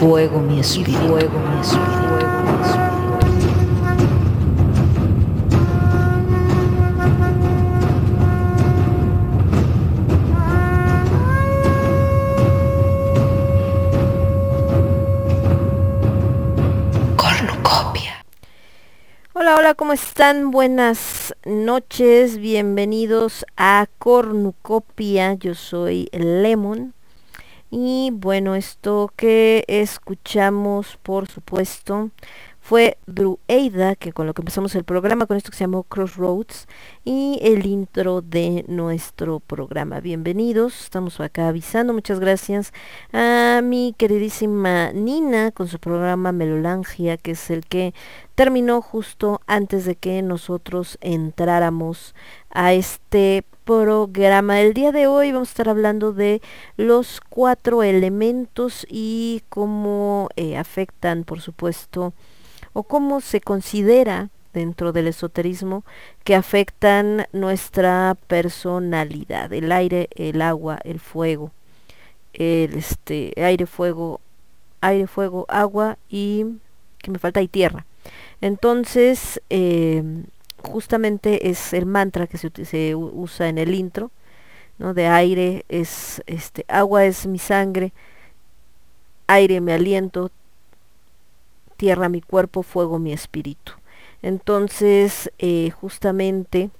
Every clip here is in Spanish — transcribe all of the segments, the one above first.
fuego mi espíritu, y fuego mi espíritu. Cornucopia. Hola, hola, ¿cómo están? Buenas noches, bienvenidos a Cornucopia. Yo soy Lemon. Y bueno, esto que escuchamos, por supuesto, fue Drueida, que con lo que empezamos el programa, con esto que se llamó Crossroads, y el intro de nuestro programa. Bienvenidos, estamos acá avisando, muchas gracias a mi queridísima Nina con su programa Melolangia, que es el que terminó justo antes de que nosotros entráramos a este programa. El día de hoy vamos a estar hablando de los cuatro elementos y cómo eh, afectan, por supuesto, o cómo se considera dentro del esoterismo que afectan nuestra personalidad, el aire, el agua, el fuego, el este aire, fuego, aire, fuego, agua y que me falta y tierra. Entonces, eh, justamente es el mantra que se, se, usa en el intro, ¿no? De aire es este agua es mi sangre, aire mi aliento, tierra mi cuerpo, fuego mi espíritu. Entonces, eh, justamente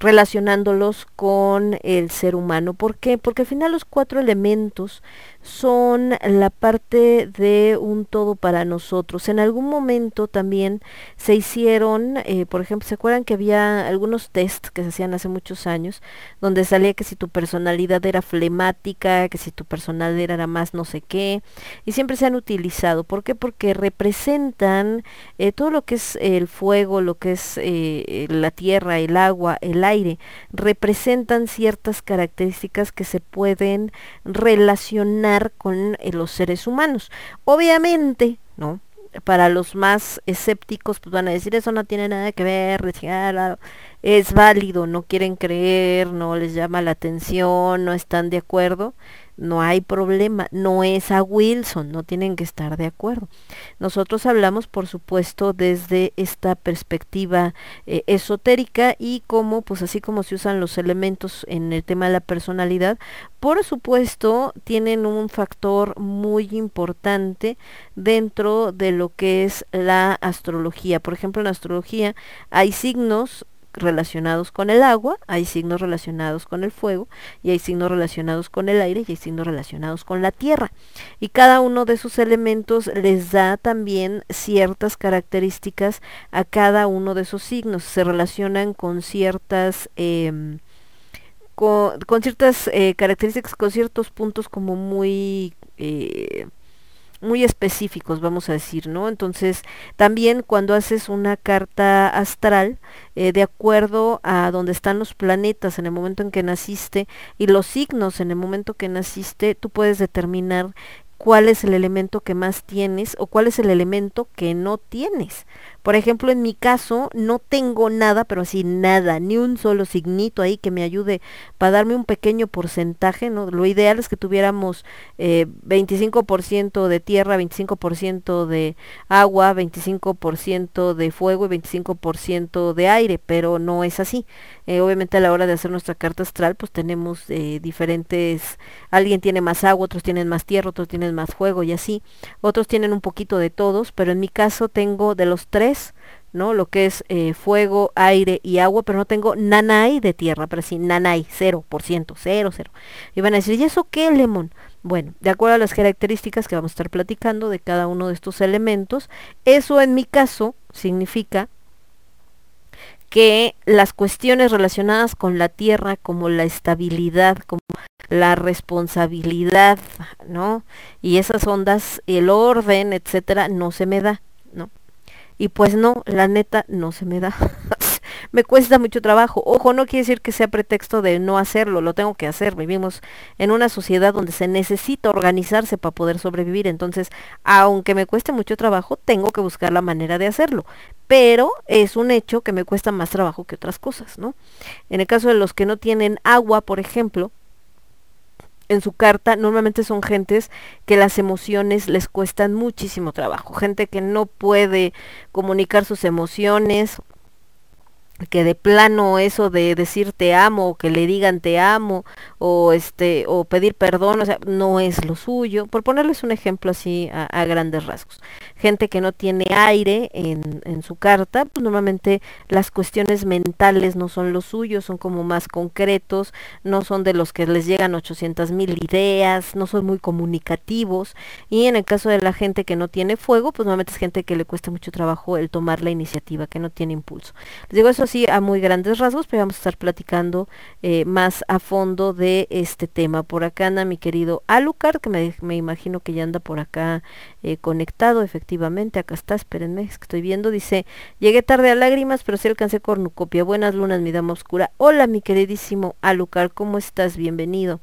relacionándolos con el ser humano. ¿Por qué? Porque al final los cuatro elementos son la parte de un todo para nosotros. En algún momento también se hicieron, eh, por ejemplo, ¿se acuerdan que había algunos tests que se hacían hace muchos años, donde salía que si tu personalidad era flemática, que si tu personalidad era más no sé qué, y siempre se han utilizado. ¿Por qué? Porque representan eh, todo lo que es el fuego, lo que es eh, la tierra, el agua, el aire, representan ciertas características que se pueden relacionar con eh, los seres humanos. Obviamente, ¿no? Para los más escépticos, pues van a decir, eso no tiene nada que ver, es válido, no quieren creer, no les llama la atención, no están de acuerdo no hay problema, no es a Wilson, no tienen que estar de acuerdo. Nosotros hablamos, por supuesto, desde esta perspectiva eh, esotérica y como, pues así como se usan los elementos en el tema de la personalidad, por supuesto, tienen un factor muy importante dentro de lo que es la astrología. Por ejemplo, en astrología hay signos relacionados con el agua, hay signos relacionados con el fuego, y hay signos relacionados con el aire, y hay signos relacionados con la tierra. Y cada uno de esos elementos les da también ciertas características a cada uno de esos signos. Se relacionan con ciertas... Em, con, ciertas eh, características, con ciertos puntos como muy eh, muy específicos, vamos a decir, ¿no? Entonces, también cuando haces una carta astral, eh, de acuerdo a donde están los planetas en el momento en que naciste y los signos en el momento que naciste, tú puedes determinar cuál es el elemento que más tienes o cuál es el elemento que no tienes. Por ejemplo, en mi caso no tengo nada, pero así nada, ni un solo signito ahí que me ayude para darme un pequeño porcentaje, ¿no? Lo ideal es que tuviéramos eh, 25% de tierra, 25% de agua, 25% de fuego y 25% de aire, pero no es así. Eh, obviamente a la hora de hacer nuestra carta astral, pues tenemos eh, diferentes, alguien tiene más agua, otros tienen más tierra, otros tienen más fuego y así. Otros tienen un poquito de todos, pero en mi caso tengo de los tres ¿no? Lo que es eh, fuego, aire y agua, pero no tengo nanay de tierra, pero sí, nanay, 0%, 0, 0. Y van a decir, ¿y eso qué, Lemon? Bueno, de acuerdo a las características que vamos a estar platicando de cada uno de estos elementos, eso en mi caso significa que las cuestiones relacionadas con la tierra, como la estabilidad, como la responsabilidad, ¿no? Y esas ondas, el orden, etcétera, no se me da. Y pues no, la neta no se me da. me cuesta mucho trabajo. Ojo, no quiere decir que sea pretexto de no hacerlo, lo tengo que hacer. Vivimos en una sociedad donde se necesita organizarse para poder sobrevivir. Entonces, aunque me cueste mucho trabajo, tengo que buscar la manera de hacerlo. Pero es un hecho que me cuesta más trabajo que otras cosas, ¿no? En el caso de los que no tienen agua, por ejemplo, en su carta normalmente son gentes que las emociones les cuestan muchísimo trabajo, gente que no puede comunicar sus emociones, que de plano eso de decir te amo o que le digan te amo o este o pedir perdón o sea no es lo suyo. Por ponerles un ejemplo así a, grandes rasgos. Gente que no tiene aire en, en, su carta pues normalmente las cuestiones mentales no son lo suyo son como más concretos no son de los que les llegan 800 mil ideas no son muy comunicativos. Y en el caso de la gente que no tiene fuego pues normalmente es gente que le cuesta mucho trabajo el tomar la iniciativa que no tiene impulso. Les digo eso sí a muy grandes rasgos, pero vamos a estar platicando eh, más a fondo de este tema. Por acá anda mi querido Alucard, que me, me imagino que ya anda por acá eh, conectado, efectivamente. Acá está, espérenme, es que estoy viendo. Dice, llegué tarde a lágrimas, pero sí alcancé cornucopia. Buenas lunas, mi dama oscura. Hola, mi queridísimo Alucard, ¿cómo estás? Bienvenido.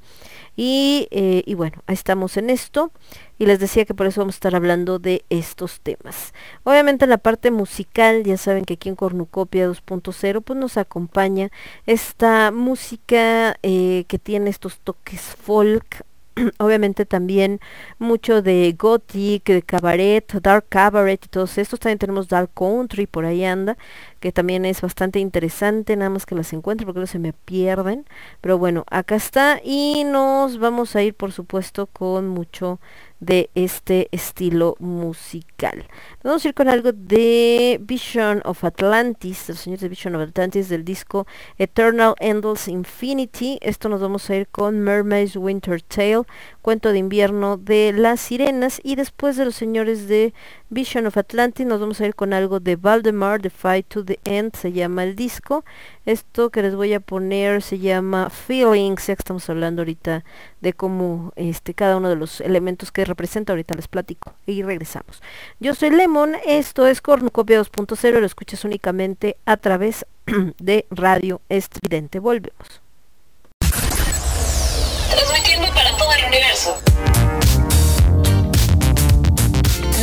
Y, eh, y bueno, estamos en esto y les decía que por eso vamos a estar hablando de estos temas. Obviamente en la parte musical, ya saben que aquí en Cornucopia 2.0 pues nos acompaña esta música eh, que tiene estos toques folk, obviamente también mucho de gothic, de cabaret, dark cabaret y todos estos. También tenemos dark country, por ahí anda, que también es bastante interesante, nada más que las encuentre porque no se me pierden. Pero bueno, acá está y nos vamos a ir por supuesto con mucho de este estilo musical. Vamos a ir con algo de Vision of Atlantis, los señores de Vision of Atlantis del disco Eternal Endless Infinity. Esto nos vamos a ir con Mermaid's Winter Tale, cuento de invierno de las sirenas. Y después de los señores de Vision of Atlantis nos vamos a ir con algo de Valdemar, The Fight to the End, se llama el disco. Esto que les voy a poner se llama Feelings, ya que estamos hablando ahorita de cómo este, cada uno de los elementos que representa, ahorita les platico y regresamos. Yo soy Lemon, esto es Cornucopia 2.0, lo escuchas únicamente a través de Radio Estridente. Volvemos.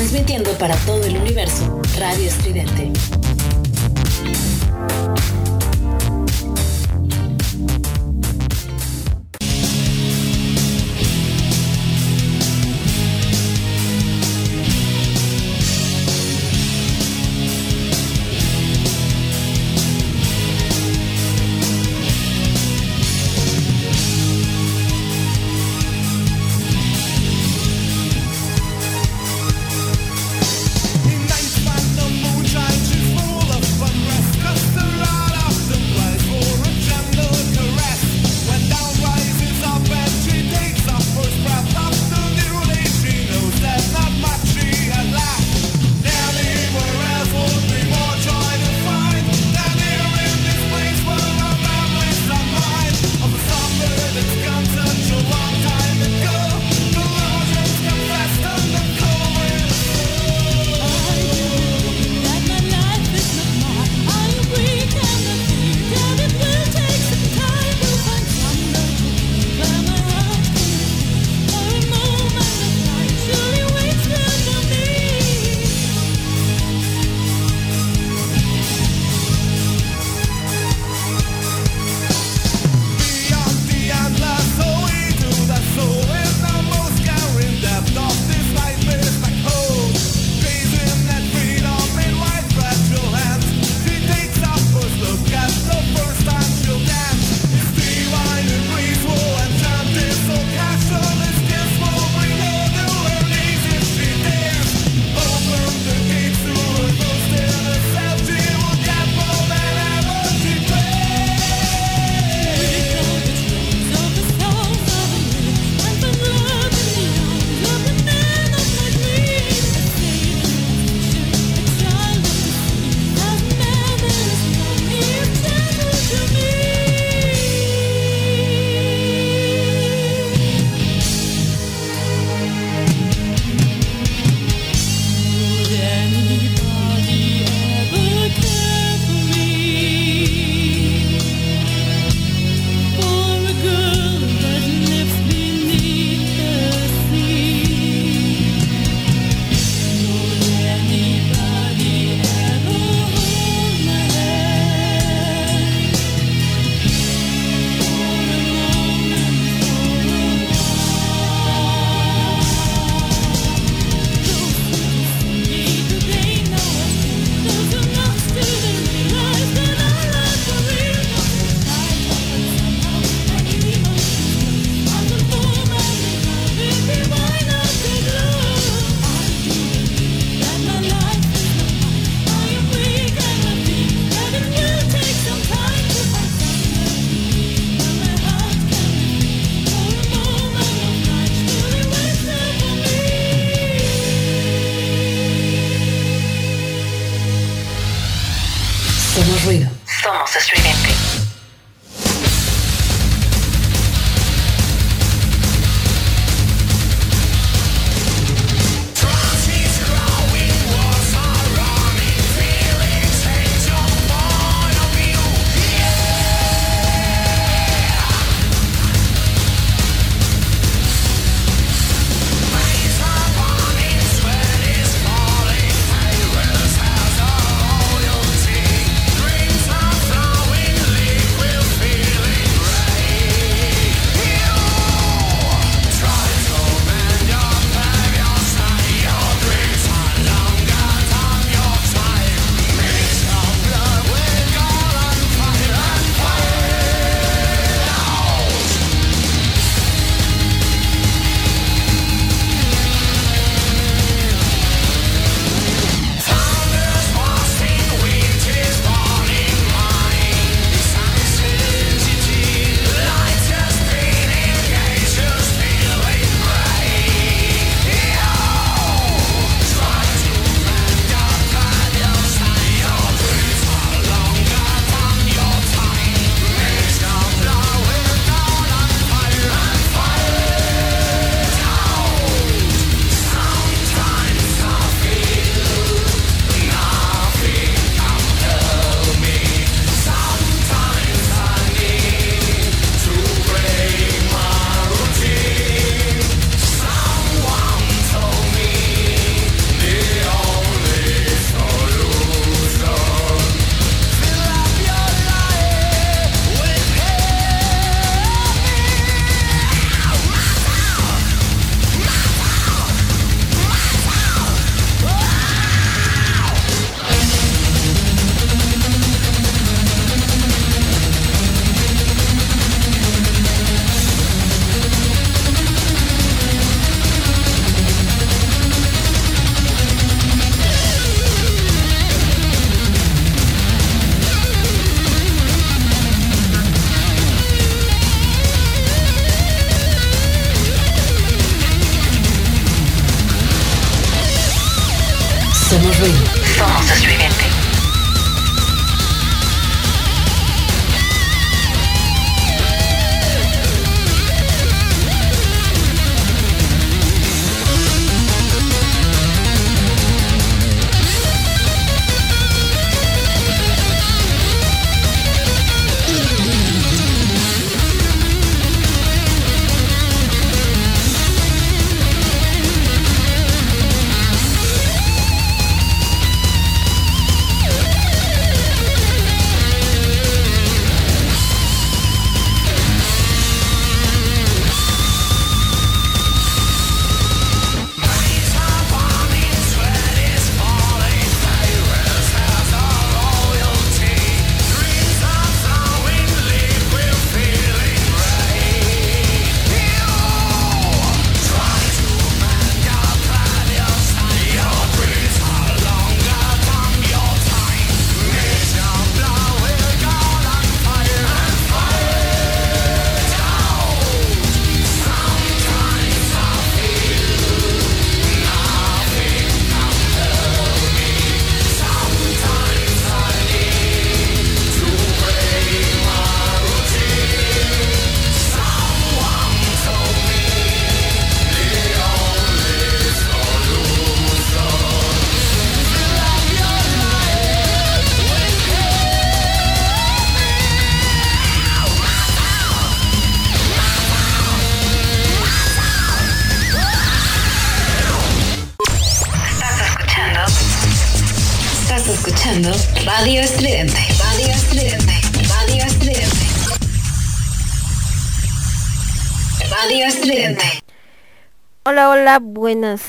Transmitiendo para todo el universo, Radio Estridente.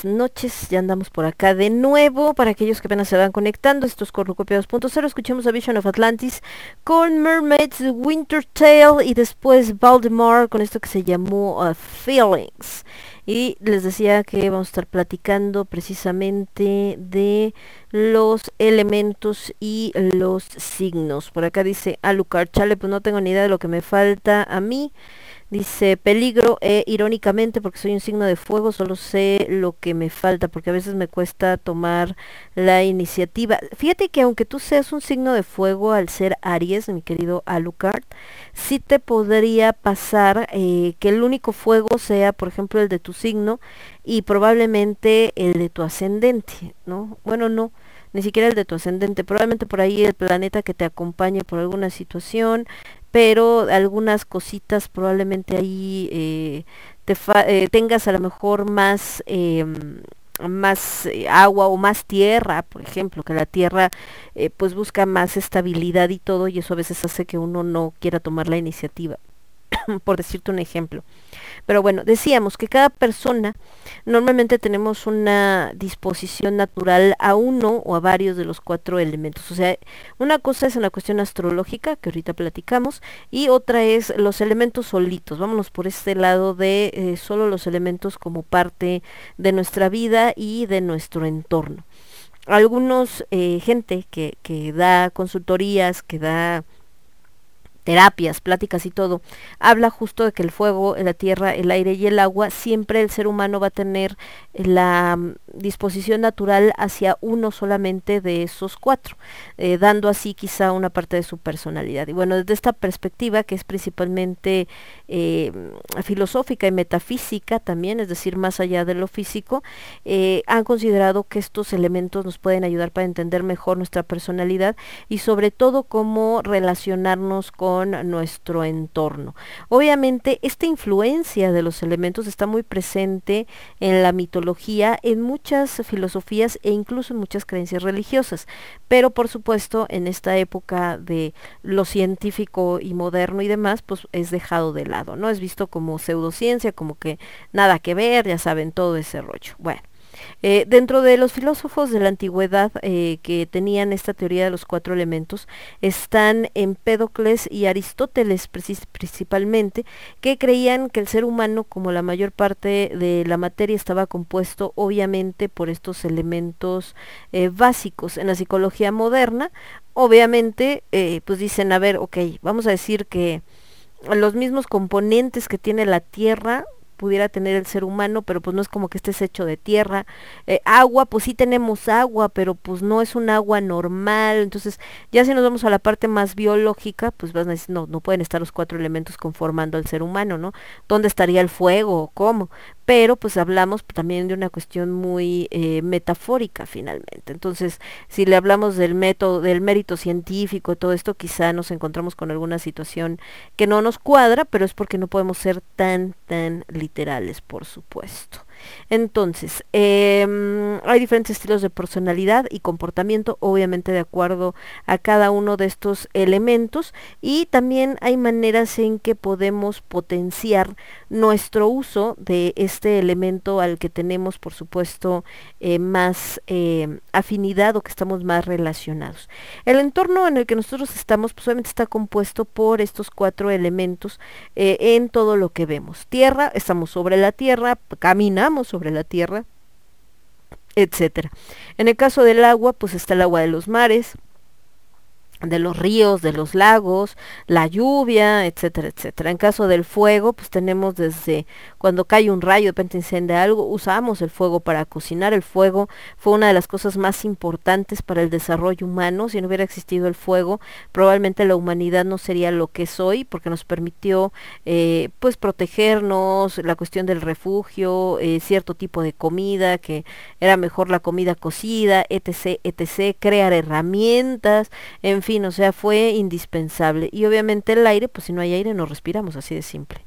Noches. Ya andamos por acá de nuevo. Para aquellos que apenas se van conectando, esto es Cornucopia 2.0. Escuchemos a Vision of Atlantis con Mermaids, Winter Tale y después Baltimore con esto que se llamó uh, Feelings. Y les decía que vamos a estar platicando precisamente de los elementos y los signos. Por acá dice Alucard, chale, pues no tengo ni idea de lo que me falta a mí. Dice, peligro, e irónicamente, porque soy un signo de fuego, solo sé lo que me falta, porque a veces me cuesta tomar la iniciativa. Fíjate que aunque tú seas un signo de fuego al ser Aries, mi querido Alucard, sí te podría pasar eh, que el único fuego sea, por ejemplo, el de tu signo y probablemente el de tu ascendente, ¿no? Bueno, no ni siquiera el de tu ascendente, probablemente por ahí el planeta que te acompañe por alguna situación, pero algunas cositas probablemente ahí eh, te eh, tengas a lo mejor más em, más eh, agua o más tierra, por ejemplo, que la tierra pues busca más estabilidad y todo y eso a veces hace que uno no quiera tomar la iniciativa, por decirte un ejemplo. Pero bueno, decíamos que cada persona normalmente tenemos una disposición natural a uno o a varios de los cuatro elementos. O sea, una cosa es una cuestión astrológica, que ahorita platicamos, y otra es los elementos solitos. Vámonos por este lado de eh, solo los elementos como parte de nuestra vida y de nuestro entorno. Algunos, eh, gente que, que da consultorías, que da terapias, pláticas y todo, habla justo de que el fuego, la tierra, el aire y el agua, siempre el ser humano va a tener la mm, disposición natural hacia uno solamente de esos cuatro, eh, dando así quizá una parte de su personalidad. Y bueno, desde esta perspectiva, que es principalmente eh, filosófica y metafísica también, es decir, más allá de lo físico, eh, han considerado que estos elementos nos pueden ayudar para entender mejor nuestra personalidad y sobre todo cómo relacionarnos con nuestro entorno. Obviamente esta influencia de los elementos está muy presente en la mitología, en muchas filosofías e incluso en muchas creencias religiosas, pero por supuesto en esta época de lo científico y moderno y demás, pues es dejado de lado, ¿no? Es visto como pseudociencia, como que nada que ver, ya saben, todo ese rollo. Bueno. Eh, dentro de los filósofos de la antigüedad eh, que tenían esta teoría de los cuatro elementos están Empédocles y Aristóteles principalmente, que creían que el ser humano, como la mayor parte de la materia, estaba compuesto obviamente por estos elementos eh, básicos. En la psicología moderna, obviamente, pues dicen, a ver, ok, vamos a decir que los mismos componentes que tiene la Tierra pudiera tener el ser humano, pero pues no es como que estés hecho de tierra. Eh, agua, pues sí tenemos agua, pero pues no es un agua normal. Entonces, ya si nos vamos a la parte más biológica, pues vas a decir, no, no pueden estar los cuatro elementos conformando al ser humano, ¿no? ¿Dónde estaría el fuego? ¿Cómo? pero pues hablamos también de una cuestión muy eh, metafórica finalmente. Entonces, si le hablamos del método, del mérito científico, todo esto, quizá nos encontramos con alguna situación que no nos cuadra, pero es porque no podemos ser tan, literales, por supuesto. Entonces, em, hay diferentes estilos de personalidad y comportamiento, obviamente de acuerdo a cada uno de estos elementos, y también hay maneras en que podemos potenciar nuestro uso de este elemento al que tenemos, por supuesto, eh, más em, afinidad o que estamos más relacionados. El entorno en el que nosotros estamos, pues obviamente está compuesto por estos cuatro elementos eh, en todo lo que vemos. Tierra, estamos sobre la tierra, caminamos, sobre la tierra, etcétera. En el caso del agua, pues está el agua de los mares, de los ríos, de los lagos, la lluvia, etcétera, etcétera. En caso del fuego, pues tenemos desde cuando cae un rayo, de repente incendia algo, usamos el fuego para cocinar. El fuego fue una de las cosas más importantes para el desarrollo humano. Si no hubiera existido el fuego, probablemente la humanidad no sería lo que es hoy, porque nos permitió eh, pues protegernos, la cuestión del refugio, eh, cierto tipo de comida, que era mejor la comida cocida, etc, etc, crear herramientas, en fin o sea, fue indispensable. Y obviamente el aire, pues si no hay aire no respiramos, así de simple.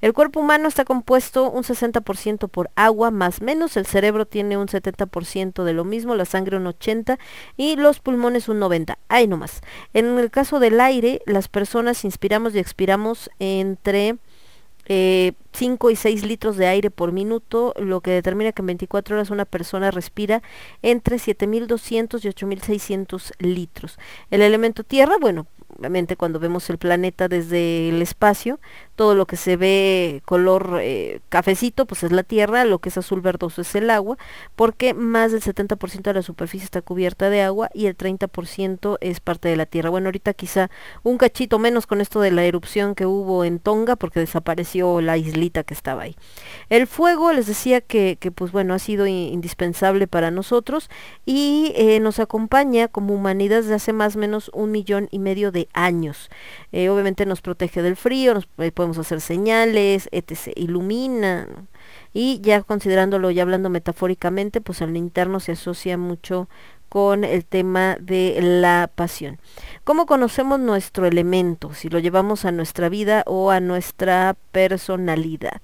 El cuerpo humano está compuesto un 60% por agua más menos, el cerebro tiene un 70% de lo mismo, la sangre un 80% y los pulmones un 90%. Ahí nomás. En el caso del aire, las personas inspiramos y expiramos entre eh, 5 y 6 litros de aire por minuto, lo que determina que en 24 horas una persona respira entre 7.200 y 8.600 litros. El elemento tierra, bueno, obviamente cuando vemos el planeta desde el espacio, todo lo que se ve color eh, cafecito, pues es la Tierra, lo que es azul verdoso es el agua, porque más del 70% de la superficie está cubierta de agua y el 30% es parte de la Tierra. Bueno, ahorita quizá un cachito menos con esto de la erupción que hubo en Tonga, porque desapareció la islita que estaba ahí. El fuego, les decía que, pues bueno, ha sido indispensable para nosotros y eh, nos acompaña como humanidad desde hace más o menos un millón y medio de años. Eh, obviamente nos protege del frío, nos podemos hacer señales, etc. Ilumina. Y ya considerándolo, ya hablando metafóricamente, pues el interno se asocia mucho con el tema de la pasión. ¿Cómo conocemos nuestro elemento? Si lo llevamos a nuestra vida o a nuestra personalidad.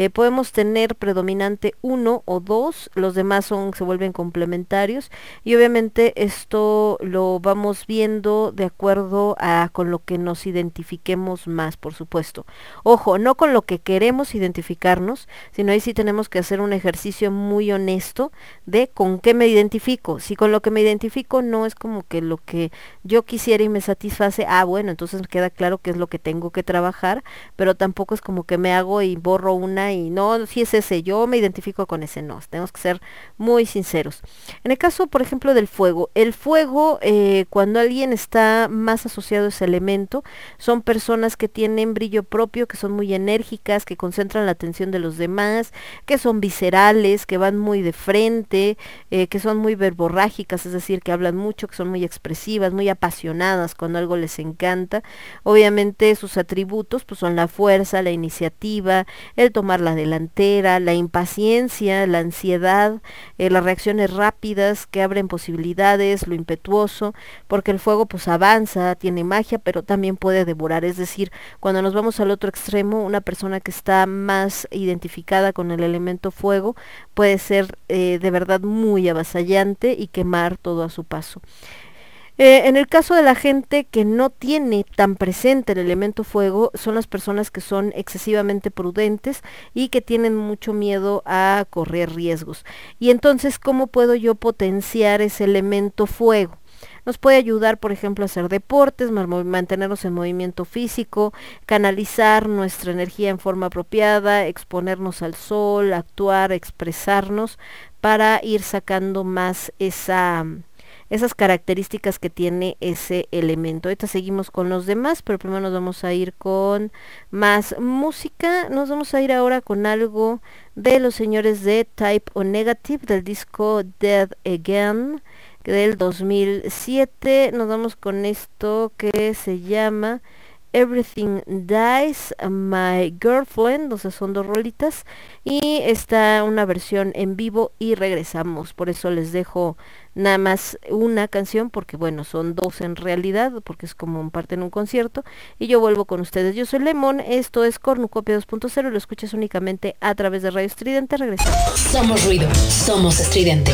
Eh, podemos tener predominante uno o dos, los demás son, se vuelven complementarios y obviamente esto lo vamos viendo de acuerdo a con lo que nos identifiquemos más, por supuesto. Ojo, no con lo que queremos identificarnos, sino ahí sí tenemos que hacer un ejercicio muy honesto de con qué me identifico. Si con lo que me identifico no es como que lo que yo quisiera y me satisface, ah, bueno, entonces queda claro qué es lo que tengo que trabajar, pero tampoco es como que me hago y borro una y no, si es ese, yo me identifico con ese no, tenemos que ser muy sinceros. En el caso, por ejemplo, del fuego, el fuego, eh, cuando alguien está más asociado a ese elemento, son personas que tienen brillo propio, que son muy enérgicas, que concentran la atención de los demás, que son viscerales, que van muy de frente, eh, que son muy verborrágicas, es decir, que hablan mucho, que son muy expresivas, muy apasionadas cuando algo les encanta. Obviamente sus atributos pues son la fuerza, la iniciativa, el tomar la delantera, la impaciencia, la ansiedad, eh, las reacciones rápidas que abren posibilidades, lo impetuoso, porque el fuego pues avanza, tiene magia, pero también puede devorar. Es decir, cuando nos vamos al otro extremo, una persona que está más identificada con el elemento fuego puede ser eh, de verdad muy avasallante y quemar todo a su paso. Eh, en el caso de la gente que no tiene tan presente el elemento fuego, son las personas que son excesivamente prudentes y que tienen mucho miedo a correr riesgos. Y entonces, ¿cómo puedo yo potenciar ese elemento fuego? Nos puede ayudar, por ejemplo, a hacer deportes, mantenernos en movimiento físico, canalizar nuestra energía en forma apropiada, exponernos al sol, actuar, expresarnos, para ir sacando más esa esas características que tiene ese elemento. Ahorita seguimos con los demás, pero primero nos vamos a ir con más música. Nos vamos a ir ahora con algo de los señores de Type O Negative del disco Dead Again del 2007. Nos vamos con esto que se llama Everything Dies, My Girlfriend, entonces son dos rolitas y está una versión en vivo y regresamos, por eso les dejo nada más una canción porque bueno, son dos en realidad, porque es como un parte en un concierto y yo vuelvo con ustedes. Yo soy Lemon, esto es Cornucopia 2.0, lo escuchas únicamente a través de Radio Estridente, regresamos. Somos ruido, somos estridente.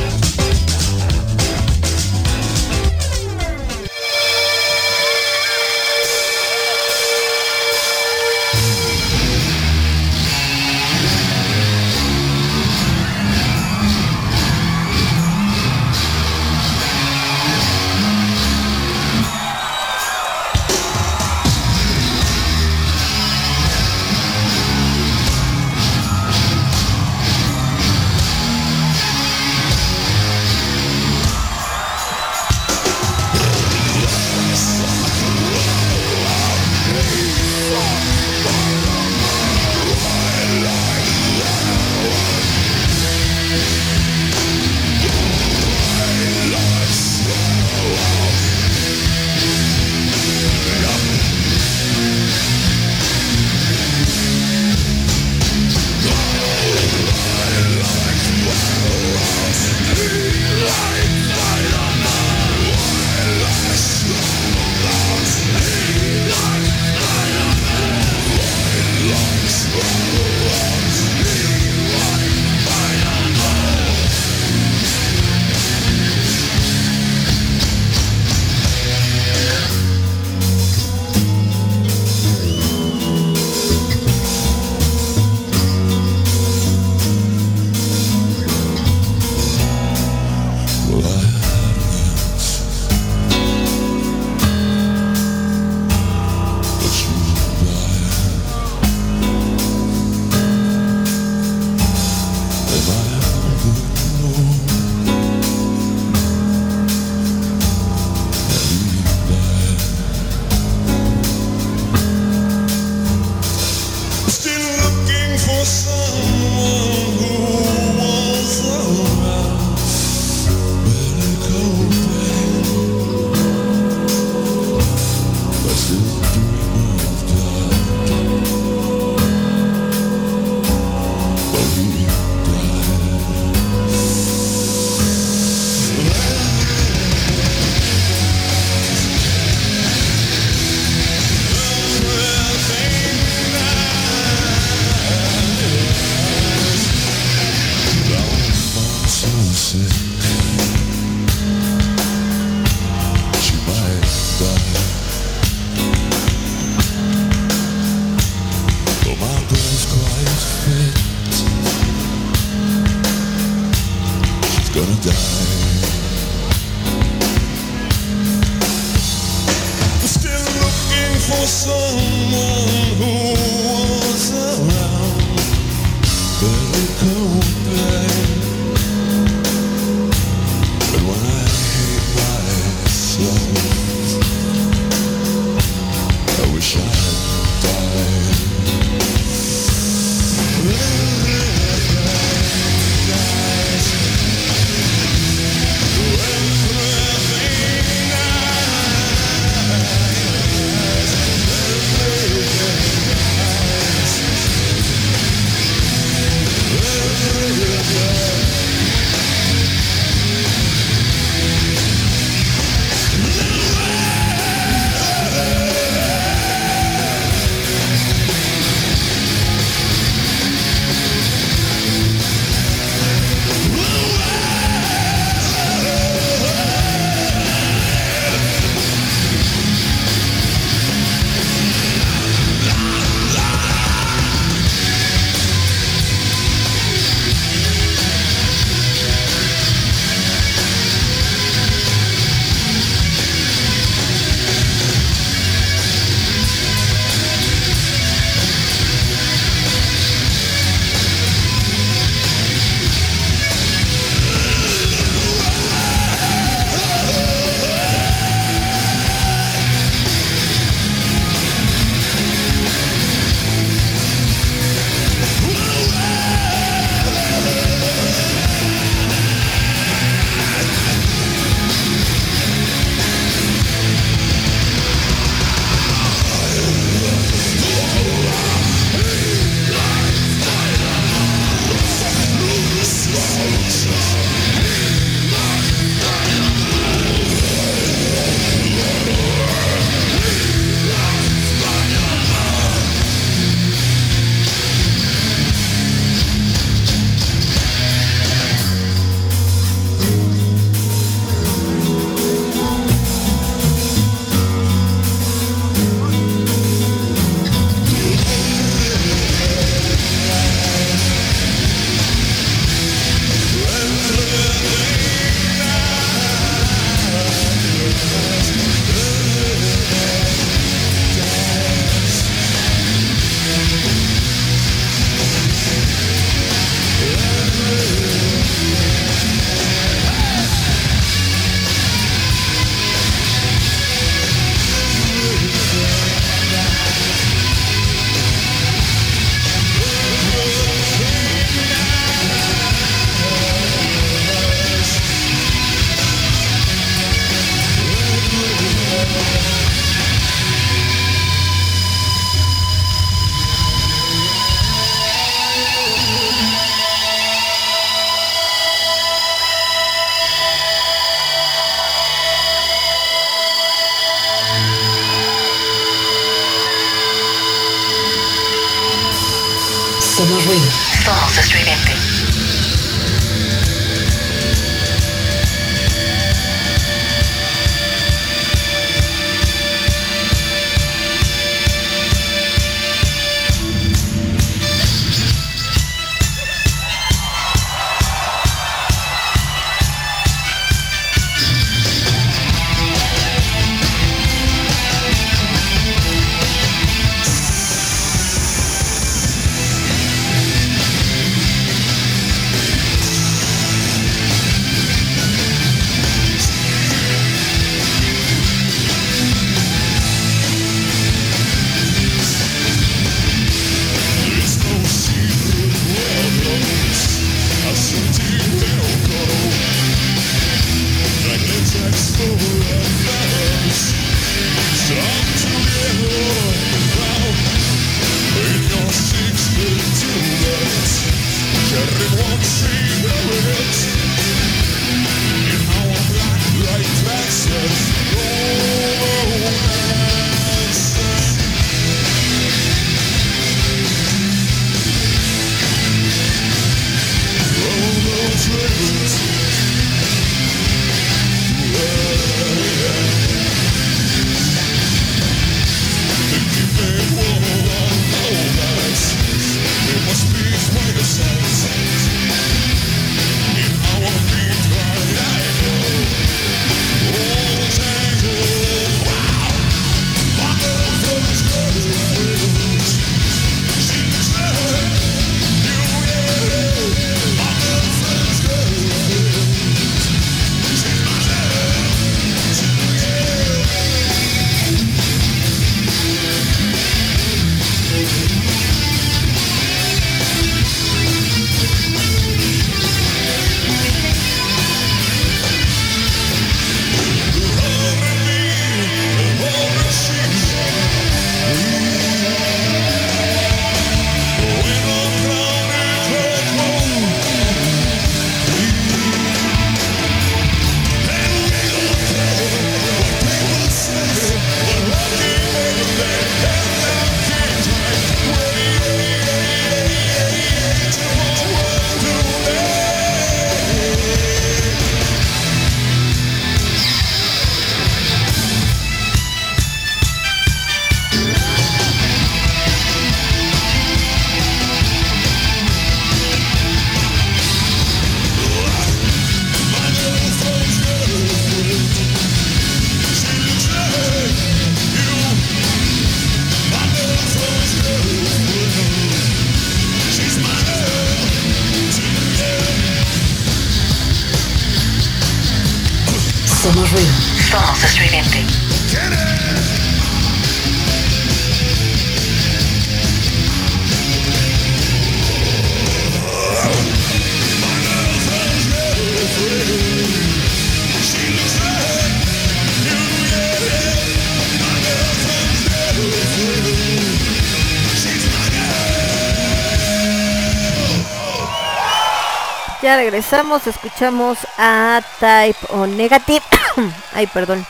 Regresamos, escuchamos a Type o Negative. Ay, perdón.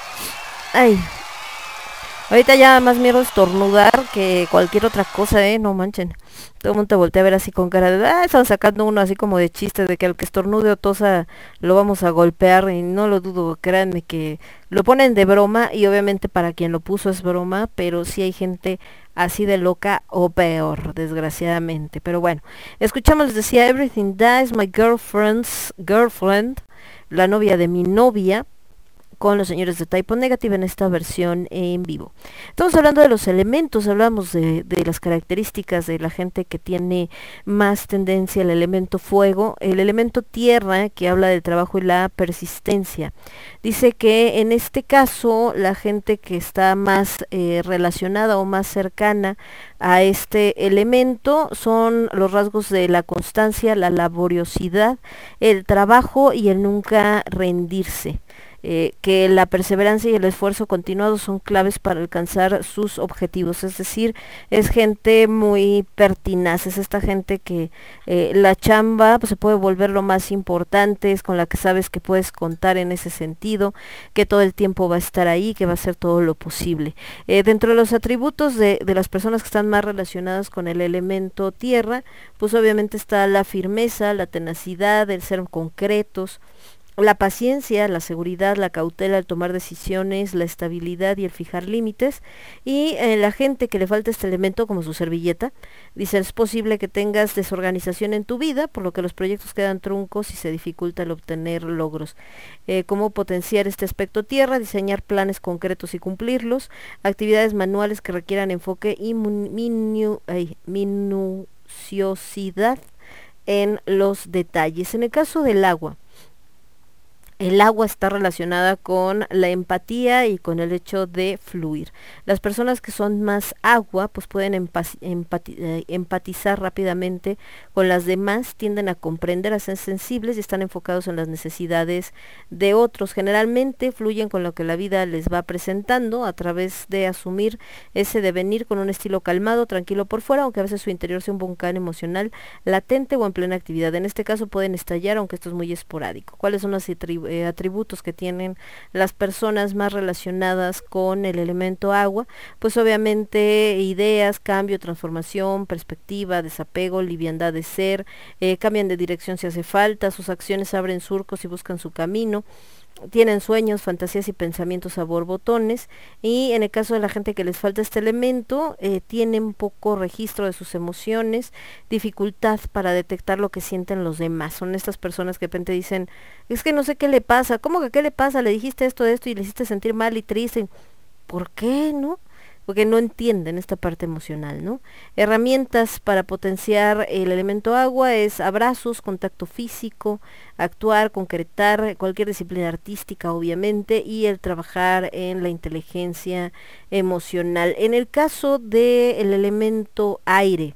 Ay. Ahorita ya más miedo estornudar que cualquier otra cosa, eh, no manchen. Todo el mundo te voltea a ver así con cara de, ah, están sacando uno así como de chiste de que al que estornude o tosa lo vamos a golpear y no lo dudo, créanme que lo ponen de broma y obviamente para quien lo puso es broma, pero sí hay gente así de loca o peor, desgraciadamente. Pero bueno, escuchamos, les decía, Everything Dies, My Girlfriend's Girlfriend, la novia de mi novia, con los señores de Typo Negative en esta versión en vivo. Estamos hablando de los elementos, hablamos de, las características de la gente que tiene más tendencia al elemento fuego, el elemento tierra que habla del trabajo y la persistencia. Dice que en este caso la gente que está más eh, relacionada o más cercana a este elemento son los rasgos de la constancia, la laboriosidad, el trabajo y el nunca rendirse. Eh, que la perseverancia y el esfuerzo continuado son claves para alcanzar sus objetivos. Es decir, es gente muy pertinaz, es esta gente que eh, la chamba pues, se puede volver lo más importante, es con la que sabes que puedes contar en ese sentido, que todo el tiempo va a estar ahí, que va a hacer todo lo posible. Eh, dentro de los atributos de, de las personas que están más relacionadas con el elemento tierra, pues obviamente está la firmeza, la tenacidad, el ser concretos, la paciencia, la seguridad, la cautela al tomar decisiones, la estabilidad y el fijar límites. Y eh, la gente que le falta este elemento, como su servilleta, dice, es posible que tengas desorganización en tu vida, por lo que los proyectos quedan truncos y se dificulta el obtener logros. Eh, cómo potenciar este aspecto tierra, diseñar planes concretos y cumplirlos, actividades manuales que requieran enfoque y minuciosidad en los detalles. En el caso del agua, el agua está relacionada con la empatía y con el hecho de fluir. Las personas que son más agua, pues pueden eh, empatizar rápidamente con las demás, tienden a comprender, a ser sensibles y están enfocados en las necesidades de otros. Generalmente fluyen con lo que la vida les va presentando a través de asumir ese devenir con un estilo calmado, tranquilo por fuera, aunque a veces su interior sea un volcán emocional latente o en plena actividad. En este caso pueden estallar, aunque esto es muy esporádico. ¿Cuáles son las eh, atributos que tienen las personas más relacionadas con el elemento agua, pues obviamente ideas, cambio, transformación, perspectiva, desapego, liviandad de ser, eh, cambian de dirección si hace falta, sus acciones abren surcos y buscan su camino, tienen sueños, fantasías y pensamientos a borbotones y en el caso de la gente que les falta este elemento, eh, tienen poco registro de sus emociones, dificultad para detectar lo que sienten los demás. Son estas personas que de repente dicen, es que no sé qué le pasa, ¿cómo que qué le pasa? Le dijiste esto, esto y le hiciste sentir mal y triste. ¿Por qué, no? Porque no entienden esta parte emocional, ¿no? Herramientas para potenciar el elemento agua es abrazos, contacto físico, actuar, concretar, cualquier disciplina artística, obviamente, y el trabajar en la inteligencia emocional. En el caso del elemento aire,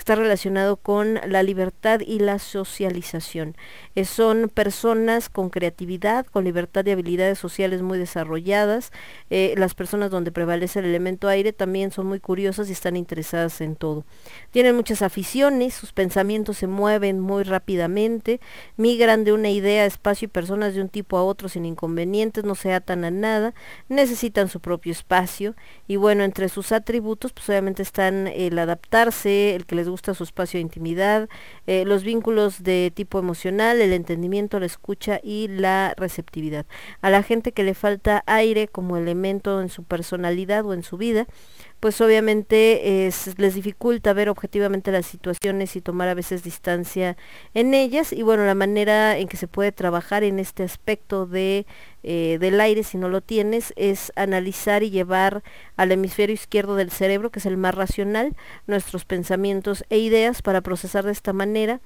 está relacionado con la libertad y la socialización. Eh, son personas con creatividad, con libertad y habilidades sociales muy desarrolladas. Eh, las personas donde prevalece el elemento aire también son muy curiosas y están interesadas en todo. Tienen muchas aficiones, sus pensamientos se mueven muy rápidamente, migran de una idea, espacio y personas de un tipo a otro sin inconvenientes, no se atan a nada, necesitan su propio espacio y bueno, entre sus atributos pues obviamente están el adaptarse, el que les gusta su espacio de intimidad, eh, los vínculos de tipo emocional, el entendimiento, la escucha y la receptividad. A la gente que le falta aire como elemento en su personalidad o en su vida, pues obviamente les dificulta ver objetivamente las situaciones y tomar a veces distancia en ellas y bueno la manera en que se puede trabajar en este aspecto de eh, del aire si no lo tienes es analizar y llevar al hemisferio izquierdo del cerebro que es el más racional nuestros pensamientos e ideas para procesar de esta manera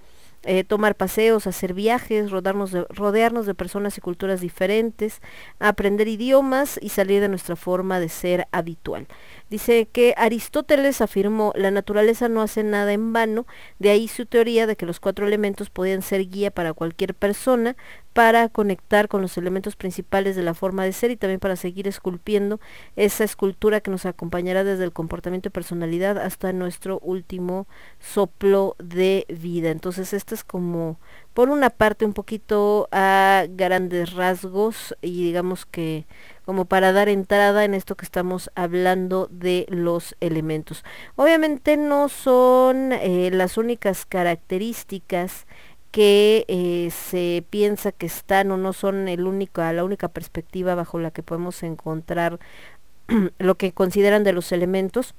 eh, tomar paseos, hacer viajes, rodearnos de personas y culturas diferentes, aprender idiomas y salir de nuestra forma de ser habitual. Dice que Aristóteles afirmó, la naturaleza no hace nada en vano, de ahí su teoría de que los cuatro elementos podían ser guía para cualquier persona para conectar con los elementos principales de la forma de ser y también para seguir esculpiendo esa escultura que nos acompañará desde el comportamiento y personalidad hasta nuestro último soplo de vida. Entonces, esto es como, por una parte, un poquito a grandes rasgos y digamos que como para dar entrada en esto que estamos hablando de los elementos. Obviamente no son eh, las únicas características que eh, se piensa que están o no son el único, la única perspectiva bajo la que podemos encontrar lo que consideran de los elementos.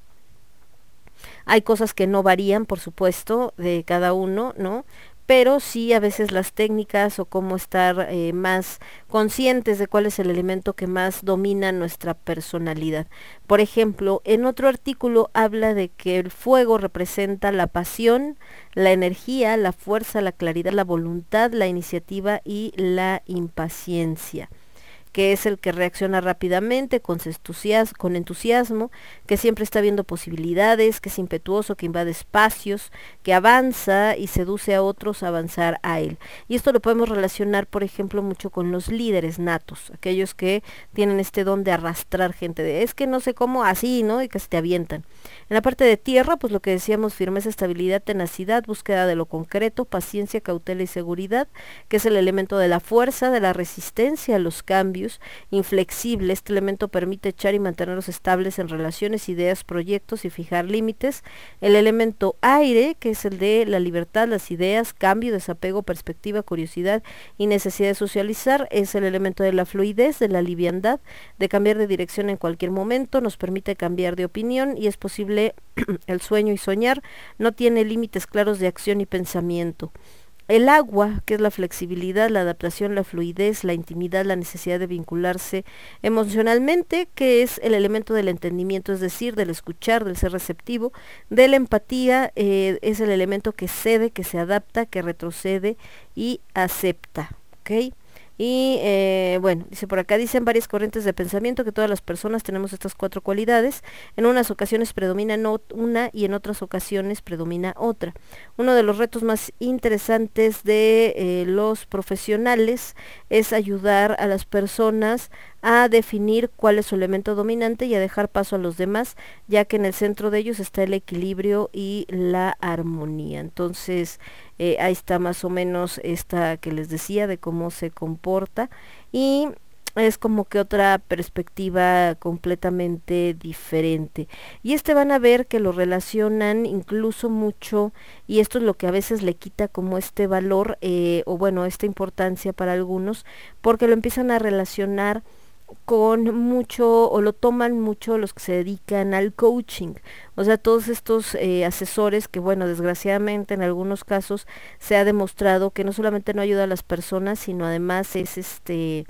Hay cosas que no varían, por supuesto, de cada uno, ¿no? Pero sí a veces las técnicas o cómo estar eh, más conscientes de cuál es el elemento que más domina nuestra personalidad. Por ejemplo, en otro artículo habla de que el fuego representa la pasión, la energía, la fuerza, la claridad, la voluntad, la iniciativa y la impaciencia que es el que reacciona rápidamente, con entusiasmo, que siempre está viendo posibilidades, que es impetuoso, que invade espacios, que avanza y seduce a otros a avanzar a él. Y esto lo podemos relacionar, por ejemplo, mucho con los líderes natos, aquellos que tienen este don de arrastrar gente, de es que no sé cómo, así, ¿no? Y que se te avientan. En la parte de tierra, pues lo que decíamos, firmeza, estabilidad, tenacidad, búsqueda de lo concreto, paciencia, cautela y seguridad, que es el elemento de la fuerza, de la resistencia a los cambios, inflexible. Este elemento permite echar y mantenerlos estables en relaciones, ideas, proyectos y fijar límites. El elemento aire, que es el de la libertad, las ideas, cambio, desapego, perspectiva, curiosidad y necesidad de socializar, es el elemento de la fluidez, de la liviandad, de cambiar de dirección en cualquier momento, nos permite cambiar de opinión y es posible el sueño y soñar, no tiene límites claros de acción y pensamiento. El agua, que es la flexibilidad, la adaptación, la fluidez, la intimidad, la necesidad de vincularse emocionalmente, que es el elemento del entendimiento, es decir, del escuchar, del ser receptivo, de la empatía, eh, es el elemento que cede, que se adapta, que retrocede y acepta. ¿ok?, y eh, bueno, dice por acá, dicen varias corrientes de pensamiento que todas las personas tenemos estas cuatro cualidades. En unas ocasiones predomina una y en otras ocasiones predomina otra. Uno de los retos más interesantes de eh, los profesionales es ayudar a las personas a definir cuál es su elemento dominante y a dejar paso a los demás, ya que en el centro de ellos está el equilibrio y la armonía. Entonces, eh, ahí está más o menos esta que les decía de cómo se comporta y es como que otra perspectiva completamente diferente. Y este van a ver que lo relacionan incluso mucho, y esto es lo que a veces le quita como este valor, eh, o bueno, esta importancia para algunos, porque lo empiezan a relacionar con mucho o lo toman mucho los que se dedican al coaching. O sea, todos estos eh, asesores que, bueno, desgraciadamente en algunos casos se ha demostrado que no solamente no ayuda a las personas, sino además es este,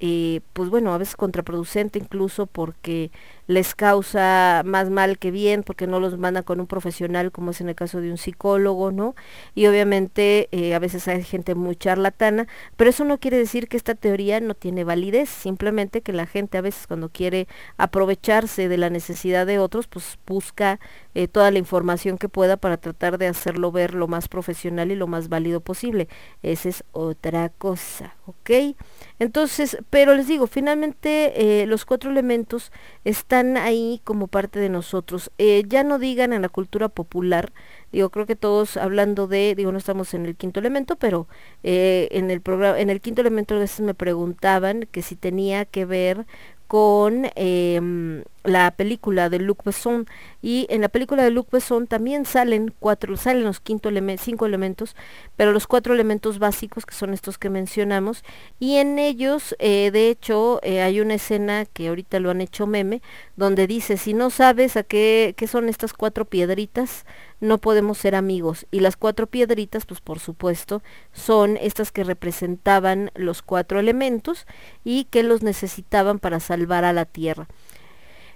eh, pues bueno, a veces contraproducente incluso porque les causa más mal que bien porque no los manda con un profesional como es en el caso de un psicólogo, ¿no? Y obviamente eh, a veces hay gente muy charlatana, pero eso no quiere decir que esta teoría no tiene validez, simplemente que la gente a veces cuando quiere aprovecharse de la necesidad de otros, pues busca eh, toda la información que pueda para tratar de hacerlo ver lo más profesional y lo más válido posible. Esa es otra cosa, ¿ok? Entonces, pero les digo, finalmente eh, los cuatro elementos están ahí como parte de nosotros. Eh, ya no digan en la cultura popular, digo, creo que todos hablando de, digo, no estamos en el quinto elemento, pero en el programa, en el quinto elemento a veces me preguntaban que si tenía que ver con em, la película de Luc Besson. Y en la película de Luc Besson también salen cuatro salen los quinto cinco elementos pero los cuatro elementos básicos que son estos que mencionamos. Y en ellos eh, de hecho eh, hay una escena que ahorita lo han hecho meme donde dice si no sabes a qué, qué son estas cuatro piedritas no podemos ser amigos. Y las cuatro piedritas pues por supuesto son estas que representaban los cuatro elementos y que los necesitaban para salvar a la tierra.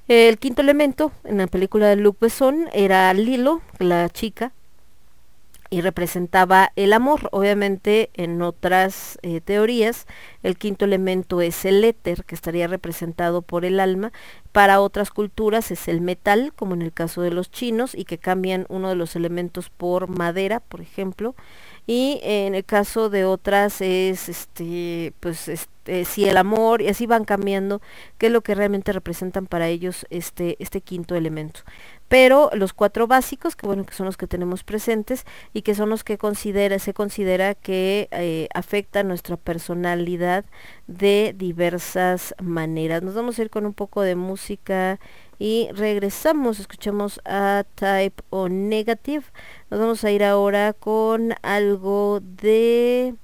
El quinto elemento en la película de Luc Besson era Lilo, la chica, y representaba el amor. Obviamente en otras eh, teorías el quinto elemento es el éter, que estaría representado por el alma. Para otras culturas es el metal, como en el caso de los chinos, y que cambian uno de los elementos por madera, por ejemplo. Y en el caso de otras es este, pues este si el amor, y así van cambiando, qué es lo que realmente representan para ellos este, este quinto elemento. Pero los cuatro básicos, que bueno, que son los que tenemos presentes y que son los que considera, se considera que eh, afectan nuestra personalidad de diversas maneras. Nos vamos a ir con un poco de música y regresamos, escuchamos a Type o Negative. Nos vamos a ir ahora con algo de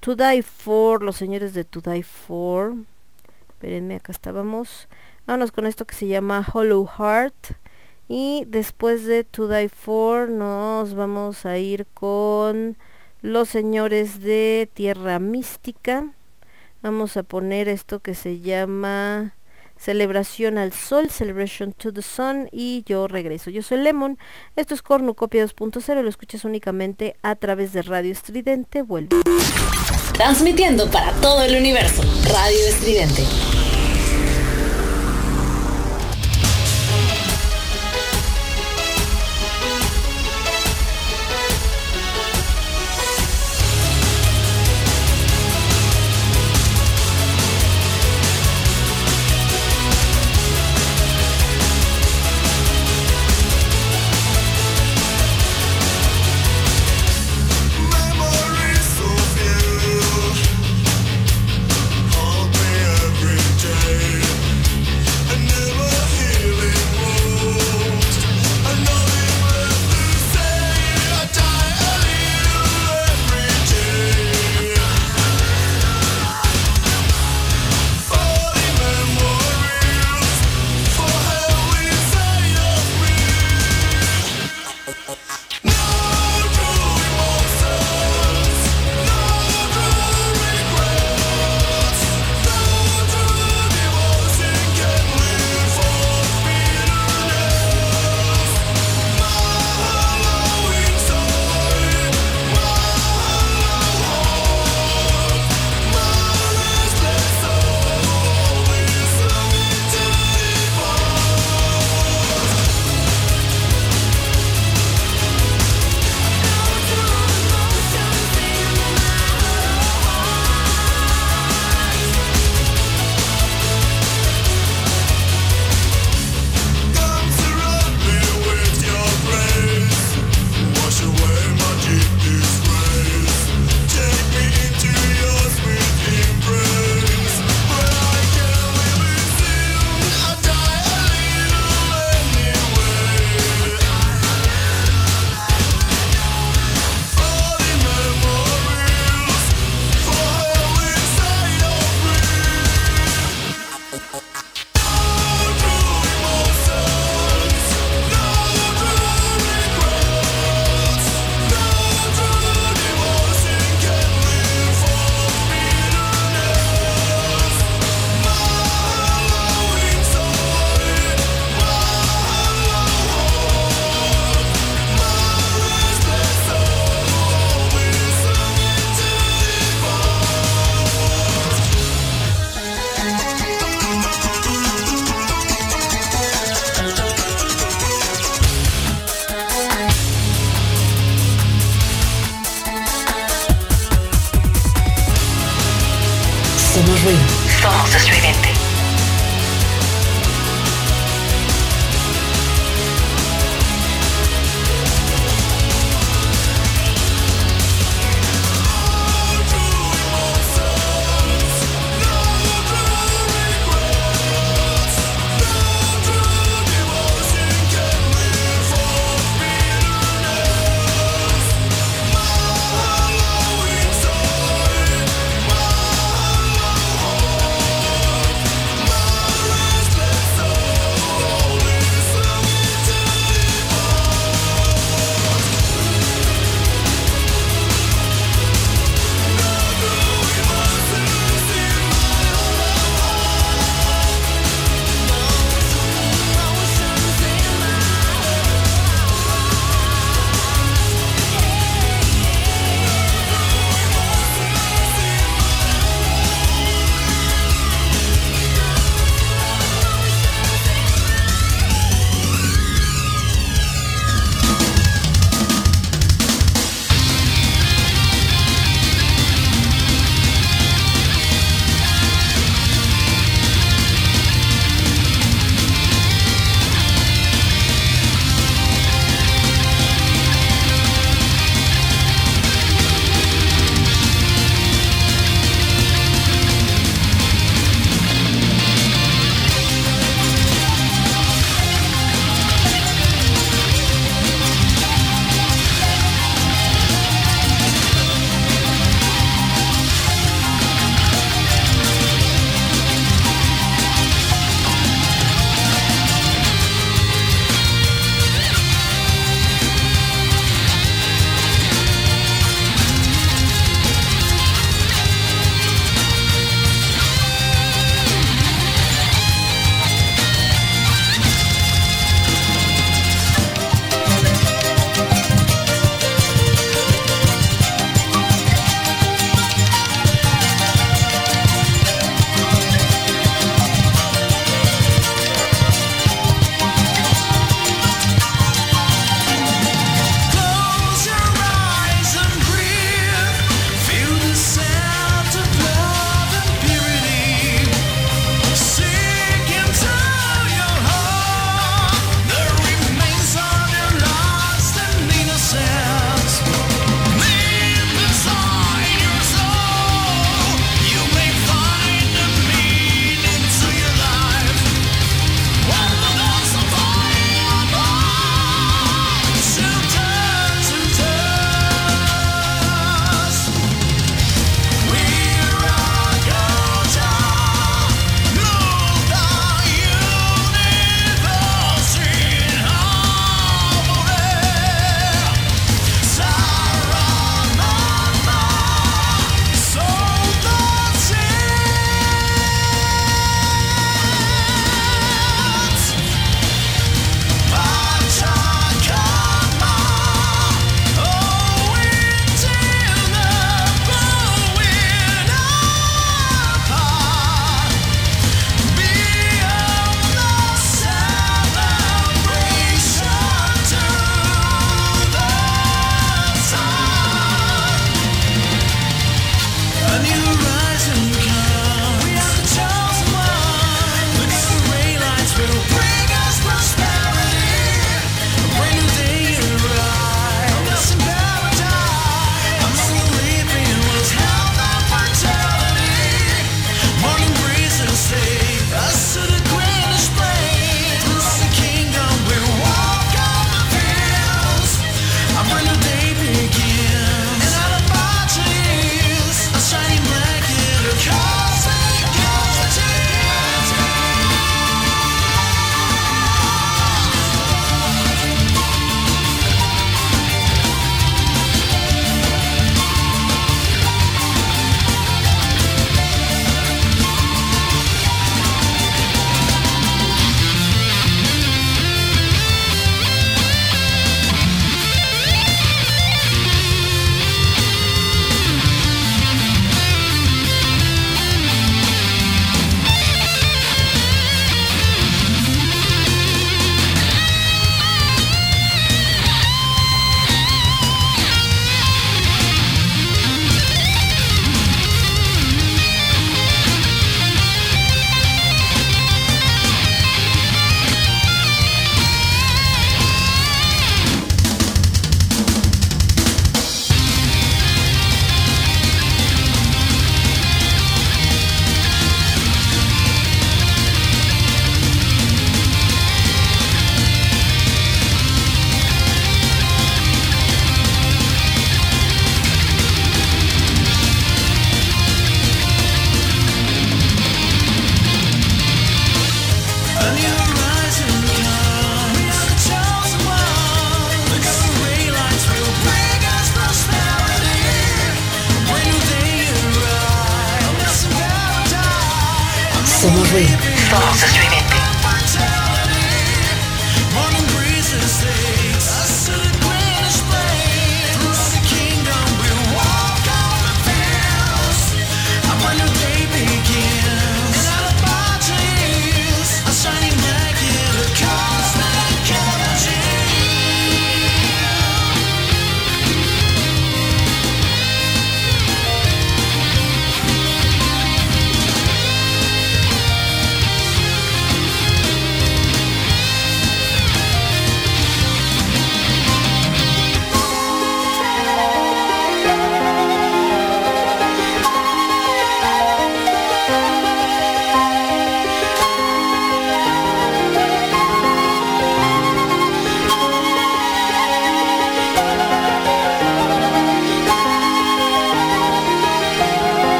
To Die For, los señores de To Die For. Espérenme, acá estábamos. Vámonos con esto que se llama Hollow Heart. Y después de To Die For nos vamos a ir con los señores de Tierra Mística. Vamos a poner esto que se llama Celebración al Sol, Celebration to the Sun y yo regreso. Yo soy Lemon, esto es Cornucopia 2.0, lo escuchas únicamente a través de Radio Estridente. Vuelve. transmitiendo para todo el universo. Radio Estridente.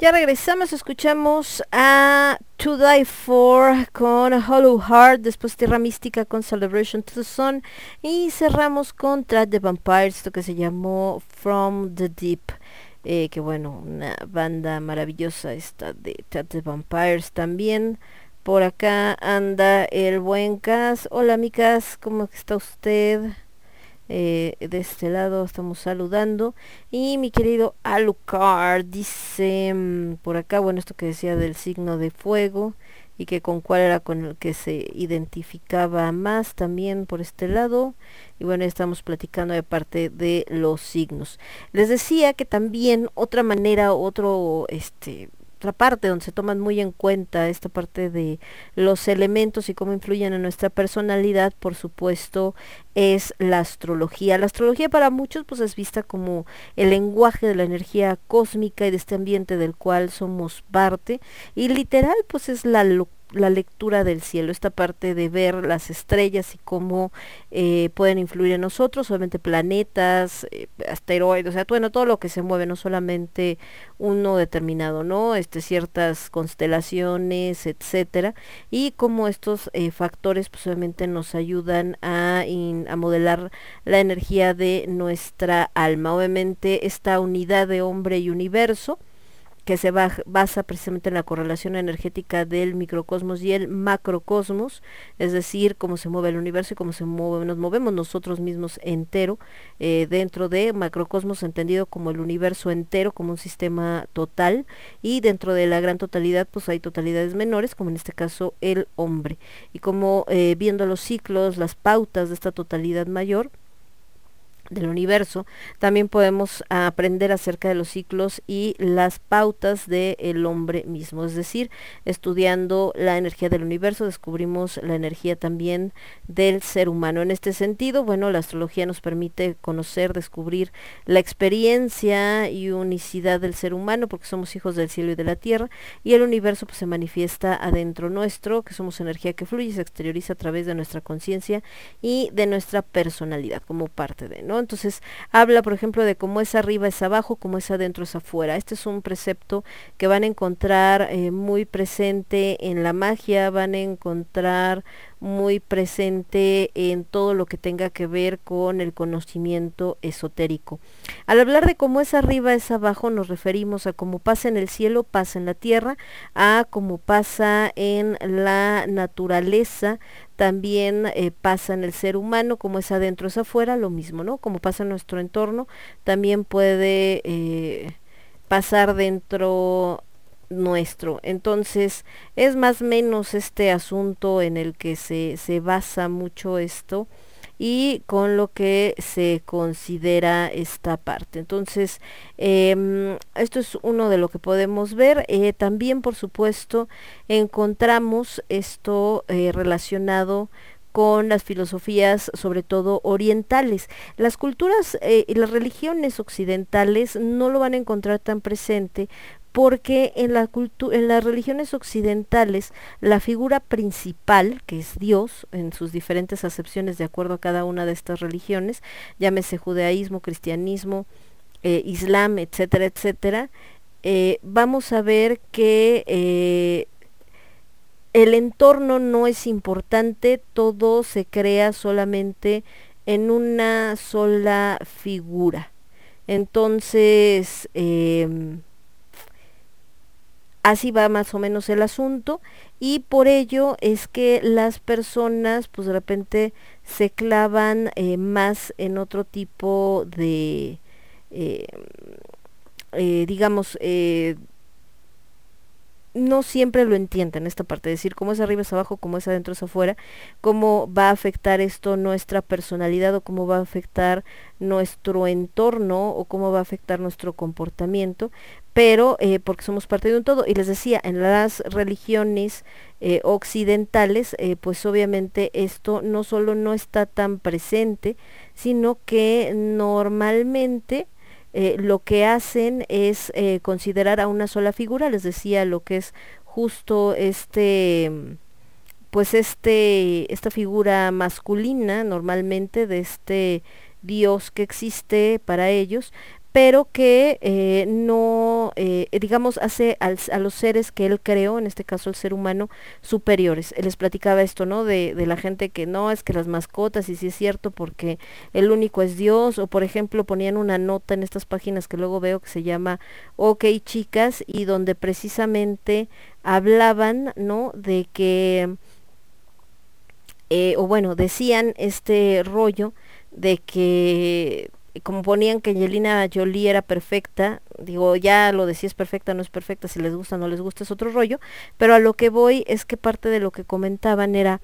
Ya regresamos, escuchamos a To Die For con Hollow Heart, después Tierra Mística con Celebration to the Sun y cerramos con Trap the Vampires, esto que se llamó From the Deep. Eh, que bueno, una banda maravillosa esta de Trap the Vampires también. Por acá anda el buen Cas. Hola, Micas, ¿cómo está usted? Eh, de este lado estamos saludando. Y mi querido Alucard dice mm, por acá bueno esto que decía del signo de fuego y que con cuál era con el que se identificaba más también por este lado. Y bueno estamos platicando de parte de los signos. Les decía que también otra manera otro este otra parte donde se toman muy en cuenta esta parte de los elementos y cómo influyen en nuestra personalidad, por supuesto, es la astrología. La astrología para muchos pues es vista como el lenguaje de la energía cósmica y de este ambiente del cual somos parte y literal pues es la la lectura del cielo, esta parte de ver las estrellas y cómo eh, pueden influir en nosotros, obviamente planetas, eh, asteroides, o sea, bueno, todo lo que se mueve, no solamente uno determinado, ¿no? Este, ciertas constelaciones, etcétera, y cómo estos eh, factores pues obviamente nos ayudan a, a modelar la energía de nuestra alma. Obviamente esta unidad de hombre y universo, que se basa precisamente en la correlación energética del microcosmos y el macrocosmos, es decir, cómo se mueve el universo y cómo se mueve, nos movemos nosotros mismos entero eh, dentro de macrocosmos entendido como el universo entero, como un sistema total, y dentro de la gran totalidad pues hay totalidades menores, como en este caso el hombre, y como eh, viendo los ciclos, las pautas de esta totalidad mayor, del universo, también podemos aprender acerca de los ciclos y las pautas del hombre mismo. Es decir, estudiando la energía del universo, descubrimos la energía también del ser humano. En este sentido, bueno, la astrología nos permite conocer, descubrir la experiencia y unicidad del ser humano, porque somos hijos del cielo y de la tierra, y el universo pues, se manifiesta adentro nuestro, que somos energía que fluye y se exterioriza a través de nuestra conciencia y de nuestra personalidad como parte de, ¿no? Entonces habla, por ejemplo, de cómo es arriba es abajo, cómo es adentro es afuera. Este es un precepto que van a encontrar eh, muy presente en la magia, van a encontrar muy presente en todo lo que tenga que ver con el conocimiento esotérico. Al hablar de cómo es arriba es abajo, nos referimos a cómo pasa en el cielo, pasa en la tierra, a cómo pasa en la naturaleza, también eh, pasa en el ser humano, como es adentro es afuera, lo mismo, ¿no? Como pasa en nuestro entorno, también puede eh, pasar dentro nuestro. Entonces, es más o menos este asunto en el que se, se basa mucho esto y con lo que se considera esta parte. Entonces, em, esto es uno de lo que podemos ver. Eh, también, por supuesto, encontramos esto eh, relacionado con las filosofías, sobre todo orientales. Las culturas eh, y las religiones occidentales no lo van a encontrar tan presente porque en, la en las religiones occidentales la figura principal, que es Dios, en sus diferentes acepciones de acuerdo a cada una de estas religiones, llámese judaísmo, cristianismo, eh, islam, etcétera, etcétera, eh, vamos a ver que eh, el entorno no es importante, todo se crea solamente en una sola figura. Entonces, em, Así va más o menos el asunto y por ello es que las personas pues de repente se clavan eh, más en otro tipo de, eh, eh, digamos, no siempre lo entienden esta parte, decir cómo es arriba es abajo, cómo es adentro es afuera, cómo va a afectar esto nuestra personalidad o cómo va a afectar nuestro entorno o cómo va a afectar nuestro comportamiento, pero eh, porque somos parte de un todo. Y les decía, en las religiones eh, occidentales, eh, pues obviamente esto no solo no está tan presente, sino que normalmente eh, lo que hacen es eh, considerar a una sola figura, les decía lo que es justo este pues este esta figura masculina normalmente de este dios que existe para ellos pero que eh, no, eh, digamos, hace a los seres que él creó, en este caso el ser humano, superiores. Él les platicaba esto, ¿no? De, la gente que no, es que las mascotas, y si es cierto, porque el único es Dios, o por ejemplo ponían una nota en estas páginas que luego veo que se llama OK Chicas, y donde precisamente hablaban, ¿no? De que, eh, o bueno, decían este rollo de que como ponían que Angelina Jolie era perfecta, digo, ya lo decía es perfecta, no es perfecta, si les gusta, no les gusta, es otro rollo, pero a lo que voy es que parte de lo que comentaban era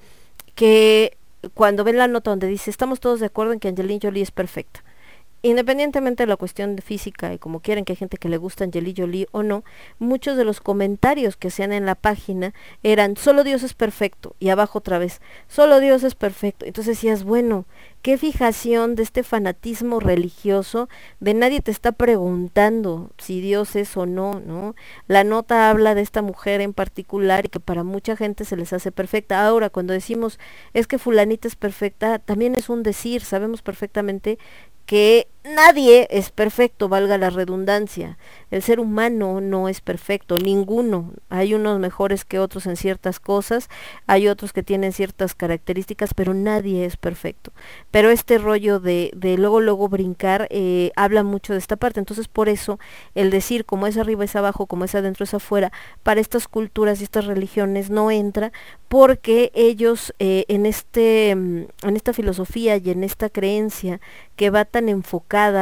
que cuando ven la nota donde dice, estamos todos de acuerdo en que Angelina Jolie es perfecta, independientemente de la cuestión física y como quieren que hay gente que le gusta Angelina Jolie o no, muchos de los comentarios que hacían en la página eran solo Dios es perfecto y abajo otra vez, solo Dios es perfecto. Entonces decías, bueno, qué fijación de este fanatismo religioso, de nadie te está preguntando si Dios es o no, ¿no? La nota habla de esta mujer en particular y que para mucha gente se les hace perfecta. Ahora, cuando decimos es que fulanita es perfecta, también es un decir, sabemos perfectamente que nadie es perfecto, valga la redundancia. El ser humano no es perfecto, ninguno. Hay unos mejores que otros en ciertas cosas, hay otros que tienen ciertas características, pero nadie es perfecto. Pero este rollo de, luego, luego brincar, eh, habla mucho de esta parte. Entonces, por eso, el decir como es arriba es abajo, como es adentro es afuera, para estas culturas y estas religiones no entra, porque ellos eh, en, este, mm, en esta filosofía y en esta creencia que va tan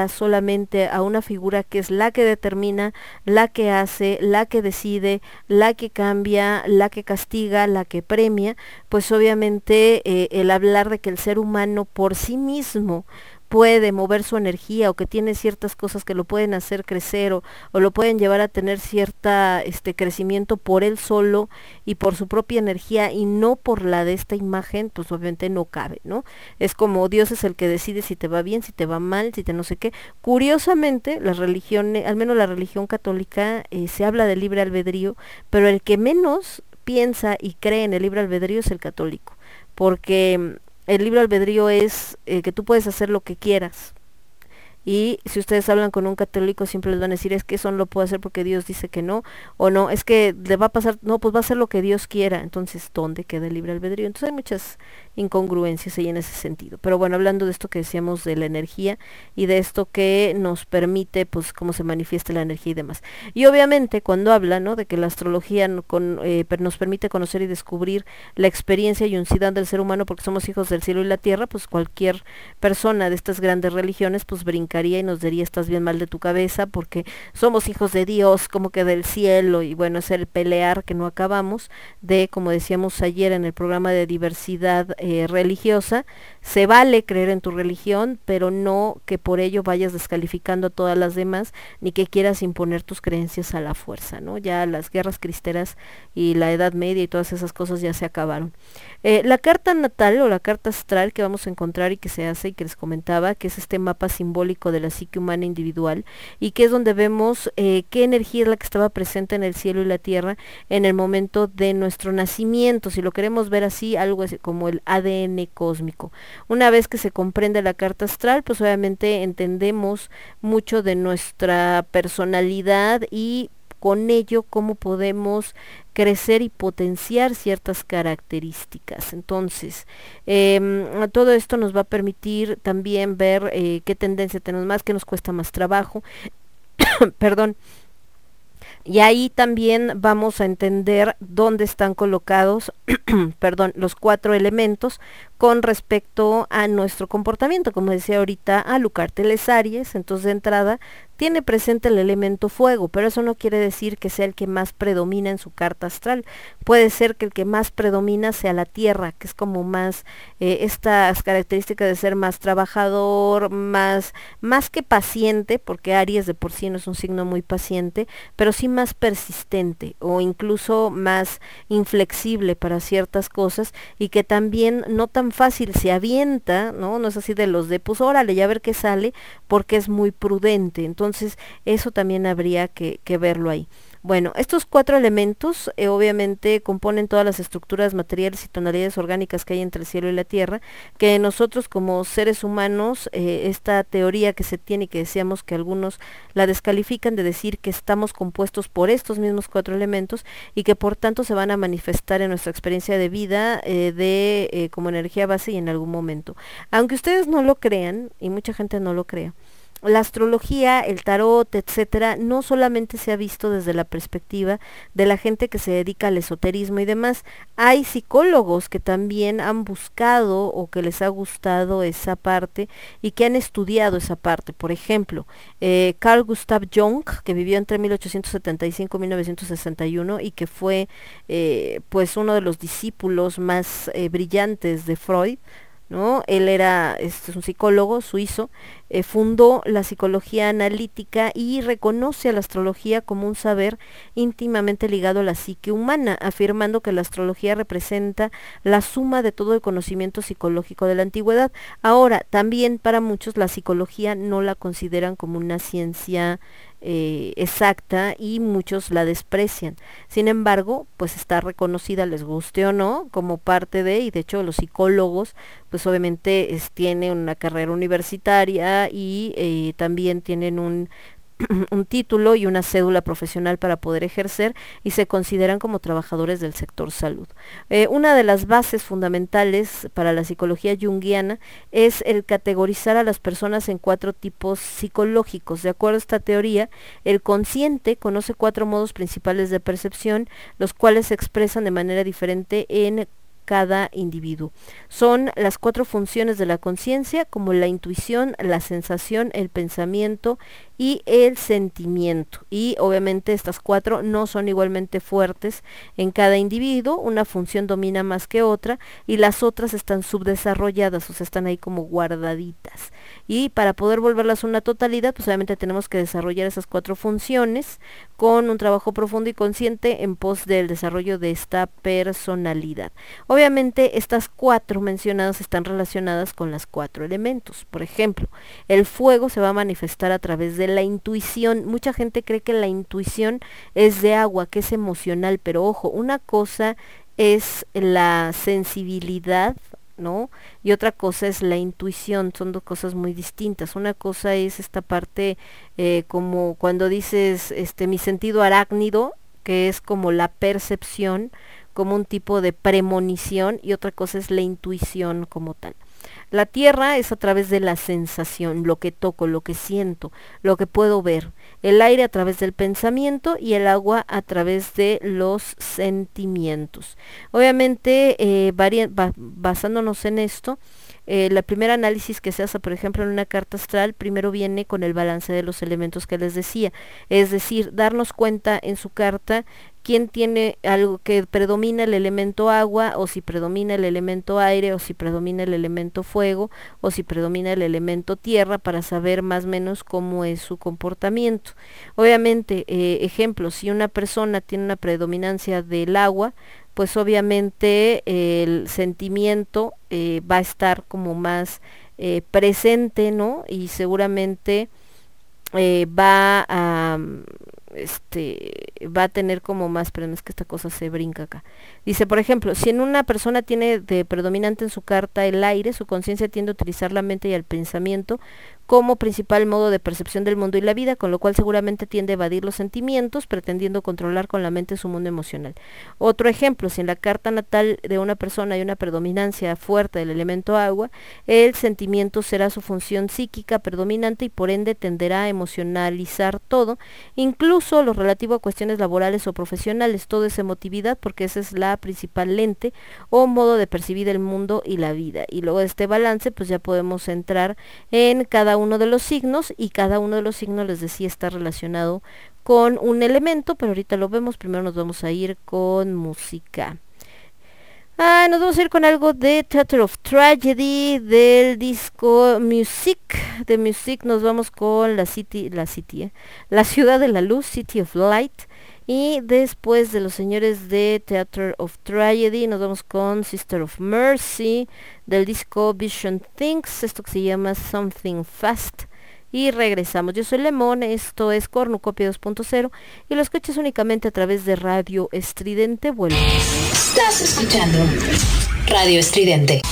solamente a una figura que es la que determina, la que hace, la que decide, la que cambia, la que castiga, la que premia, pues obviamente eh, el hablar de que el ser humano por sí mismo puede mover su energía o que tiene ciertas cosas que lo pueden hacer crecer o, o lo pueden llevar a tener cierta este crecimiento por él solo y por su propia energía y no por la de esta imagen, pues obviamente no cabe, ¿no? Es como Dios es el que decide si te va bien, si te va mal, si te no sé qué. Curiosamente, las religiones, al menos la religión católica, eh, se habla de libre albedrío, pero el que menos piensa y cree en el libre albedrío es el católico, porque el libre albedrío es eh, que tú puedes hacer lo que quieras. Y si ustedes hablan con un católico siempre les van a decir es que eso no lo puedo hacer porque Dios dice que no, o no, es que le va a pasar, no, pues va a hacer lo que Dios quiera, entonces ¿dónde queda el libre albedrío? Entonces hay muchas incongruencias ahí en ese sentido. Pero bueno, hablando de esto que decíamos de la energía y de esto que nos permite, pues, cómo se manifiesta la energía y demás. Y obviamente cuando habla, ¿no? De que la astrología eh, nos permite conocer y descubrir la experiencia y unidad del ser humano porque somos hijos del cielo y la tierra, pues cualquier persona de estas grandes religiones, pues brincaría y nos diría, estás bien mal de tu cabeza porque somos hijos de Dios, como que del cielo, y bueno, es el pelear que no acabamos de, como decíamos ayer en el programa de diversidad eh, religiosa, se vale creer en tu religión, pero no que por ello vayas descalificando a todas las demás, ni que quieras imponer tus creencias a la fuerza, ¿no? Ya las guerras cristeras y la Edad Media y todas esas cosas ya se acabaron. Eh, la carta natal o la carta astral que vamos a encontrar y que se hace y que les comentaba, que es este mapa simbólico de la psique humana individual y que es donde vemos eh, qué energía es la que estaba presente en el cielo y la tierra en el momento de nuestro nacimiento, si lo queremos ver así, algo así como el ADN cósmico. Una vez que se comprende la carta astral, pues obviamente entendemos mucho de nuestra personalidad y con ello cómo podemos crecer y potenciar ciertas características. Entonces, em, todo esto nos va a permitir también ver eh, qué tendencia tenemos más, qué nos cuesta más trabajo. Perdón. Y ahí también vamos a entender dónde están colocados, perdón, los cuatro elementos con respecto a nuestro comportamiento. Como decía ahorita a Teles Aries, entonces de entrada tiene presente el elemento fuego, pero eso no quiere decir que sea el que más predomina en su carta astral. Puede ser que el que más predomina sea la tierra, que es como más eh, estas características de ser más trabajador, más, más que paciente, porque Aries de por sí no es un signo muy paciente, pero sí más persistente o incluso más inflexible para ciertas cosas y que también no tan fácil se avienta, ¿no? No es así de los de pues órale, ya ver qué sale, porque es muy prudente. Entonces, eso también habría que, verlo ahí. Bueno, estos cuatro elementos eh, obviamente componen todas las estructuras materiales y tonalidades orgánicas que hay entre el cielo y la tierra, que nosotros como seres humanos, eh, esta teoría que se tiene y que decíamos que algunos la descalifican de decir que estamos compuestos por estos mismos cuatro elementos y que por tanto se van a manifestar en nuestra experiencia de vida eh, de como energía base y en algún momento. Aunque ustedes no lo crean, y mucha gente no lo crea, la astrología, el tarot, etcétera, no solamente se ha visto desde la perspectiva de la gente que se dedica al esoterismo y demás. Hay psicólogos que también han buscado o que les ha gustado esa parte y que han estudiado esa parte. Por ejemplo, eh, Carl Gustav Jung, que vivió entre 1875 y 1961 y que fue eh, pues uno de los discípulos más eh, brillantes de Freud, Él era este, un psicólogo suizo, eh, fundó la psicología analítica y reconoce a la astrología como un saber íntimamente ligado a la psique humana, afirmando que la astrología representa la suma de todo el conocimiento psicológico de la antigüedad. Ahora, también para muchos la psicología no la consideran como una ciencia eh, exacta y muchos la desprecian. Sin embargo, pues está reconocida, les guste o no, como parte de, y de hecho los psicólogos, pues obviamente tienen una carrera universitaria y eh, también tienen un un título y una cédula profesional para poder ejercer y se consideran como trabajadores del sector salud. Eh, una de las bases fundamentales para la psicología junguiana es el categorizar a las personas en cuatro tipos psicológicos. De acuerdo a esta teoría, el consciente conoce cuatro modos principales de percepción, los cuales se expresan de manera diferente en cada individuo. Son las cuatro funciones de la conciencia como la intuición, la sensación, el pensamiento y el sentimiento. Y obviamente estas cuatro no son igualmente fuertes en cada individuo, una función domina más que otra y las otras están subdesarrolladas, o sea, están ahí como guardaditas. Y para poder volverlas una totalidad, pues obviamente tenemos que desarrollar esas cuatro funciones con un trabajo profundo y consciente en pos del desarrollo de esta personalidad. Obviamente estas cuatro mencionadas están relacionadas con las cuatro elementos. Por ejemplo, el fuego se va a manifestar a través de la intuición. Mucha gente cree que la intuición es de agua, que es emocional, pero ojo, una cosa es la sensibilidad ¿no? Y otra cosa es la intuición, son dos cosas muy distintas. Una cosa es esta parte eh, como cuando dices este mi sentido arácnido, que es como la percepción, como un tipo de premonición, y otra cosa es la intuición como tal. La tierra es a través de la sensación, lo que toco, lo que siento, lo que puedo ver. El aire a través del pensamiento y el agua a través de los sentimientos. Obviamente, eh, basándonos en esto, eh, la primera análisis que se hace, por ejemplo, en una carta astral, primero viene con el balance de los elementos que les decía. Es decir, darnos cuenta en su carta quién tiene algo que predomina el elemento agua o si predomina el elemento aire o si predomina el elemento fuego o si predomina el elemento tierra para saber más o menos cómo es su comportamiento. Obviamente, eh, ejemplo, si una persona tiene una predominancia del agua, pues obviamente el sentimiento eh, va a estar como más eh, presente, ¿no? Y seguramente va a este va a tener como más, pero es que esta cosa se brinca acá. Dice, por ejemplo, si en una persona tiene de predominante en su carta el aire, su conciencia tiende a utilizar la mente y el pensamiento como principal modo de percepción del mundo y la vida, con lo cual seguramente tiende a evadir los sentimientos, pretendiendo controlar con la mente su mundo emocional. Otro ejemplo, si en la carta natal de una persona hay una predominancia fuerte del elemento agua, el sentimiento será su función psíquica predominante y por ende tenderá a emocionalizar todo, incluso lo relativo a cuestiones laborales o profesionales, todo es emotividad porque esa es la principal lente o modo de percibir el mundo y la vida. Y luego de este balance, pues ya podemos entrar en cada uno de los signos y cada uno de los signos les decía está relacionado con un elemento, pero ahorita lo vemos, primero nos vamos a ir con música. Ah, nos vamos a ir con algo de Theater of Tragedy del disco Music. De Music nos vamos con la City, la City, eh, la ciudad de la luz, City of Light. Y después de los señores de Theater of Tragedy nos vamos con Sister of Mercy del disco Vision Things, esto que se llama Something Fast. y regresamos. Yo soy Lemón, esto es Cornucopia 2.0 y lo escuchas únicamente a través de Radio Estridente. Vuelvo. Estás escuchando Radio Estridente.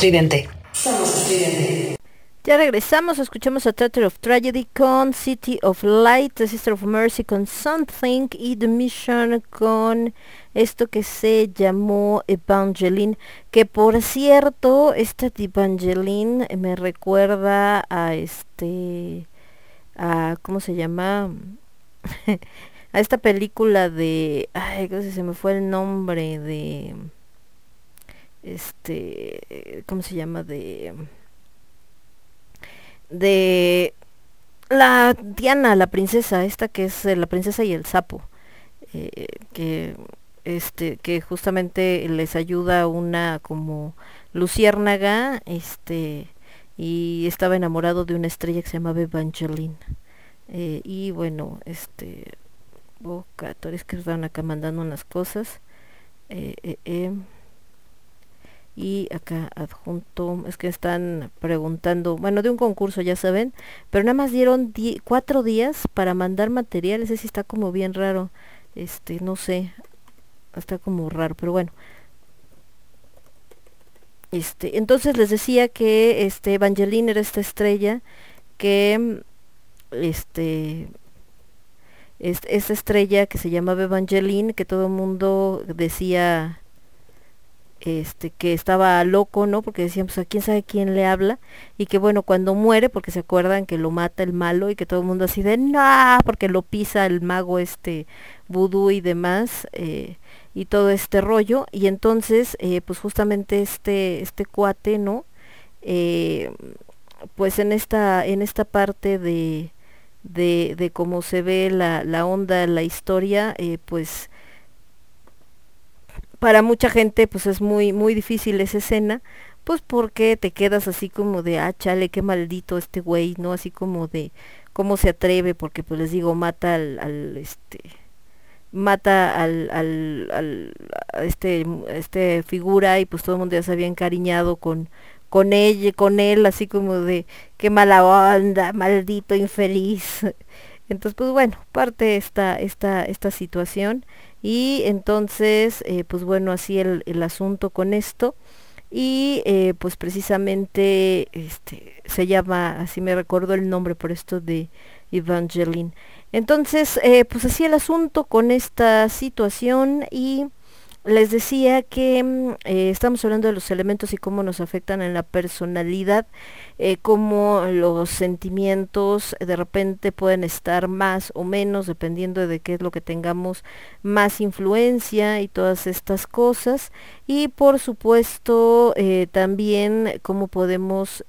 Estridente. Ya regresamos, escuchamos a Theater of Tragedy con City of Light, The Sister of Mercy con Something y The Mission con esto que se llamó Evangeline, que por cierto, esta Evangeline me recuerda a este, a, ¿cómo se llama? a esta película de, ay, ¿cómo se se me fue el nombre de, este, ¿cómo se llama? De de la Diana, la princesa, esta que es eh, la princesa y el sapo, eh, que este que justamente les ayuda una como luciérnaga, este y estaba enamorado de una estrella que se llamaba Evangeline. Eh, y bueno, este Boca, es que estaban acá mandando unas cosas. Eh, eh, eh y acá adjunto es que están preguntando bueno de un concurso ya saben pero nada más dieron di- cuatro días para mandar material ese sí está como bien raro este no sé está como raro pero bueno. Este entonces les decía que este Evangeline era esta estrella que este es- esta estrella que se llamaba Evangeline que todo el mundo decía este que estaba loco, ¿no? Porque decían, pues a quién sabe quién le habla y que bueno, cuando muere, porque se acuerdan que lo mata el malo y que todo el mundo así de, no, porque lo pisa el mago este vudú y demás eh, y todo este rollo y entonces eh, pues justamente este este cuate, ¿no? Eh, pues en esta en esta parte de de, de cómo se ve la, la onda, la historia, eh, pues para mucha gente pues es muy muy difícil esa escena pues porque te quedas así como de ah chale qué maldito este güey no así como de cómo se atreve porque pues les digo mata al, este mata al, al, al a este este figura y pues todo el mundo ya se había encariñado con con ella con él así como de qué mala onda maldito infeliz entonces pues bueno parte esta esta esta situación y entonces eh, pues bueno así el, el asunto con esto y eh, pues precisamente este se llama así me recuerdo el nombre por esto de Evangeline. Entonces eh, pues así el asunto con esta situación y les decía que mm, eh, estamos hablando de los elementos y cómo nos afectan en la personalidad, eh, cómo los sentimientos de repente pueden estar más o menos dependiendo de qué es lo que tengamos más influencia y todas estas cosas. Y por supuesto eh, también cómo podemos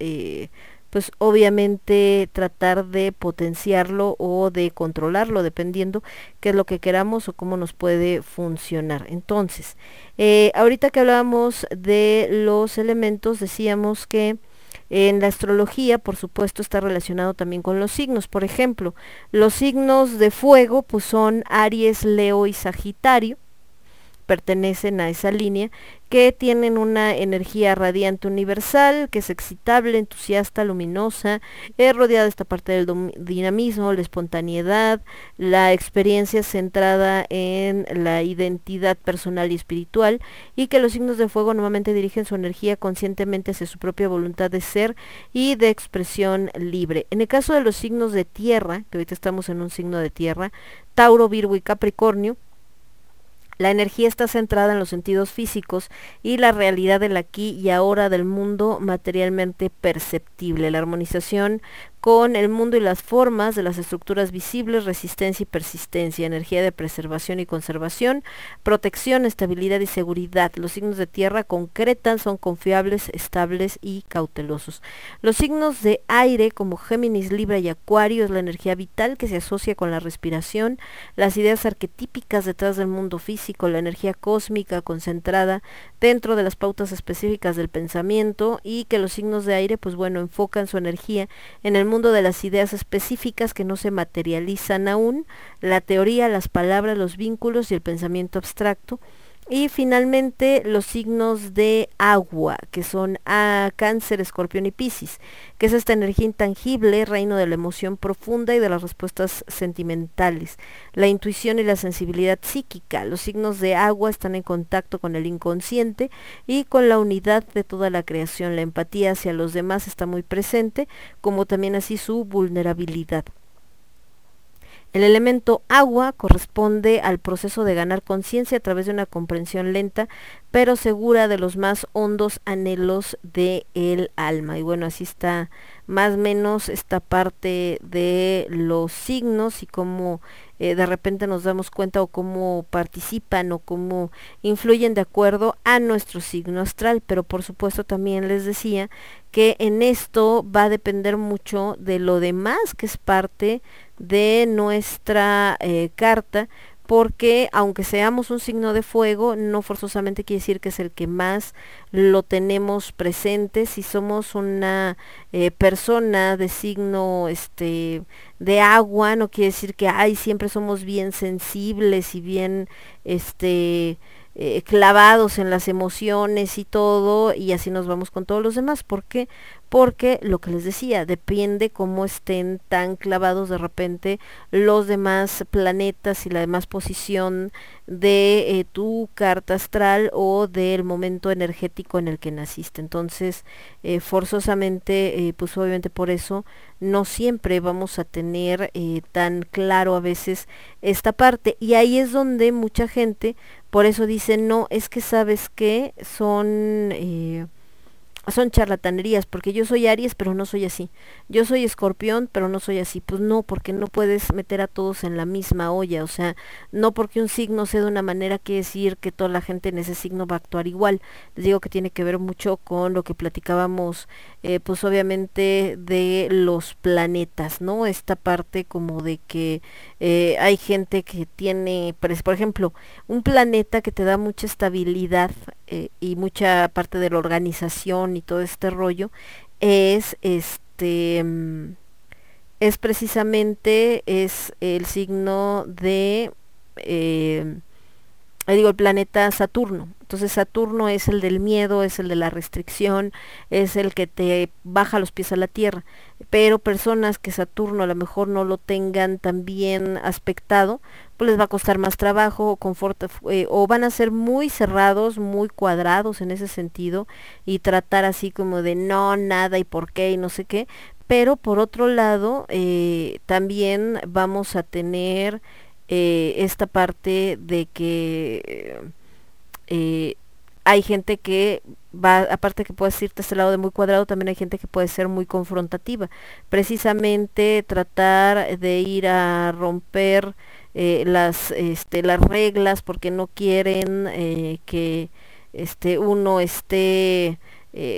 pues obviamente tratar de potenciarlo o de controlarlo dependiendo qué es lo que queramos o cómo nos puede funcionar. Entonces, eh, ahorita que hablábamos de los elementos, decíamos que en la astrología, por supuesto, está relacionado también con los signos. Por ejemplo, los signos de fuego pues son Aries, Leo y Sagitario pertenecen a esa línea, que tienen una energía radiante universal, que es excitable, entusiasta, luminosa, es rodeada de esta parte del dinamismo, la espontaneidad, la experiencia centrada en la identidad personal y espiritual, y que los signos de fuego normalmente dirigen su energía conscientemente hacia su propia voluntad de ser y de expresión libre. En el caso de los signos de tierra, que ahorita estamos en un signo de tierra, Tauro, Virgo y Capricornio, la energía está centrada en los sentidos físicos y la realidad del aquí y ahora del mundo materialmente perceptible. La armonización con el mundo y las formas de las estructuras visibles, resistencia y persistencia, energía de preservación y conservación, protección, estabilidad y seguridad. Los signos de tierra concretan, son confiables, estables y cautelosos. Los signos de aire como Géminis, Libra y Acuario es la energía vital que se asocia con la respiración, las ideas arquetípicas detrás del mundo físico, la energía cósmica concentrada dentro de las pautas específicas del pensamiento y que los signos de aire pues bueno enfocan su energía en el mundo de las ideas específicas que no se materializan aún, la teoría, las palabras, los vínculos y el pensamiento abstracto. Y finalmente los signos de agua, que son a cáncer, escorpión y piscis, que es esta energía intangible, reino de la emoción profunda y de las respuestas sentimentales, la intuición y la sensibilidad psíquica. Los signos de agua están en contacto con el inconsciente y con la unidad de toda la creación. La empatía hacia los demás está muy presente, como también así su vulnerabilidad. El elemento agua corresponde al proceso de ganar conciencia a través de una comprensión lenta pero segura de los más hondos anhelos del el alma. Y bueno, así está más o menos esta parte de los signos y cómo eh, de repente nos damos cuenta o cómo participan o cómo influyen de acuerdo a nuestro signo astral. Pero por supuesto también les decía que en esto va a depender mucho de lo demás que es parte de nuestra eh, carta, porque aunque seamos un signo de fuego, no forzosamente quiere decir que es el que más lo tenemos presente. Si somos una eh, persona de signo este de agua, no quiere decir que ay siempre somos bien sensibles y bien este eh, clavados en las emociones y todo, y así nos vamos con todos los demás. ¿Por qué? Porque lo que les decía, depende cómo estén tan clavados de repente los demás planetas y la demás posición de eh, tu carta astral o del momento energético en el que naciste. Entonces, eh, forzosamente, pues obviamente por eso no siempre vamos a tener tan claro a veces esta parte. Y ahí es donde mucha gente por eso dicen, no, es que sabes que son... Son charlatanerías, porque yo soy Aries, pero no soy así. Yo soy Escorpión, pero no soy así. Pues no, porque no puedes meter a todos en la misma olla. O sea, no porque un signo sea de una manera quiere decir que toda la gente en ese signo va a actuar igual. Les digo que tiene que ver mucho con lo que platicábamos, eh, pues obviamente de los planetas, ¿no? Esta parte como de que eh, hay gente que tiene, por ejemplo, un planeta que te da mucha estabilidad eh, y mucha parte de la organización y todo este rollo es este mm, es precisamente es el signo de eh, digo el planeta Saturno entonces Saturno es el del miedo, es el de la restricción, es el que te baja los pies a la tierra. Pero personas que Saturno a lo mejor no lo tengan tan bien aspectado, pues les va a costar más trabajo o, eh, o van a ser muy cerrados, muy cuadrados en ese sentido y tratar así como de no, nada y por qué y no sé qué. Pero por otro lado, eh, también vamos a tener eh, esta parte de que eh, hay gente que va, aparte que puedes irte a este lado de muy cuadrado, también hay gente que puede ser muy confrontativa. Precisamente tratar de ir a romper eh, las, este, las reglas porque no quieren que este, uno esté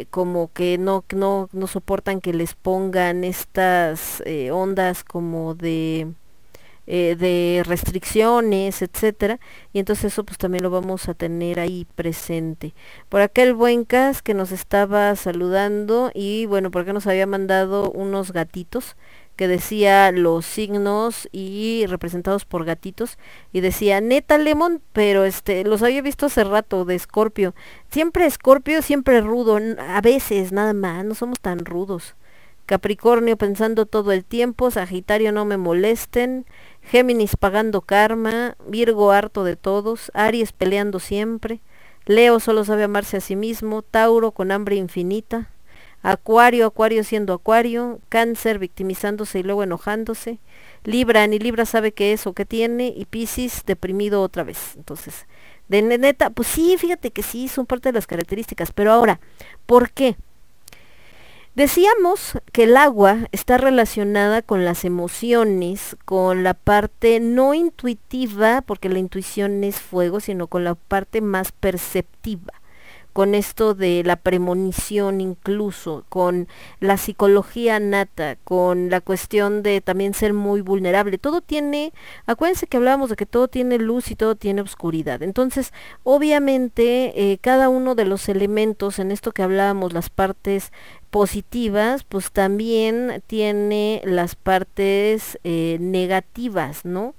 como que no, no, no soportan que les pongan estas ondas como de eh, de restricciones, etcétera, y entonces eso pues también lo vamos a tener ahí presente. Por acá el buen Cas que nos estaba saludando y bueno, por nos había mandado unos gatitos que decía los signos y representados por gatitos y decía neta lemon pero este los había visto hace rato de escorpio siempre escorpio siempre rudo a veces nada más no somos tan rudos Capricornio pensando todo el tiempo Sagitario no me molesten Géminis pagando karma Virgo harto de todos Aries peleando siempre Leo solo sabe amarse a sí mismo Tauro con hambre infinita Acuario, Acuario siendo Acuario, Cáncer victimizándose y luego enojándose, Libra, ni Libra sabe qué es o qué tiene, y Piscis deprimido otra vez. Entonces, de neta, pues sí, fíjate que sí, son parte de las características, pero ahora, ¿por qué? Decíamos que el agua está relacionada con las emociones, con la parte no intuitiva, porque la intuición es fuego, sino con la parte más perceptiva con esto de la premonición incluso, con la psicología nata, con la cuestión de también ser muy vulnerable. Todo tiene, acuérdense que hablábamos de que todo tiene luz y todo tiene oscuridad. Entonces, obviamente, eh, cada uno de los elementos en esto que hablábamos, las partes positivas, pues también tiene las partes eh, negativas, ¿no?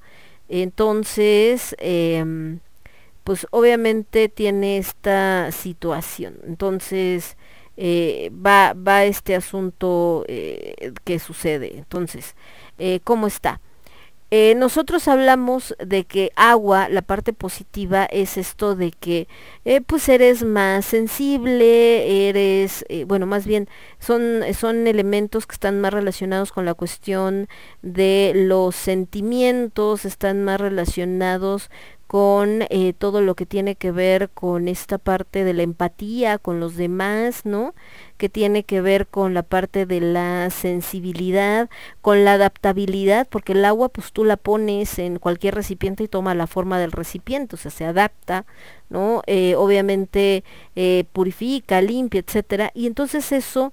Entonces, eh, pues obviamente tiene esta situación. Entonces, eh, va, va este asunto eh, que sucede. Entonces, ¿cómo está? Eh, nosotros hablamos de que agua, la parte positiva es esto de que eh, pues eres más sensible, eres, eh, bueno, más bien son, son elementos que están más relacionados con la cuestión de los sentimientos, están más relacionados con eh, todo lo que tiene que ver con esta parte de la empatía con los demás, ¿no? Que tiene que ver con la parte de la sensibilidad, con la adaptabilidad, porque el agua pues tú la pones en cualquier recipiente y toma la forma del recipiente, o sea, se adapta, ¿no? Eh, obviamente eh, purifica, limpia, etcétera, y entonces eso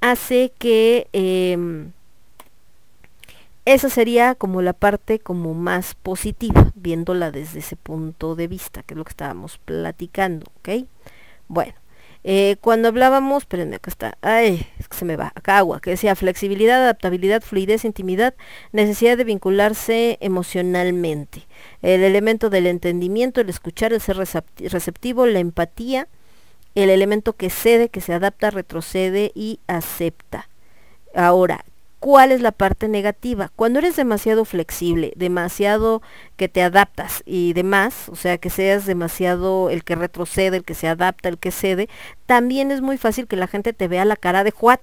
hace que eh, esa sería como la parte como más positiva, viéndola desde ese punto de vista, que es lo que estábamos platicando, ¿ok? Bueno, eh, cuando hablábamos, espérenme, acá está, ay, que se me va, acá agua, que decía flexibilidad, adaptabilidad, fluidez, intimidad, necesidad de vincularse emocionalmente, el elemento del entendimiento, el escuchar, el ser receptivo, la empatía, el elemento que cede, que se adapta, retrocede y acepta. Ahora, ¿Cuál es la parte negativa? Cuando eres demasiado flexible, demasiado que te adaptas y demás, o sea, que seas demasiado el que retrocede, el que se adapta, el que cede, también es muy fácil que la gente te vea la cara de Juat.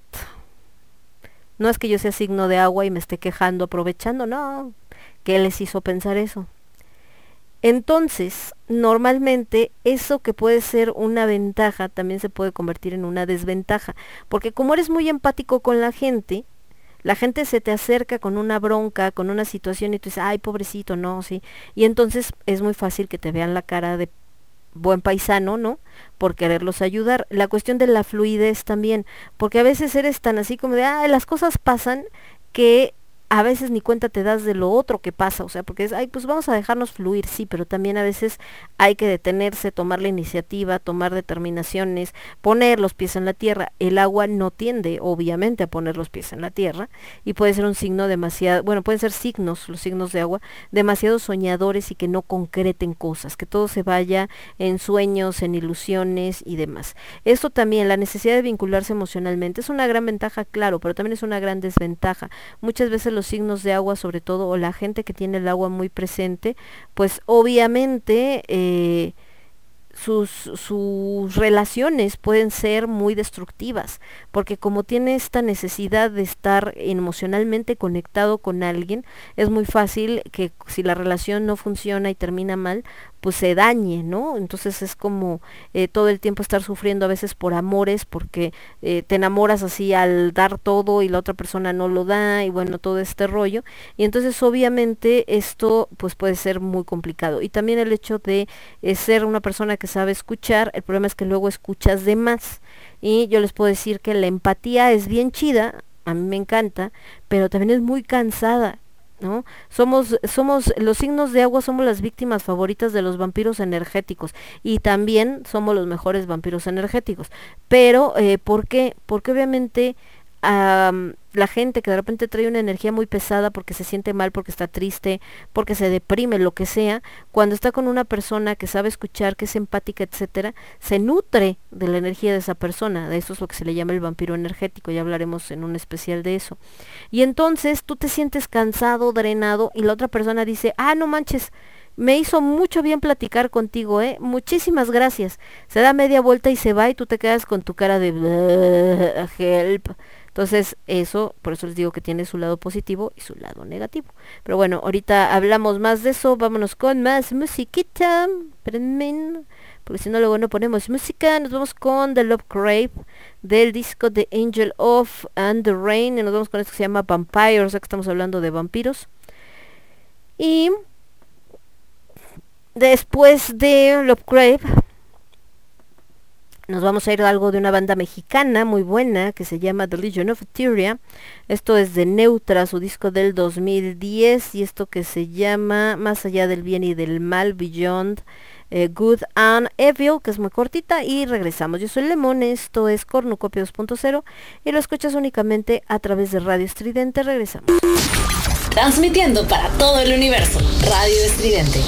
No es que yo sea signo de agua y me esté quejando, aprovechando, no. ¿Qué les hizo pensar eso? Entonces, normalmente eso que puede ser una ventaja también se puede convertir en una desventaja, porque como eres muy empático con la gente, la gente se te acerca con una bronca, con una situación y tú dices, ay, pobrecito, no, sí. Y entonces es muy fácil que te vean la cara de buen paisano, ¿no? Por quererlos ayudar. La cuestión de la fluidez también, porque a veces eres tan así como de, ah, las cosas pasan que a veces ni cuenta te das de lo otro que pasa, o sea, porque es, ay, pues vamos a dejarnos fluir, sí, pero también a veces hay que detenerse, tomar la iniciativa, tomar determinaciones, poner los pies en la tierra. El agua no tiende, obviamente, a poner los pies en la tierra y puede ser un signo demasiado, bueno, pueden ser signos, los signos de agua, demasiado soñadores y que no concreten cosas, que todo se vaya en sueños, en ilusiones y demás. Esto también, la necesidad de vincularse emocionalmente, es una gran ventaja, claro, pero también es una gran desventaja. Muchas veces los signos de agua sobre todo o la gente que tiene el agua muy presente pues obviamente eh, sus, sus relaciones pueden ser muy destructivas, porque como tiene esta necesidad de estar emocionalmente conectado con alguien, es muy fácil que si la relación no funciona y termina mal, pues se dañe, ¿no? Entonces es como eh, todo el tiempo estar sufriendo a veces por amores, porque eh, te enamoras así al dar todo y la otra persona no lo da y bueno, todo este rollo. Y entonces obviamente esto pues puede ser muy complicado. Y también el hecho de eh, ser una persona que sabe escuchar, el problema es que luego escuchas de más. Y yo les puedo decir que la empatía es bien chida, a mí me encanta, pero también es muy cansada. ¿No? Somos, somos, los signos de agua somos las víctimas favoritas de los vampiros energéticos y también somos los mejores vampiros energéticos. Pero, eh, ¿por qué? Porque obviamente am, la gente que de repente trae una energía muy pesada porque se siente mal, porque está triste, porque se deprime, lo que sea, cuando está con una persona que sabe escuchar, que es empática, etcétera, se nutre de la energía de esa persona. De eso es lo que se le llama el vampiro energético, ya hablaremos en un especial de eso. Y entonces tú te sientes cansado, drenado, y la otra persona dice, ah, no manches, me hizo mucho bien platicar contigo, ¿eh? Muchísimas gracias. Se da media vuelta y se va y tú te quedas con tu cara de "Bleh, help. Entonces, eso, por eso les digo que tiene su lado positivo y su lado negativo. Pero bueno, ahorita hablamos más de eso. Vámonos con más musiquita. Espérenme, porque si no luego no ponemos música. Nos vamos con The Love Crave del disco The Angel of and the Rain. Y nos vamos con esto que se llama Vampire. O sea que estamos hablando de vampiros. Y después de Love Crave nos vamos a ir a algo de una banda mexicana muy buena que se llama The Legion of Etheria. Esto es de Neutra, su disco del 2010 y esto que se llama Más allá del bien y del mal, Beyond eh, Good and Evil, que es muy cortita y regresamos. Yo soy Lemon, esto es Cornucopia 2.0 y lo escuchas únicamente a través de Radio Estridente. Regresamos. Transmitiendo para todo el universo. Radio Estridente.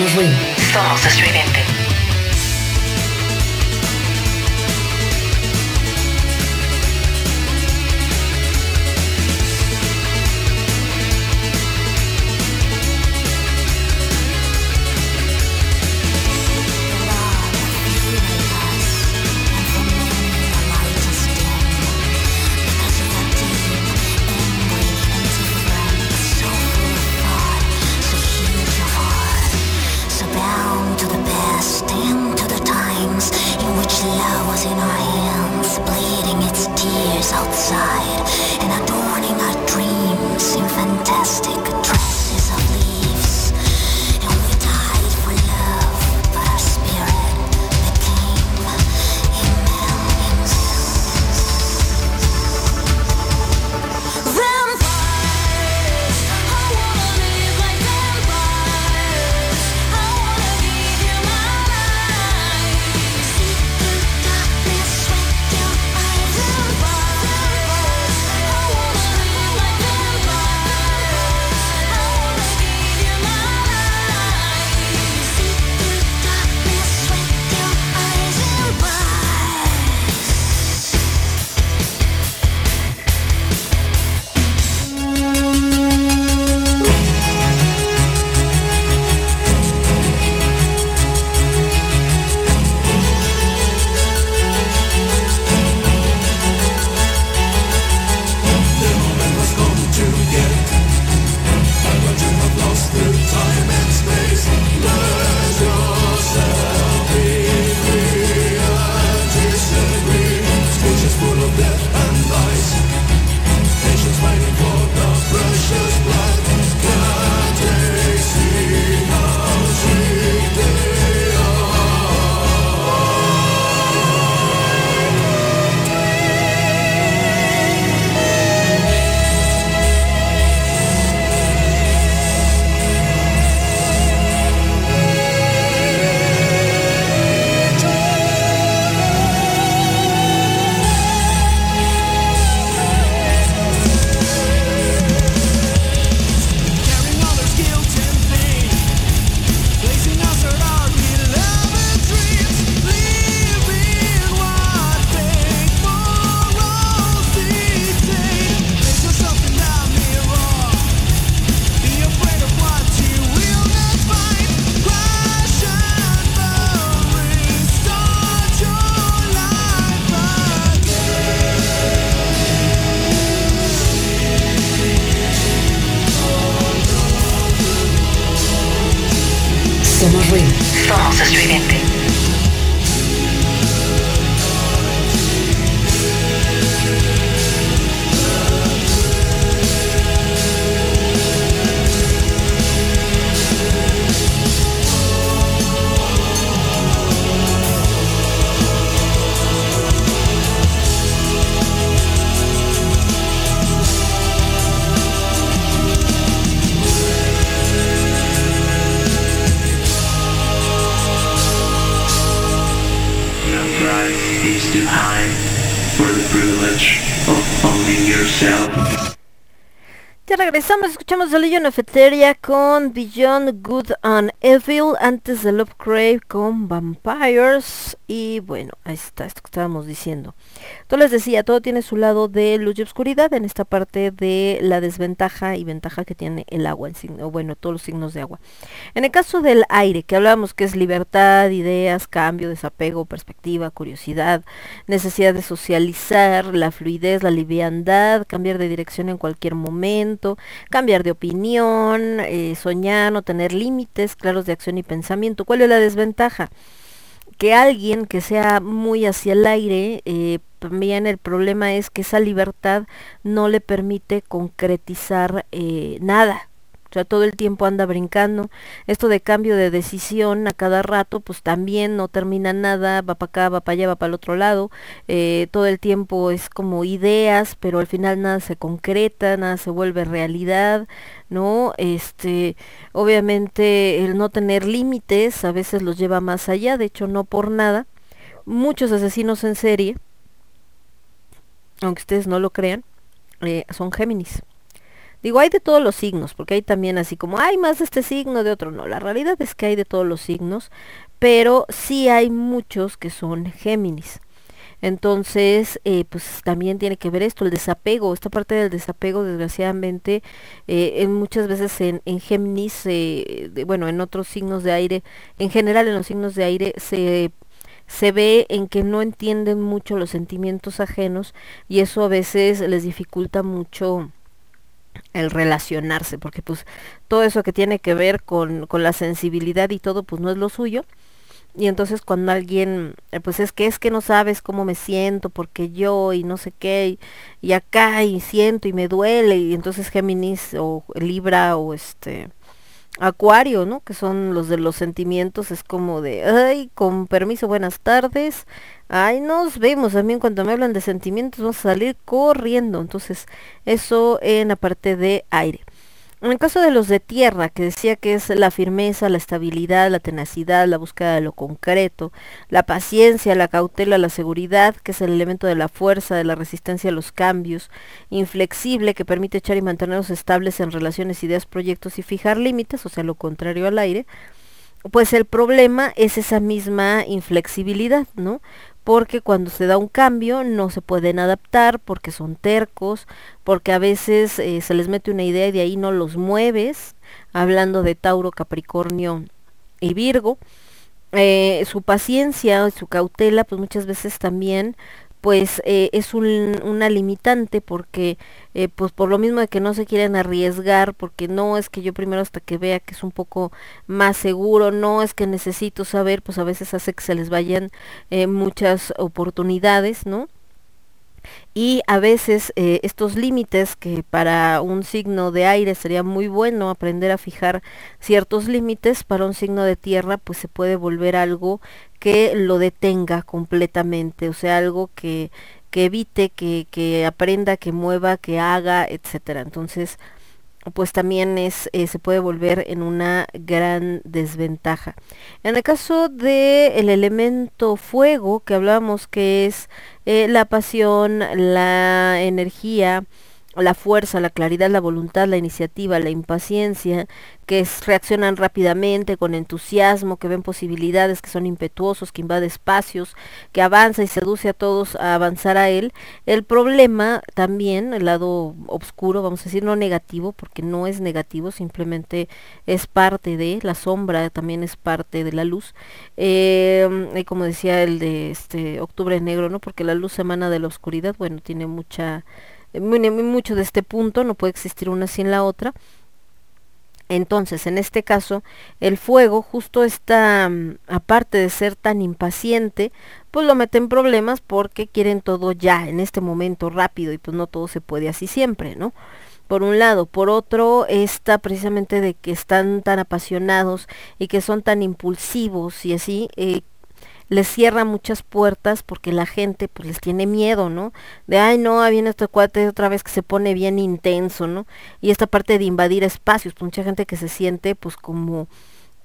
Somos ruido. Somos estridente. Escuchamos The Etheria con Beyond Good and Evil, antes de Love con Vampires y bueno, ahí está esto que estábamos diciendo. Entonces les decía, todo tiene su lado de luz y oscuridad en esta parte de la desventaja y ventaja que tiene el agua, en signo, bueno, todos los signos de agua. En el caso del aire, que hablábamos que es libertad, ideas, cambio, desapego, perspectiva, curiosidad, necesidad de socializar, la fluidez, la liviandad, cambiar de dirección en cualquier momento, cambiar de opinión, eh, soñar, no tener límites claros de acción y pensamiento. ¿Cuál es la desventaja? que alguien que sea muy hacia el aire, eh, también el problema es que esa libertad no le permite concretizar eh, nada. O sea, todo el tiempo anda brincando. Esto de cambio de decisión a cada rato, pues también no termina nada, va para acá, va para allá, va para el otro lado. Eh, todo el tiempo es como ideas, pero al final nada se concreta, nada se vuelve realidad, ¿no? Este, obviamente el no tener límites a veces los lleva más allá, de hecho no por nada. Muchos asesinos en serie, aunque ustedes no lo crean, eh, son Géminis Digo, hay de todos los signos, porque hay también así como, hay más de este signo, de otro no. La realidad es que hay de todos los signos, pero sí hay muchos que son Géminis. Entonces, eh, pues también tiene que ver esto, el desapego, esta parte del desapego, desgraciadamente, eh, en muchas veces en, Géminis, eh, bueno, en otros signos de aire, en general en los signos de aire, se se ve en que no entienden mucho los sentimientos ajenos y eso a veces les dificulta mucho el relacionarse, porque pues todo eso que tiene que ver con, con la sensibilidad y todo, pues no es lo suyo. Y entonces cuando alguien, eh, pues es que es que no sabes cómo me siento, porque yo y no sé qué, y, y acá y siento y me duele, y entonces Géminis o Libra o este Acuario, ¿no? Que son los de los sentimientos, es como de, ay, con permiso, buenas tardes, ay, nos vemos, mí cuando me hablan de sentimientos vamos a salir corriendo, entonces eso en la parte de aire. En el caso de los de tierra, que decía que es la firmeza, la estabilidad, la tenacidad, la búsqueda de lo concreto, la paciencia, la cautela, la seguridad, que es el elemento de la fuerza, de la resistencia a los cambios, inflexible, que permite echar y mantenerlos estables en relaciones, ideas, proyectos y fijar límites, o sea, lo contrario al aire, pues el problema es esa misma inflexibilidad, ¿no? Porque cuando se da un cambio no se pueden adaptar porque son tercos, porque a veces eh, se les mete una idea y de ahí no los mueves, hablando de Tauro, Capricornio y Virgo. Eh, su paciencia, su cautela, pues muchas veces también pues eh, es un, una limitante porque eh, pues por lo mismo de que no se quieren arriesgar porque no es que yo primero hasta que vea que es un poco más seguro no es que necesito saber pues a veces hace que se les vayan eh, muchas oportunidades no y a veces eh, estos límites que para un signo de aire sería muy bueno aprender a fijar ciertos límites para un signo de tierra pues se puede volver algo que lo detenga completamente o sea algo que que evite que, que aprenda que mueva que haga etcétera. Entonces pues también es eh, se puede volver en una gran desventaja. En el caso del el elemento fuego que hablábamos que es eh, la pasión, la energía, la fuerza, la claridad, la voluntad, la iniciativa, la impaciencia, que reaccionan rápidamente, con entusiasmo, que ven posibilidades, que son impetuosos, que invade espacios, que avanza y seduce a todos a avanzar a él. El problema también, el lado oscuro, vamos a decir, no negativo, porque no es negativo, simplemente es parte de, la sombra también es parte de la luz. Eh, y como decía el de este octubre negro, ¿no? Porque la luz emana de la oscuridad, bueno, tiene mucha mucho de este punto, no puede existir una sin la otra. Entonces, en este caso, el fuego justo está, mm, aparte de ser tan impaciente, pues lo mete en problemas porque quieren todo ya, en este momento, rápido, y pues no todo se puede así siempre, ¿no? Por un lado, por otro, está precisamente de que están tan apasionados y que son tan impulsivos y así, eh, les cierra muchas puertas porque la gente pues les tiene miedo, ¿no? De, ay, no, ahí viene este cuate otra vez que se pone bien intenso, ¿no? Y esta parte de invadir espacios, pues mucha gente que se siente pues como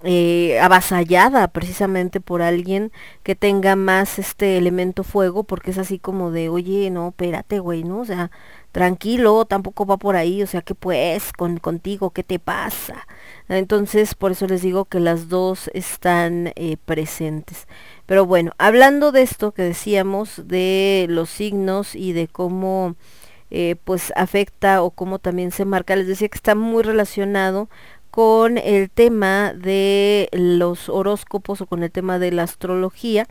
eh, avasallada precisamente por alguien que tenga más este elemento fuego, porque es así como de, oye, no, espérate, güey, ¿no? O sea, tranquilo, tampoco va por ahí, o sea, ¿qué pues con, contigo? ¿Qué te pasa? Entonces, por eso les digo que las dos están eh, presentes. Pero bueno, hablando de esto que decíamos, de los signos y de cómo eh, pues afecta o cómo también se marca, les decía que está muy relacionado con el tema de los horóscopos o con el tema de la astrología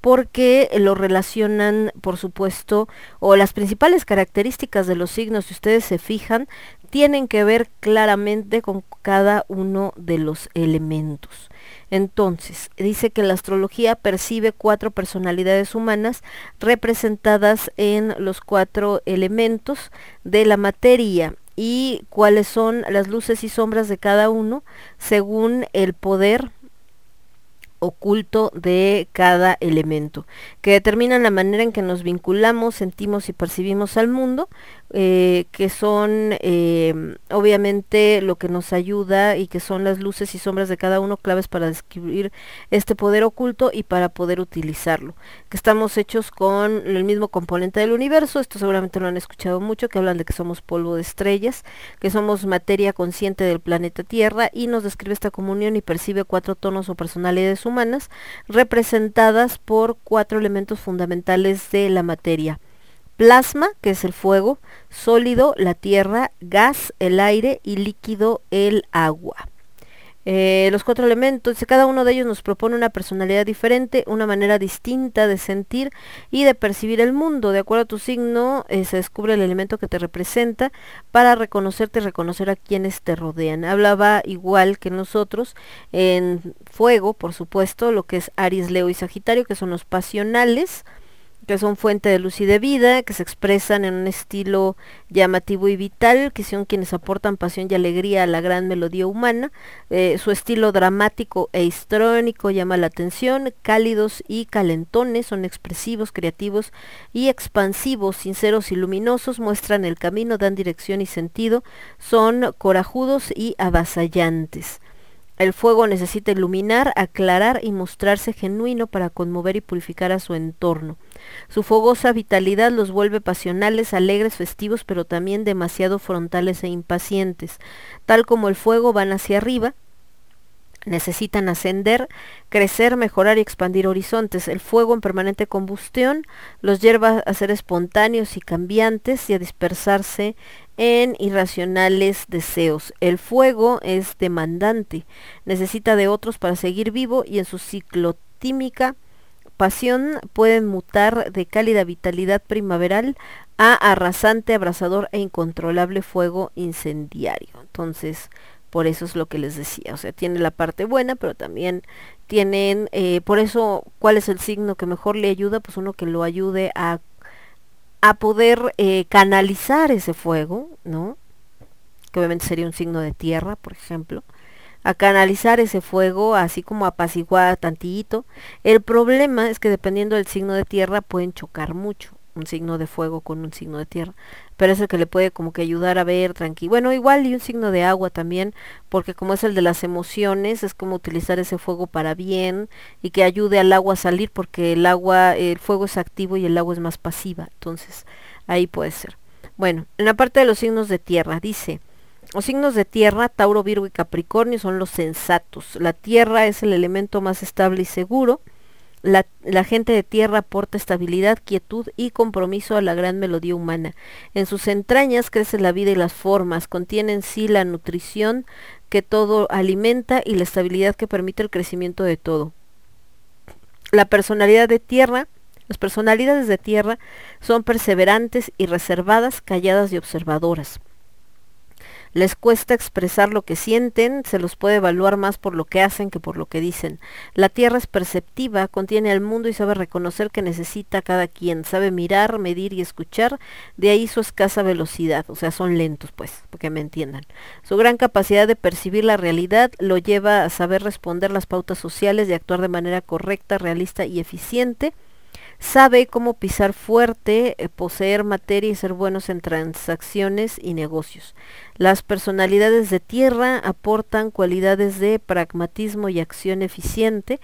porque lo relacionan, por supuesto, o las principales características de los signos, si ustedes se fijan, tienen que ver claramente con cada uno de los elementos. Entonces, dice que la astrología percibe cuatro personalidades humanas representadas en los cuatro elementos de la materia y cuáles son las luces y sombras de cada uno según el poder oculto de cada elemento, que determinan la manera en que nos vinculamos, sentimos y percibimos al mundo, eh, que son eh, obviamente lo que nos ayuda y que son las luces y sombras de cada uno claves para describir este poder oculto y para poder utilizarlo, que estamos hechos con el mismo componente del universo, esto seguramente lo han escuchado mucho, que hablan de que somos polvo de estrellas, que somos materia consciente del planeta Tierra y nos describe esta comunión y percibe cuatro tonos o personalidades representadas por cuatro elementos fundamentales de la materia. Plasma, que es el fuego, sólido, la tierra, gas, el aire y líquido, el agua. Eh, los cuatro elementos, cada uno de ellos nos propone una personalidad diferente, una manera distinta de sentir y de percibir el mundo. De acuerdo a tu signo, eh, se descubre el elemento que te representa para reconocerte y reconocer a quienes te rodean. Hablaba igual que nosotros en fuego, por supuesto, lo que es Aries, Leo y Sagitario, que son los pasionales que son fuente de luz y de vida, que se expresan en un estilo llamativo y vital, que son quienes aportan pasión y alegría a la gran melodía humana. Eh, su estilo dramático e histrónico llama la atención, cálidos y calentones, son expresivos, creativos y expansivos, sinceros y luminosos, muestran el camino, dan dirección y sentido, son corajudos y avasallantes. El fuego necesita iluminar, aclarar y mostrarse genuino para conmover y purificar a su entorno. Su fogosa vitalidad los vuelve pasionales, alegres, festivos, pero también demasiado frontales e impacientes. Tal como el fuego van hacia arriba, necesitan ascender, crecer, mejorar y expandir horizontes. El fuego en permanente combustión los lleva a ser espontáneos y cambiantes y a dispersarse en irracionales deseos. El fuego es demandante, necesita de otros para seguir vivo y en su ciclotímica pasión pueden mutar de cálida vitalidad primaveral a arrasante, abrasador e incontrolable fuego incendiario. Entonces, por eso es lo que les decía. O sea, tiene la parte buena, pero también tienen, eh, por eso, ¿cuál es el signo que mejor le ayuda? Pues uno que lo ayude a a poder eh, canalizar ese fuego, ¿no? Que obviamente sería un signo de tierra, por ejemplo, a canalizar ese fuego, así como apaciguar tantito. El problema es que dependiendo del signo de tierra pueden chocar mucho un signo de fuego con un signo de tierra, pero es el que le puede como que ayudar a ver tranquilo. Bueno, igual y un signo de agua también, porque como es el de las emociones, es como utilizar ese fuego para bien y que ayude al agua a salir, porque el agua, el fuego es activo y el agua es más pasiva, entonces ahí puede ser. Bueno, en la parte de los signos de tierra, dice, los signos de tierra, Tauro, Virgo y Capricornio son los sensatos. La tierra es el elemento más estable y seguro la, gente de tierra aporta estabilidad, quietud y compromiso a la gran melodía humana. En sus entrañas crece la vida y las formas, contiene en sí la nutrición que todo alimenta y la estabilidad que permite el crecimiento de todo. La personalidad de tierra, las personalidades de tierra son perseverantes y reservadas, calladas y observadoras les cuesta expresar lo que sienten, se los puede evaluar más por lo que hacen que por lo que dicen. La tierra es perceptiva, contiene al mundo y sabe reconocer que necesita cada quien, sabe mirar, medir y escuchar, de ahí su escasa velocidad, o sea, son lentos pues, porque me entiendan. Su gran capacidad de percibir la realidad lo lleva a saber responder las pautas sociales y actuar de manera correcta, realista y eficiente sabe cómo pisar fuerte, eh, poseer materia y ser buenos en transacciones y negocios. Las personalidades de tierra aportan cualidades de pragmatismo y acción eficiente,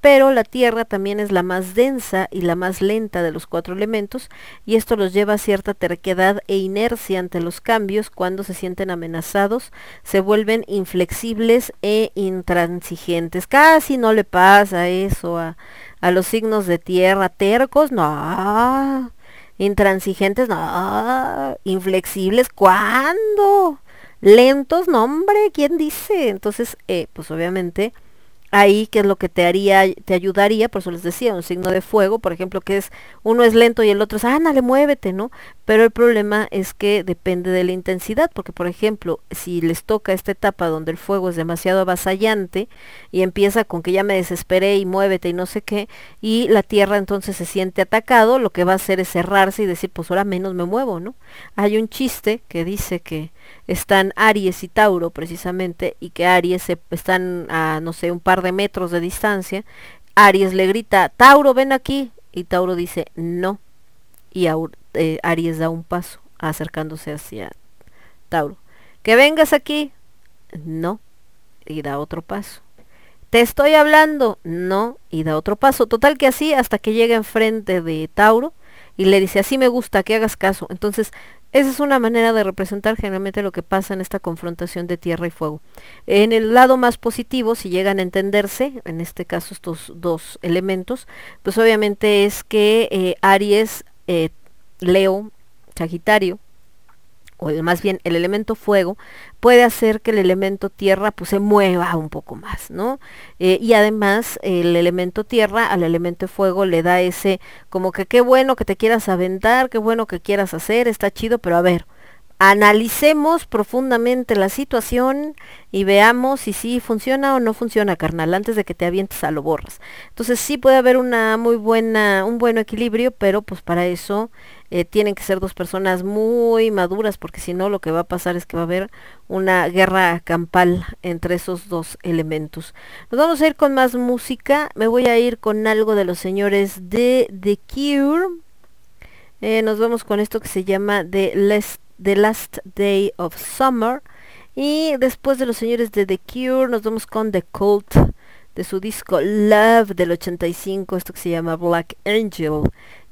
pero la tierra también es la más densa y la más lenta de los cuatro elementos, y esto los lleva a cierta terquedad e inercia ante los cambios cuando se sienten amenazados, se vuelven inflexibles e intransigentes. Casi no le pasa eso a, a los signos de tierra, tercos, no, intransigentes, no, inflexibles, ¿cuándo? Lentos, no hombre, ¿quién dice? Entonces, eh, pues obviamente ahí qué es lo que te haría, te ayudaría, por eso les decía, un signo de fuego, por ejemplo, que es uno es lento y el otro es, ándale, muévete, ¿no? Pero el problema es que depende de la intensidad, porque por ejemplo, si les toca esta etapa donde el fuego es demasiado avasallante y empieza con que ya me desesperé y muévete y no sé qué, y la tierra entonces se siente atacado, lo que va a hacer es cerrarse y decir, pues ahora menos me muevo, ¿no? Hay un chiste que dice que están Aries y Tauro precisamente y que Aries se, están a no sé un par de metros de distancia, Aries le grita, Tauro, ven aquí. Y Tauro dice, no. Y eh, Aries da un paso, acercándose hacia Tauro. Que vengas aquí. No. Y da otro paso. Te estoy hablando. No. Y da otro paso. Total que así hasta que llega enfrente de Tauro y le dice, así me gusta, que hagas caso. Entonces, esa es una manera de representar generalmente lo que pasa en esta confrontación de tierra y fuego. En el lado más positivo, si llegan a entenderse, en este caso estos dos elementos, pues obviamente es que eh, Aries, eh, Leo, Sagitario, o más bien el elemento fuego, puede hacer que el elemento tierra pues se mueva un poco más, ¿no? Eh, y además el elemento tierra al elemento fuego le da ese como que qué bueno que te quieras aventar, qué bueno que quieras hacer, está chido, pero a ver, analicemos profundamente la situación y veamos si sí funciona o no funciona, carnal, antes de que te avientes a lo borras. Entonces sí puede haber una muy buena, un buen equilibrio, pero pues para eso eh, tienen que ser dos personas muy maduras, porque si no lo que va a pasar es que va a haber una guerra campal entre esos dos elementos. Nos vamos a ir con más música, me voy a ir con algo de los señores de The Cure. Eh, nos vamos con esto que se llama The Last, The Last Day of Summer. Y después de los señores de The Cure, nos vamos con The Cult de su disco Love del 85, esto que se llama Black Angel.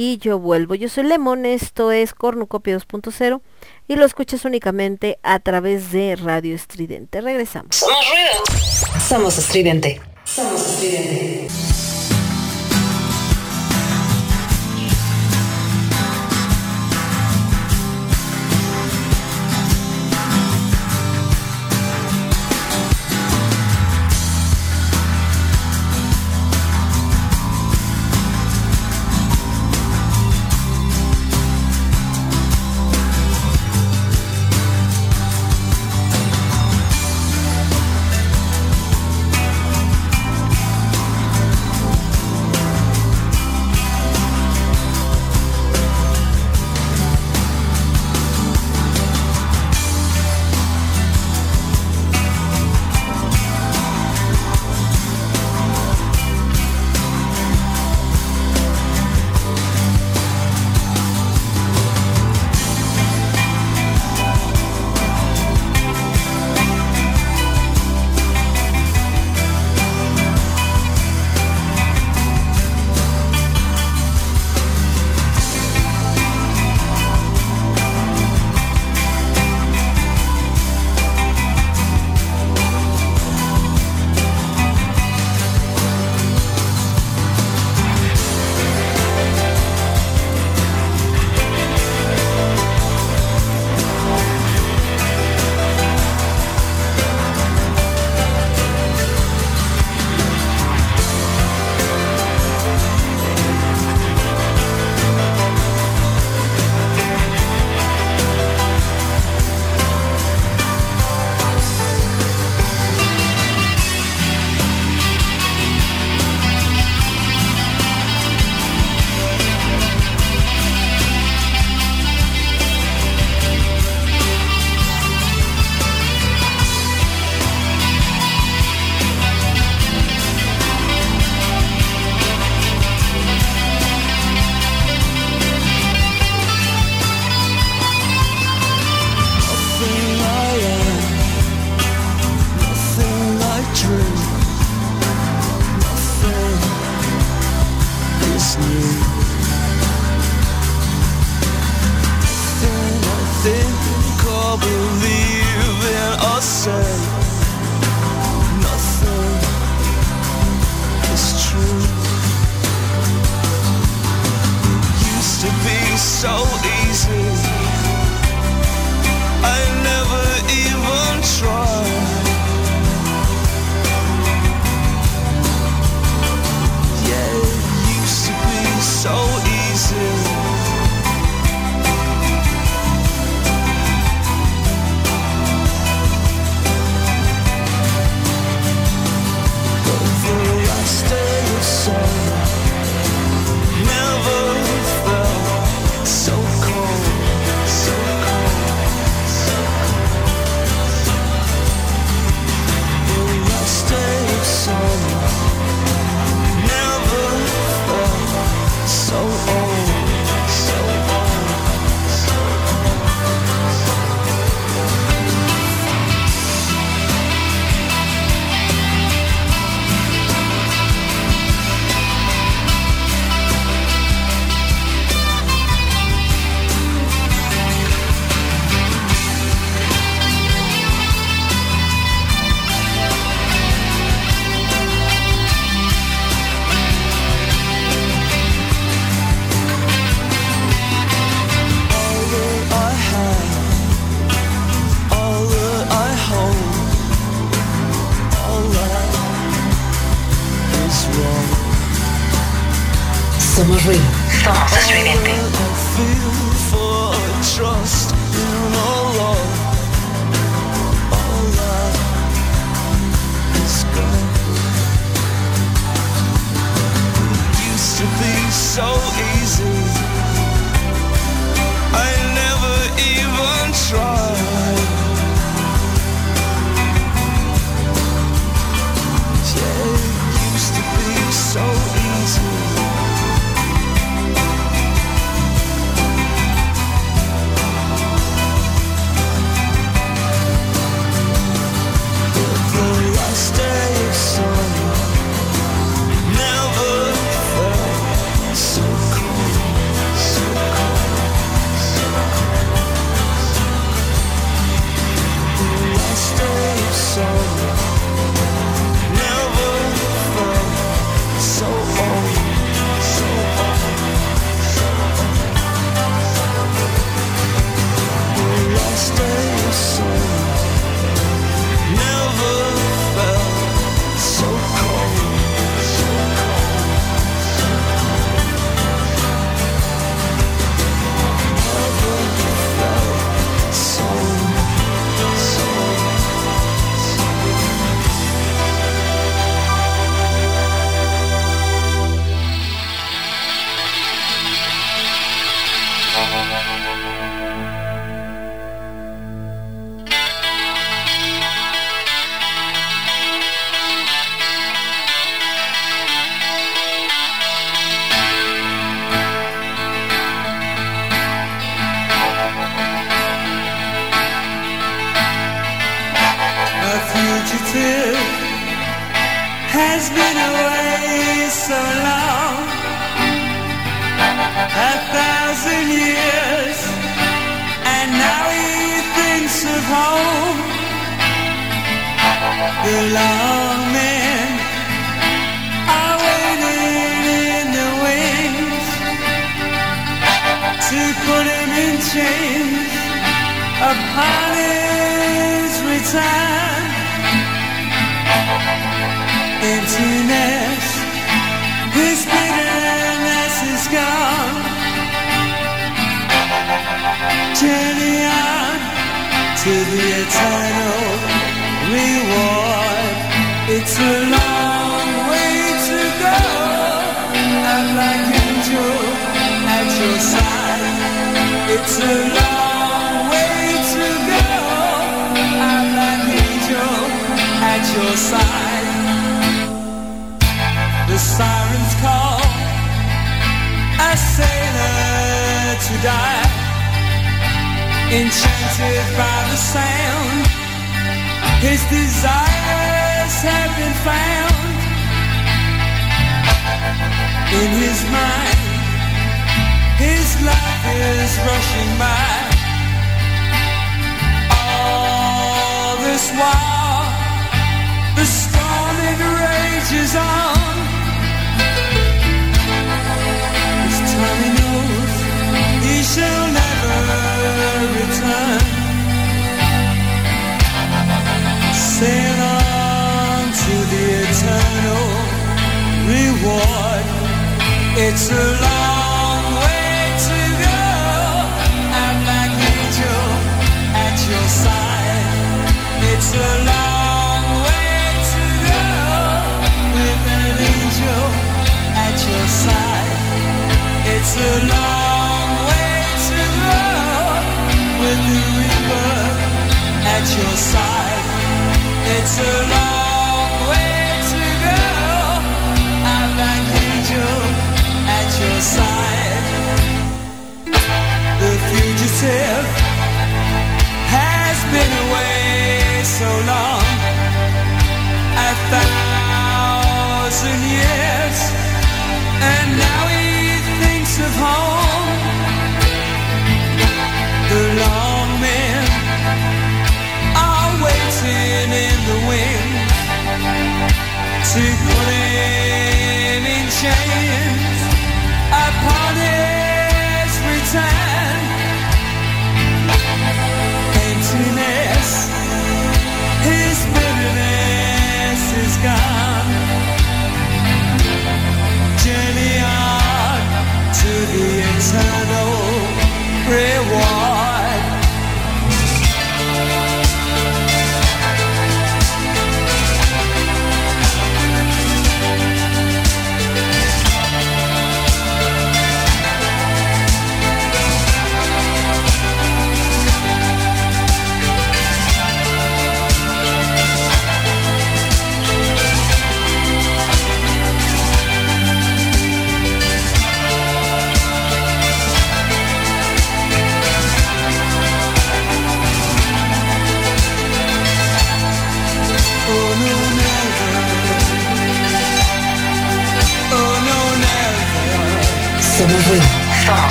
Y yo vuelvo. Yo soy Lemon, esto es Cornucopia 2.0 y lo escuchas únicamente a través de Radio Estridente. Regresamos. Somos ruido. Somos estridente. Somos estridente.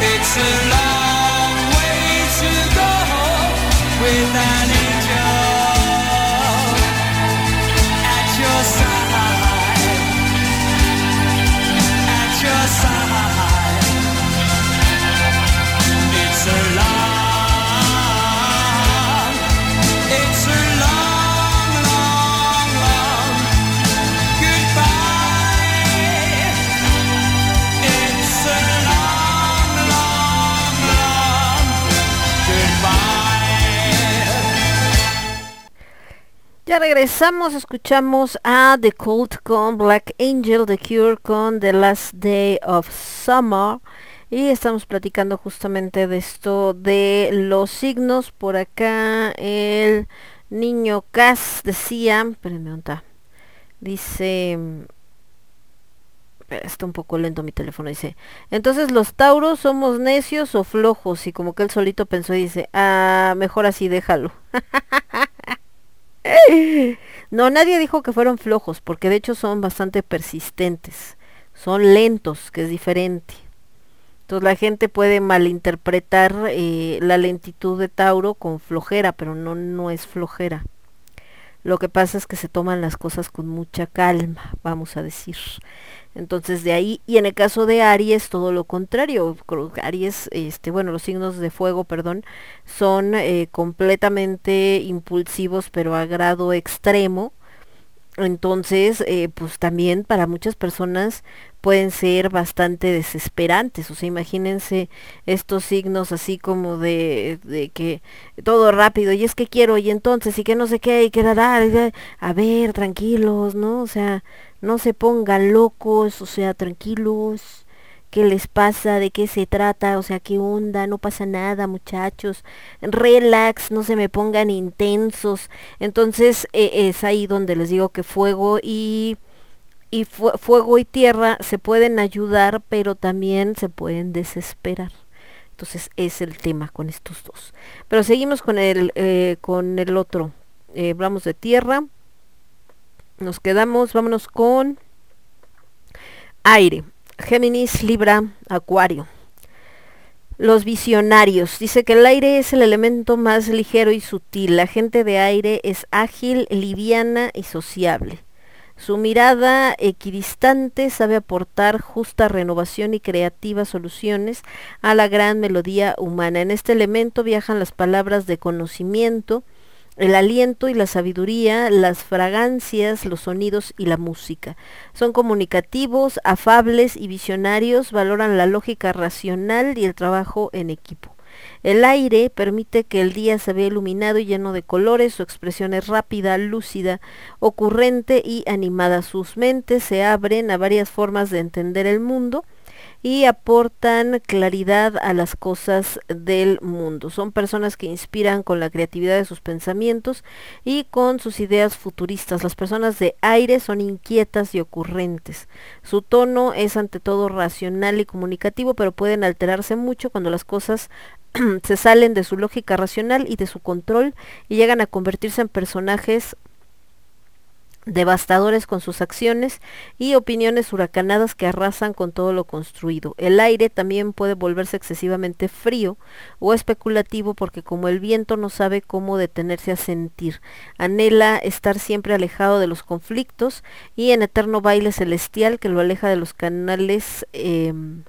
It's a long way to go with an Regresamos, escuchamos a The Cult con Black Angel, The Cure con The Last Day of Summer. Y estamos platicando justamente de esto de los signos. Por acá el niño Cass decía, espérenme, ¿dónde? Dice, está un poco lento mi teléfono, dice, entonces los tauros somos necios o flojos. Y como que él solito pensó y dice, ah, mejor así déjalo. No, nadie dijo que fueron flojos, porque de hecho son bastante persistentes. Son lentos, que es diferente. Entonces la gente puede malinterpretar eh, la lentitud de Tauro con flojera, pero no, no es flojera. Lo que pasa es que se toman las cosas con mucha calma, vamos a decir. Entonces de ahí, y en el caso de Aries, todo lo contrario. Aries, este, bueno, los signos de fuego, perdón, son eh, completamente impulsivos, pero a grado extremo. Entonces, eh, pues también para muchas personas pueden ser bastante desesperantes. O sea, imagínense estos signos así como de, de que todo rápido, y es que quiero, y entonces, y que no sé qué, y que dar, a ver, tranquilos, ¿no? O sea, no se pongan locos, o sea, tranquilos. ¿Qué les pasa? ¿De qué se trata? O sea, ¿qué onda? No pasa nada, muchachos. Relax, no se me pongan intensos. Entonces eh, es ahí donde les digo que fuego y, y fu- fuego y tierra se pueden ayudar, pero también se pueden desesperar. Entonces es el tema con estos dos. Pero seguimos con el, eh, con el otro. Eh, hablamos de tierra. Nos quedamos, vámonos con aire. Géminis, Libra, Acuario. Los visionarios. Dice que el aire es el elemento más ligero y sutil. La gente de aire es ágil, liviana y sociable. Su mirada equidistante sabe aportar justa renovación y creativas soluciones a la gran melodía humana. En este elemento viajan las palabras de conocimiento, el aliento y la sabiduría, las fragancias, los sonidos y la música. Son comunicativos, afables y visionarios, valoran la lógica racional y el trabajo en equipo. El aire permite que el día se vea iluminado y lleno de colores, su expresión es rápida, lúcida, ocurrente y animada. Sus mentes se abren a varias formas de entender el mundo y aportan claridad a las cosas del mundo. Son personas que inspiran con la creatividad de sus pensamientos y con sus ideas futuristas. Las personas de aire son inquietas y ocurrentes. Su tono es ante todo racional y comunicativo, pero pueden alterarse mucho cuando las cosas se salen de su lógica racional y de su control y llegan a convertirse en personajes devastadores con sus acciones y opiniones huracanadas que arrasan con todo lo construido. El aire también puede volverse excesivamente frío o especulativo porque como el viento no sabe cómo detenerse a sentir, anhela estar siempre alejado de los conflictos y en eterno baile celestial que lo aleja de los canales em,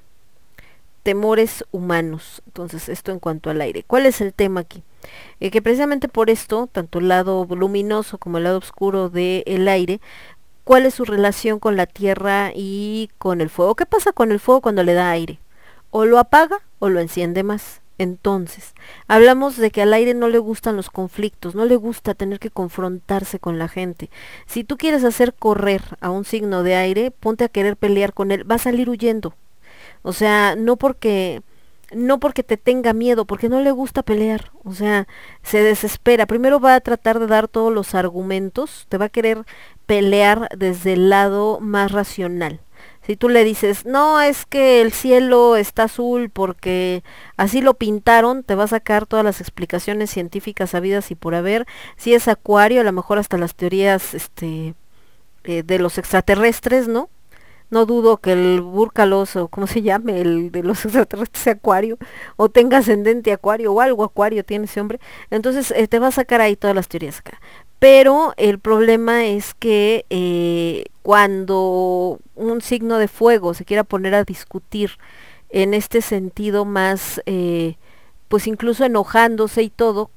temores humanos. Entonces, esto en cuanto al aire. ¿Cuál es el tema aquí? Eh, que precisamente por esto, tanto el lado luminoso como el lado oscuro del aire, ¿cuál es su relación con la tierra y con el fuego? ¿Qué pasa con el fuego cuando le da aire? O lo apaga o lo enciende más. Entonces, hablamos de que al aire no le gustan los conflictos, no le gusta tener que confrontarse con la gente. Si tú quieres hacer correr a un signo de aire, ponte a querer pelear con él, va a salir huyendo. O sea, no porque no porque te tenga miedo, porque no le gusta pelear, o sea, se desespera. Primero va a tratar de dar todos los argumentos, te va a querer pelear desde el lado más racional. Si tú le dices, no, es que el cielo está azul porque así lo pintaron, te va a sacar todas las explicaciones científicas habidas y por haber. Si es acuario, a lo mejor hasta las teorías este, eh, de los extraterrestres, ¿no? No dudo que el búrcalos o como se llame, el de los extraterrestres acuario, o tenga ascendente acuario o algo acuario tiene ese hombre. Entonces eh, te va a sacar ahí todas las teorías acá. Pero el problema es que eh, cuando un signo de fuego se quiera poner a discutir en este sentido más, eh, pues incluso enojándose y todo,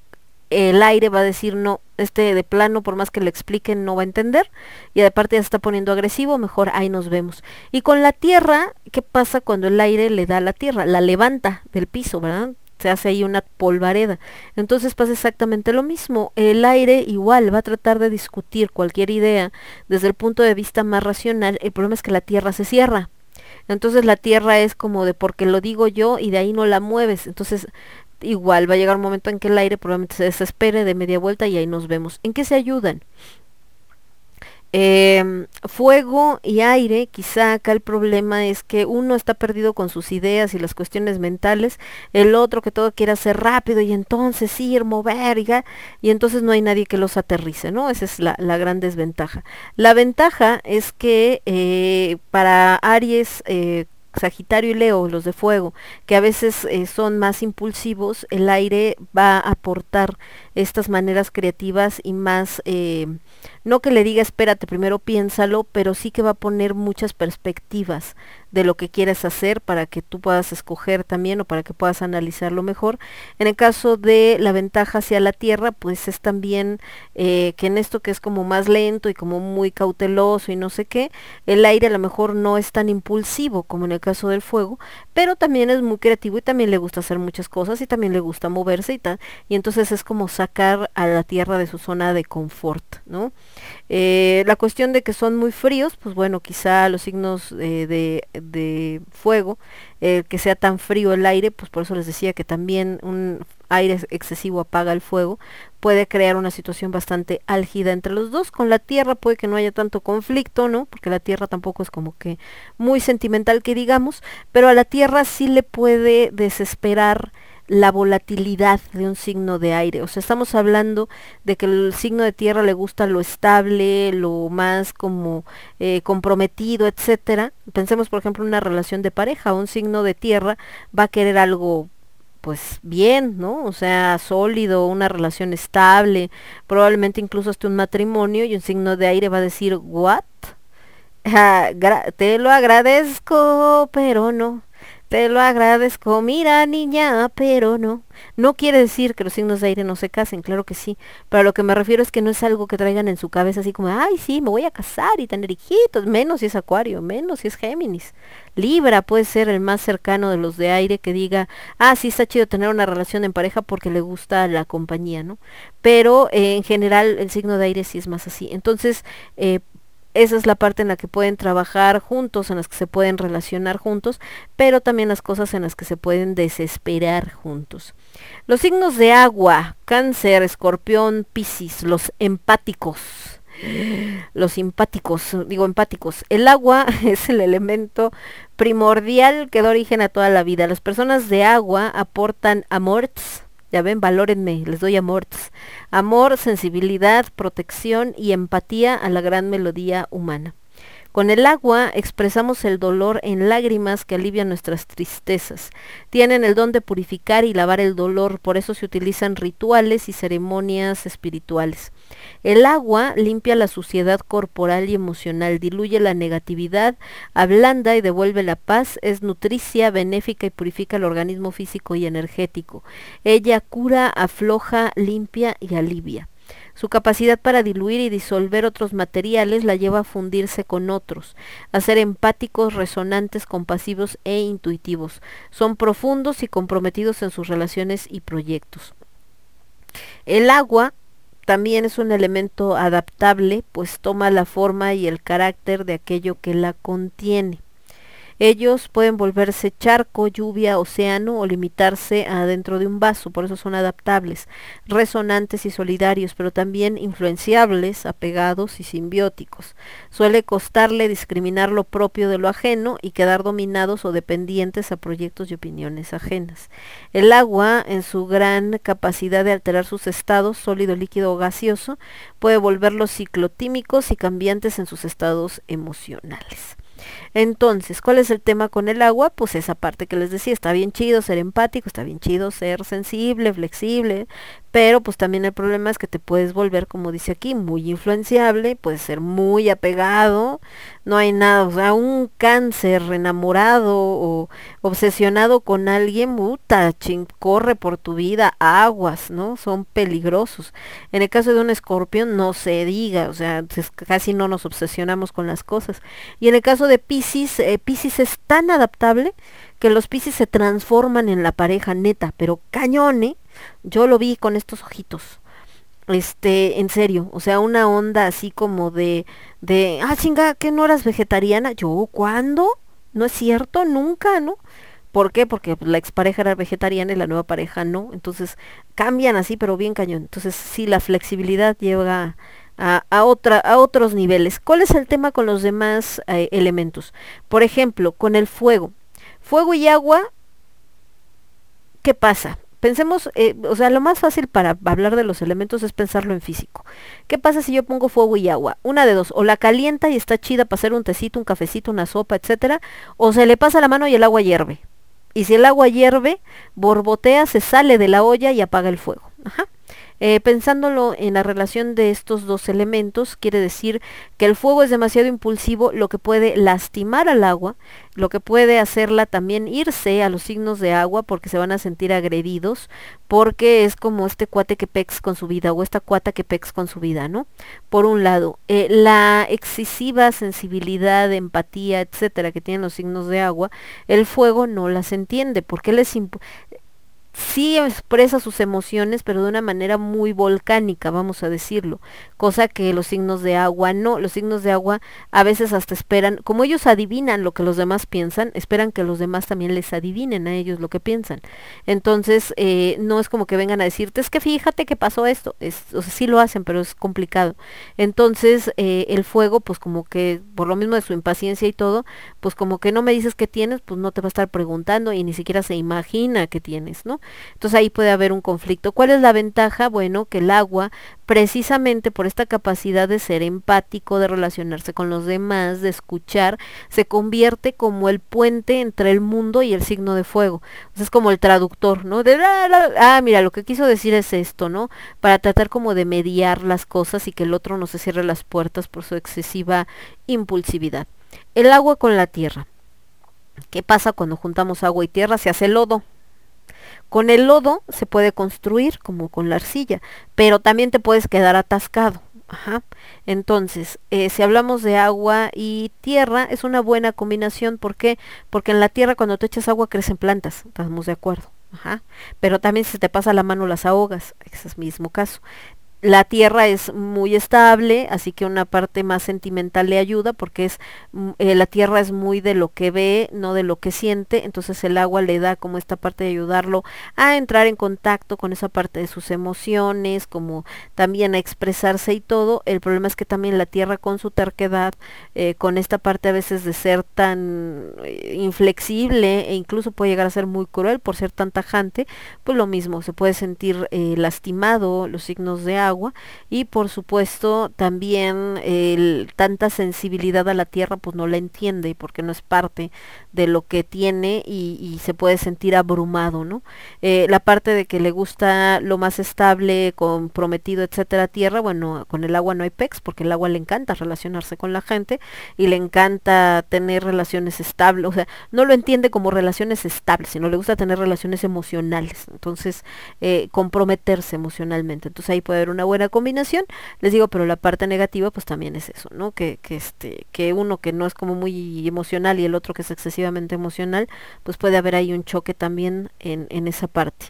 el aire va a decir no, este de plano, por más que le expliquen, no va a entender. Y aparte ya se está poniendo agresivo, mejor ahí nos vemos. Y con la tierra, ¿qué pasa cuando el aire le da a la tierra? La levanta del piso, ¿verdad? Se hace ahí una polvareda. Entonces pasa exactamente lo mismo. El aire igual va a tratar de discutir cualquier idea desde el punto de vista más racional. El problema es que la tierra se cierra. Entonces la tierra es como de porque lo digo yo y de ahí no la mueves. Entonces igual va a llegar un momento en que el aire probablemente se desespere de media vuelta y ahí nos vemos. ¿En qué se ayudan? Eh, fuego y aire, quizá acá el problema es que uno está perdido con sus ideas y las cuestiones mentales, el otro que todo quiere hacer rápido y entonces ir, mover y, y entonces no hay nadie que los aterrice, ¿no? Esa es la, la gran desventaja. La ventaja es que eh, para Aries, eh, Sagitario y Leo, los de fuego, que a veces eh, son más impulsivos, el aire va a aportar estas maneras creativas y más, eh, no que le diga espérate, primero piénsalo, pero sí que va a poner muchas perspectivas de lo que quieres hacer para que tú puedas escoger también o para que puedas analizarlo mejor. En el caso de la ventaja hacia la tierra, pues es también eh, que en esto que es como más lento y como muy cauteloso y no sé qué, el aire a lo mejor no es tan impulsivo como en el caso del fuego, pero también es muy creativo y también le gusta hacer muchas cosas y también le gusta moverse y tal. Y entonces es como sacar a la tierra de su zona de confort, ¿no? Eh, la cuestión de que son muy fríos, pues bueno, quizá los signos eh, de, de, fuego, que sea tan frío el aire, pues por eso les decía que también un aire excesivo apaga el fuego, puede crear una situación bastante álgida entre los dos. Con la tierra puede que no haya tanto conflicto, ¿no? Porque la tierra tampoco es como que muy sentimental que digamos, pero a la tierra sí le puede desesperar la volatilidad de un signo de aire. O sea, estamos hablando de que el signo de tierra le gusta lo estable, lo más como eh, comprometido, etcétera. Pensemos, por ejemplo, una relación de pareja. Un signo de tierra va a querer algo pues bien, ¿no? O sea, sólido, una relación estable, probablemente incluso hasta un matrimonio y un signo de aire va a decir, ¿what? Ah, te lo agradezco, pero no. Te lo agradezco, mira niña, pero no. No quiere decir que los signos de aire no se casen, claro que sí. Pero a lo que me refiero es que no es algo que traigan en su cabeza así como, ay, sí, me voy a casar y tener hijitos, menos si es acuario, menos si es Géminis. Libra puede ser el más cercano de los de aire que diga, ah, sí está chido tener una relación en pareja porque le gusta la compañía, ¿no? Pero eh, en general el signo de aire sí es más así. Entonces, eh, esa es la parte en la que pueden trabajar juntos, en las que se pueden relacionar juntos, pero también las cosas en las que se pueden desesperar juntos. Los signos de agua, cáncer, escorpión, piscis, los empáticos. Los simpáticos, digo empáticos. El agua es el elemento primordial que da origen a toda la vida. Las personas de agua aportan amorts, ya ven, valórenme, les doy amor. Amor, sensibilidad, protección y empatía a la gran melodía humana. Con el agua expresamos el dolor en lágrimas que alivian nuestras tristezas. Tienen el don de purificar y lavar el dolor, por eso se utilizan rituales y ceremonias espirituales. El agua limpia la suciedad corporal y emocional, diluye la negatividad, ablanda y devuelve la paz, es nutricia, benéfica y purifica el organismo físico y energético. Ella cura, afloja, limpia y alivia. Su capacidad para diluir y disolver otros materiales la lleva a fundirse con otros, a ser empáticos, resonantes, compasivos e intuitivos. Son profundos y comprometidos en sus relaciones y proyectos. El agua también es un elemento adaptable, pues toma la forma y el carácter de aquello que la contiene. Ellos pueden volverse charco, lluvia, océano o limitarse a dentro de un vaso, por eso son adaptables, resonantes y solidarios, pero también influenciables, apegados y simbióticos. Suele costarle discriminar lo propio de lo ajeno y quedar dominados o dependientes a proyectos y opiniones ajenas. El agua, en su gran capacidad de alterar sus estados, sólido, líquido o gaseoso, puede volverlos ciclotímicos y cambiantes en sus estados emocionales. Entonces, ¿cuál es el tema con el agua? Pues esa parte que les decía, está bien chido ser empático, está bien chido ser sensible, flexible, pero pues también el problema es que te puedes volver, como dice aquí, muy influenciable, puedes ser muy apegado, no hay nada, o sea, un cáncer enamorado o obsesionado con alguien, puta, ching, corre por tu vida, aguas, ¿no? Son peligrosos. En el caso de un escorpión, no se diga, o sea, es- casi no nos obsesionamos con las cosas. Y en el caso de Pisces, eh, Pisces es tan adaptable que los Pisces se transforman en la pareja neta, pero cañón, ¿eh? Yo lo vi con estos ojitos. Este, en serio, o sea, una onda así como de, de, ah, chinga, ¿que no eras vegetariana? Yo, ¿cuándo? No es cierto, nunca, ¿no? ¿Por qué? Porque la expareja era vegetariana y la nueva pareja no. Entonces cambian así, pero bien cañón. Entonces sí, la flexibilidad lleva a, a otra, a otros niveles. ¿Cuál es el tema con los demás eh, elementos? Por ejemplo, con el fuego. Fuego y agua, ¿qué pasa? Pensemos, eh, o sea, lo más fácil para hablar de los elementos es pensarlo en físico. ¿Qué pasa si yo pongo fuego y agua? Una de dos, o la calienta y está chida para hacer un tecito, un cafecito, una sopa, etcétera, o se le pasa la mano y el agua hierve. Y si el agua hierve, borbotea, se sale de la olla y apaga el fuego. Ajá. Eh, pensándolo en la relación de estos dos elementos, quiere decir que el fuego es demasiado impulsivo, lo que puede lastimar al agua, lo que puede hacerla también irse a los signos de agua porque se van a sentir agredidos, porque es como este cuate que pex con su vida o esta cuata que pex con su vida, ¿no? Por un lado, eh, la excesiva sensibilidad, empatía, etcétera, que tienen los signos de agua, el fuego no las entiende, porque él es sí expresa sus emociones, pero de una manera muy volcánica, vamos a decirlo, cosa que los signos de agua no, los signos de agua a veces hasta esperan, como ellos adivinan lo que los demás piensan, esperan que los demás también les adivinen a ellos lo que piensan. Entonces, eh, no es como que vengan a decirte, es que fíjate que pasó esto, es, sí lo hacen, pero es complicado. Entonces, eh, el fuego, pues como que, por lo mismo de su impaciencia y todo, pues como que no me dices qué tienes, pues no te va a estar preguntando y ni siquiera se imagina que tienes, ¿no? Entonces ahí puede haber un conflicto. ¿Cuál es la ventaja? Bueno, que el agua, precisamente por esta capacidad de ser empático, de relacionarse con los demás, de escuchar, se convierte como el puente entre el mundo y el signo de fuego. Sea, es como el traductor, ¿no? De, la, la, ah, mira, lo que quiso decir es esto, ¿no? Para tratar como de mediar las cosas y que el otro no se cierre las puertas por su excesiva impulsividad. El agua con la tierra. ¿Qué pasa cuando juntamos agua y tierra? Se hace lodo. Con el lodo se puede construir como con la arcilla, pero también te puedes quedar atascado. Ajá. Entonces, eh, si hablamos de agua y tierra, es una buena combinación. ¿Por qué? Porque en la tierra cuando te echas agua crecen plantas, estamos de acuerdo. Ajá. Pero también si te pasa la mano las ahogas, ese es el mismo caso. La tierra es muy estable, así que una parte más sentimental le ayuda porque es mm, eh, la tierra es muy de lo que ve, no de lo que siente, entonces el agua le da como esta parte de ayudarlo a entrar en contacto con esa parte de sus emociones, como también a expresarse y todo. El problema es que también la tierra con su terquedad, eh, con esta parte a veces de ser tan eh, inflexible e incluso puede llegar a ser muy cruel por ser tan tajante, pues lo mismo, se puede sentir lastimado los signos de agua y por supuesto también el, tanta sensibilidad a la tierra pues no la entiende porque no es parte de lo que tiene y, y se puede sentir abrumado, ¿no? Eh, la parte de que le gusta lo más estable, comprometido, etcétera, tierra, bueno, con el agua no hay pex porque el agua le encanta relacionarse con la gente y le encanta tener relaciones estables, o sea, no lo entiende como relaciones estables, sino le gusta tener relaciones emocionales, entonces eh, comprometerse emocionalmente, entonces ahí puede haber una buena combinación, les digo, pero la parte negativa pues también es eso, ¿no? Que, que este, que uno que no es como muy emocional y el otro que es excesivamente emocional, pues puede haber ahí un choque también en, en esa parte.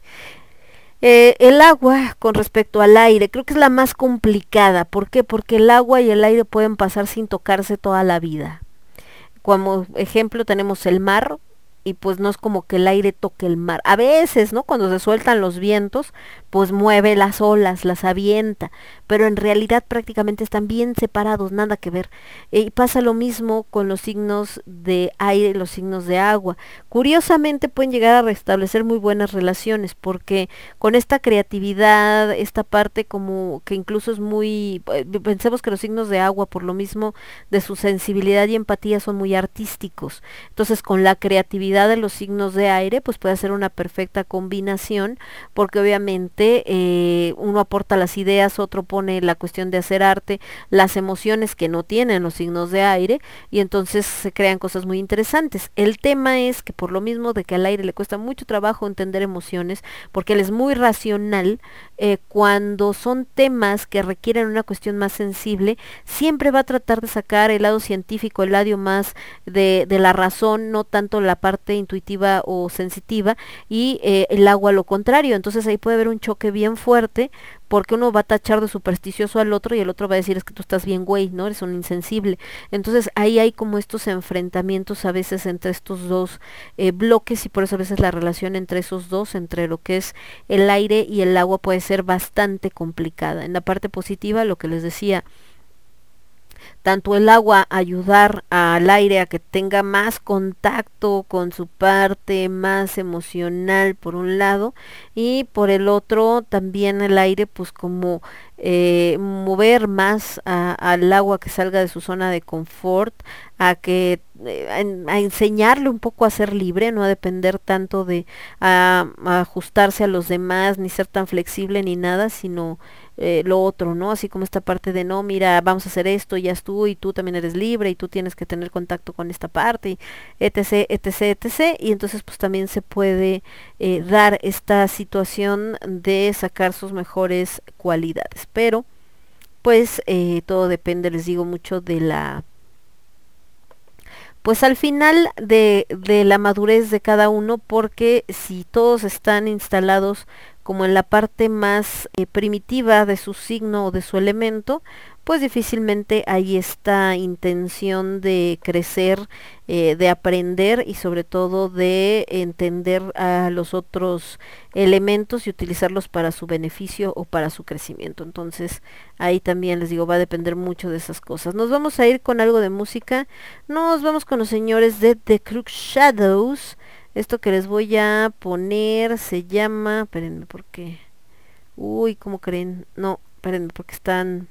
Eh, el agua con respecto al aire, creo que es la más complicada. ¿Por qué? Porque el agua y el aire pueden pasar sin tocarse toda la vida. como ejemplo tenemos el mar y pues no es como que el aire toque el mar. A veces, ¿no? Cuando se sueltan los vientos, pues mueve las olas, las avienta, pero en realidad prácticamente están bien separados, nada que ver. Y pasa lo mismo con los signos de aire y los signos de agua. Curiosamente pueden llegar a restablecer muy buenas relaciones porque con esta creatividad, esta parte como que incluso es muy, eh, pensemos que los signos de agua por lo mismo de su sensibilidad y empatía son muy artísticos. Entonces con la creatividad de los signos de aire, pues puede ser una perfecta combinación, porque obviamente eh, uno aporta las ideas, otro pone la cuestión de hacer arte, las emociones que no tienen los signos de aire, y entonces se crean cosas muy interesantes. El tema es que por lo mismo de que al aire le cuesta mucho trabajo entender emociones, porque él es muy racional, eh, cuando son temas que requieren una cuestión más sensible, siempre va a tratar de sacar el lado científico, el lado más de, de la razón, no tanto la parte intuitiva o sensitiva y eh, el agua lo contrario. Entonces ahí puede haber un choque bien fuerte porque uno va a tachar de supersticioso al otro y el otro va a decir es que tú estás bien güey, ¿no? Eres un insensible. Entonces ahí hay como estos enfrentamientos a veces entre estos dos eh, bloques y por eso a veces la relación entre esos dos, entre lo que es el aire y el agua puede ser bastante complicada. En la parte positiva, lo que les decía, tanto el agua ayudar al aire a que tenga más contacto con su parte más emocional por un lado y por el otro también el aire pues como eh, mover más al agua que salga de su zona de confort, a que eh, a, en- a enseñarle un poco a ser libre, no a depender tanto de a ajustarse a los demás, ni ser tan flexible ni nada, sino eh, lo otro, ¿no? Así como esta parte de no, mira, vamos a hacer esto, ya es tú y tú también eres libre y tú tienes que tener contacto con esta parte, y etc, etc, etc. Y entonces pues también se puede eh, dar esta situación de sacar sus mejores cualidades. Pero pues eh, todo depende, les digo, mucho de la pues al final de, de la madurez de cada uno, porque si todos están instalados como en la parte más eh, primitiva de su signo o de su elemento, pues difícilmente hay esta intención de crecer, eh, de aprender y sobre todo de entender a los otros elementos y utilizarlos para su beneficio o para su crecimiento. Entonces ahí también les digo, va a depender mucho de esas cosas. Nos vamos a ir con algo de música. Nos vamos con los señores de The Crook Shadows. Esto que les voy a poner se llama, espérenme porque, uy, ¿cómo creen? No, espérenme porque están,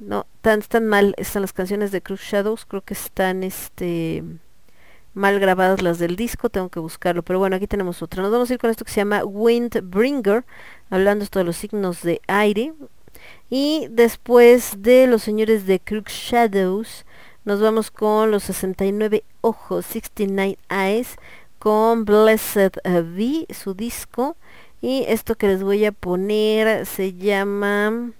no, están mal, están las canciones de Cruz Shadows, creo que están, este, mal grabadas las del disco, tengo que buscarlo, pero bueno, aquí tenemos otra. Nos vamos a ir con esto que se llama Windbringer, hablando esto de los signos de aire. Y después de los señores de Crook Shadows, nos vamos con los 69 ojos, 69 Eyes, con Blessed V, su disco. Y esto que les voy a poner se llama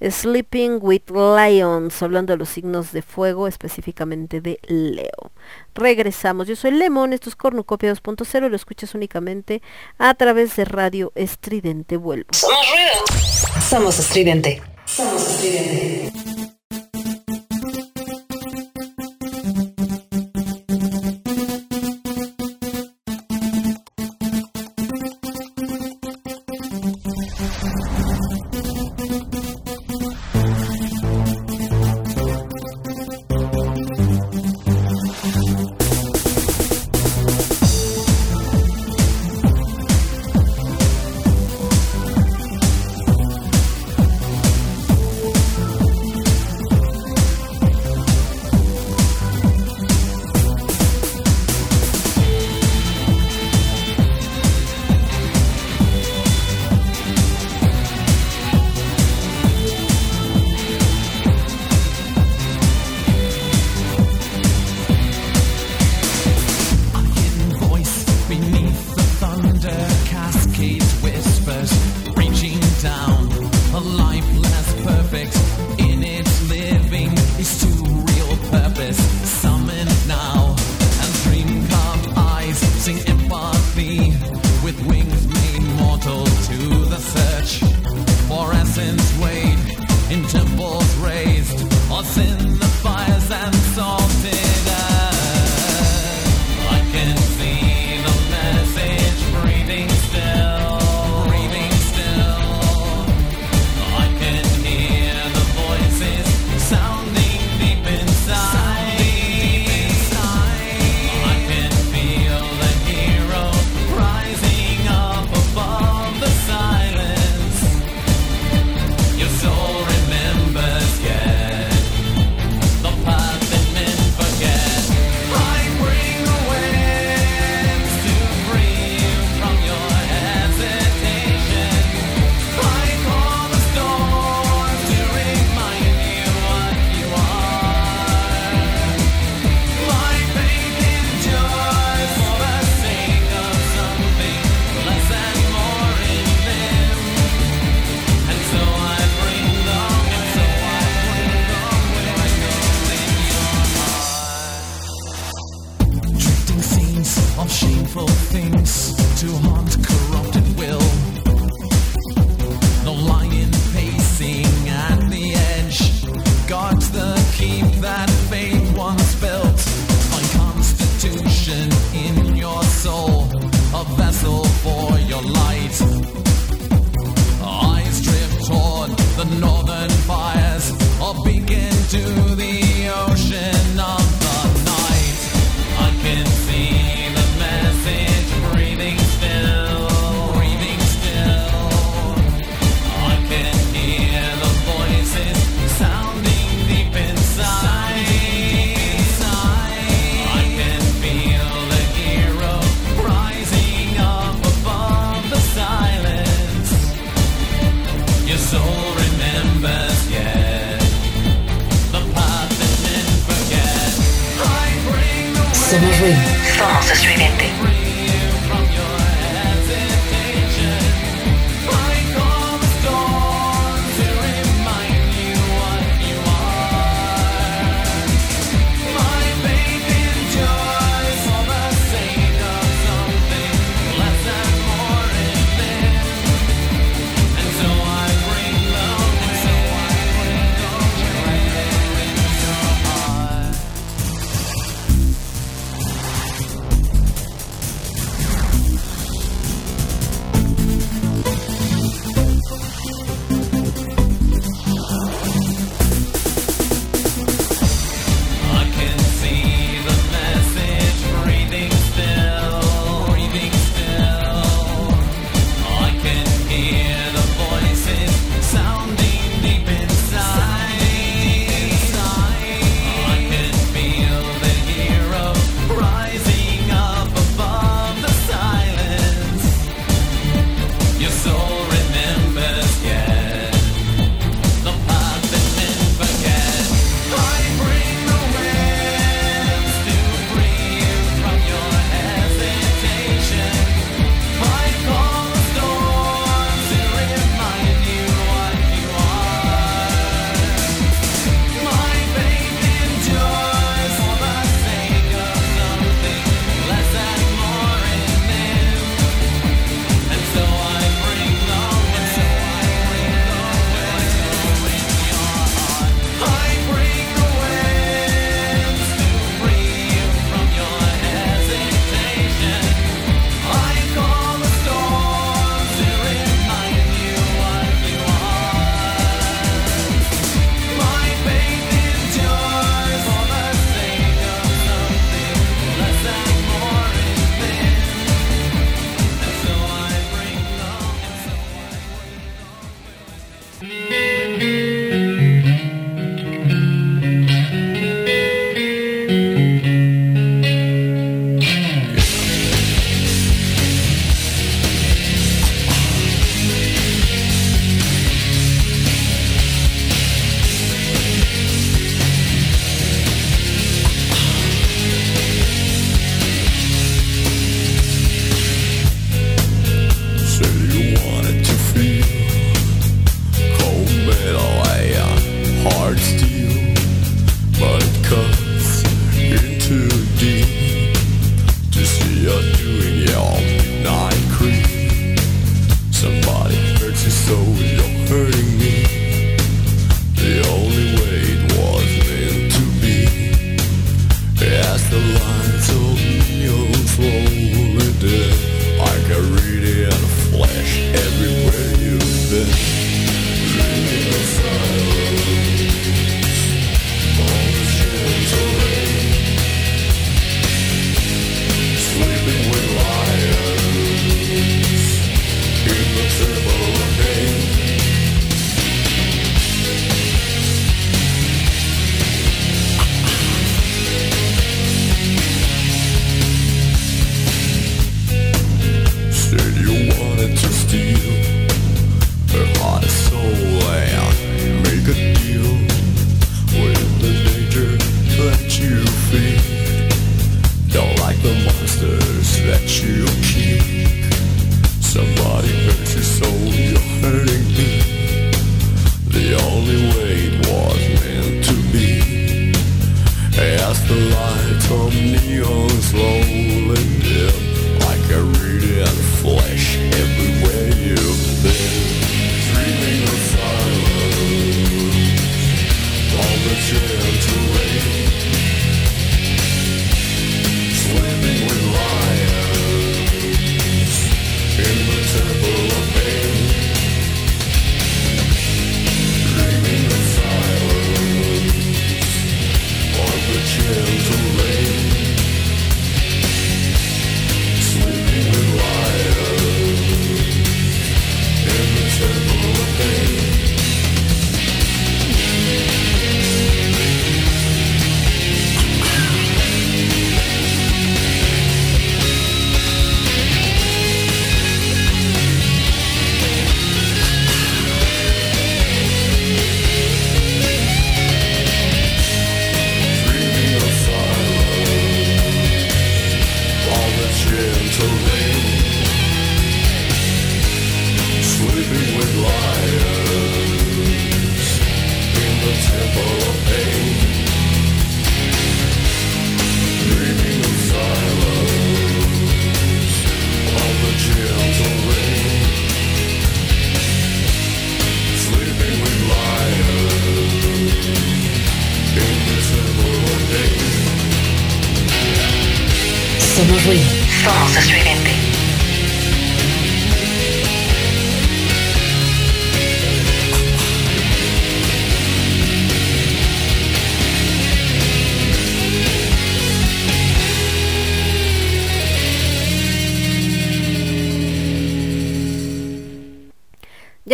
Sleeping with Lions, hablando de los signos de fuego, específicamente de Leo. Regresamos, yo soy Lemon, esto es Cornucopia 2.0, lo escuchas únicamente a través de Radio Estridente. Vuelvo. Somos ruido. Somos estridente. Somos estridente.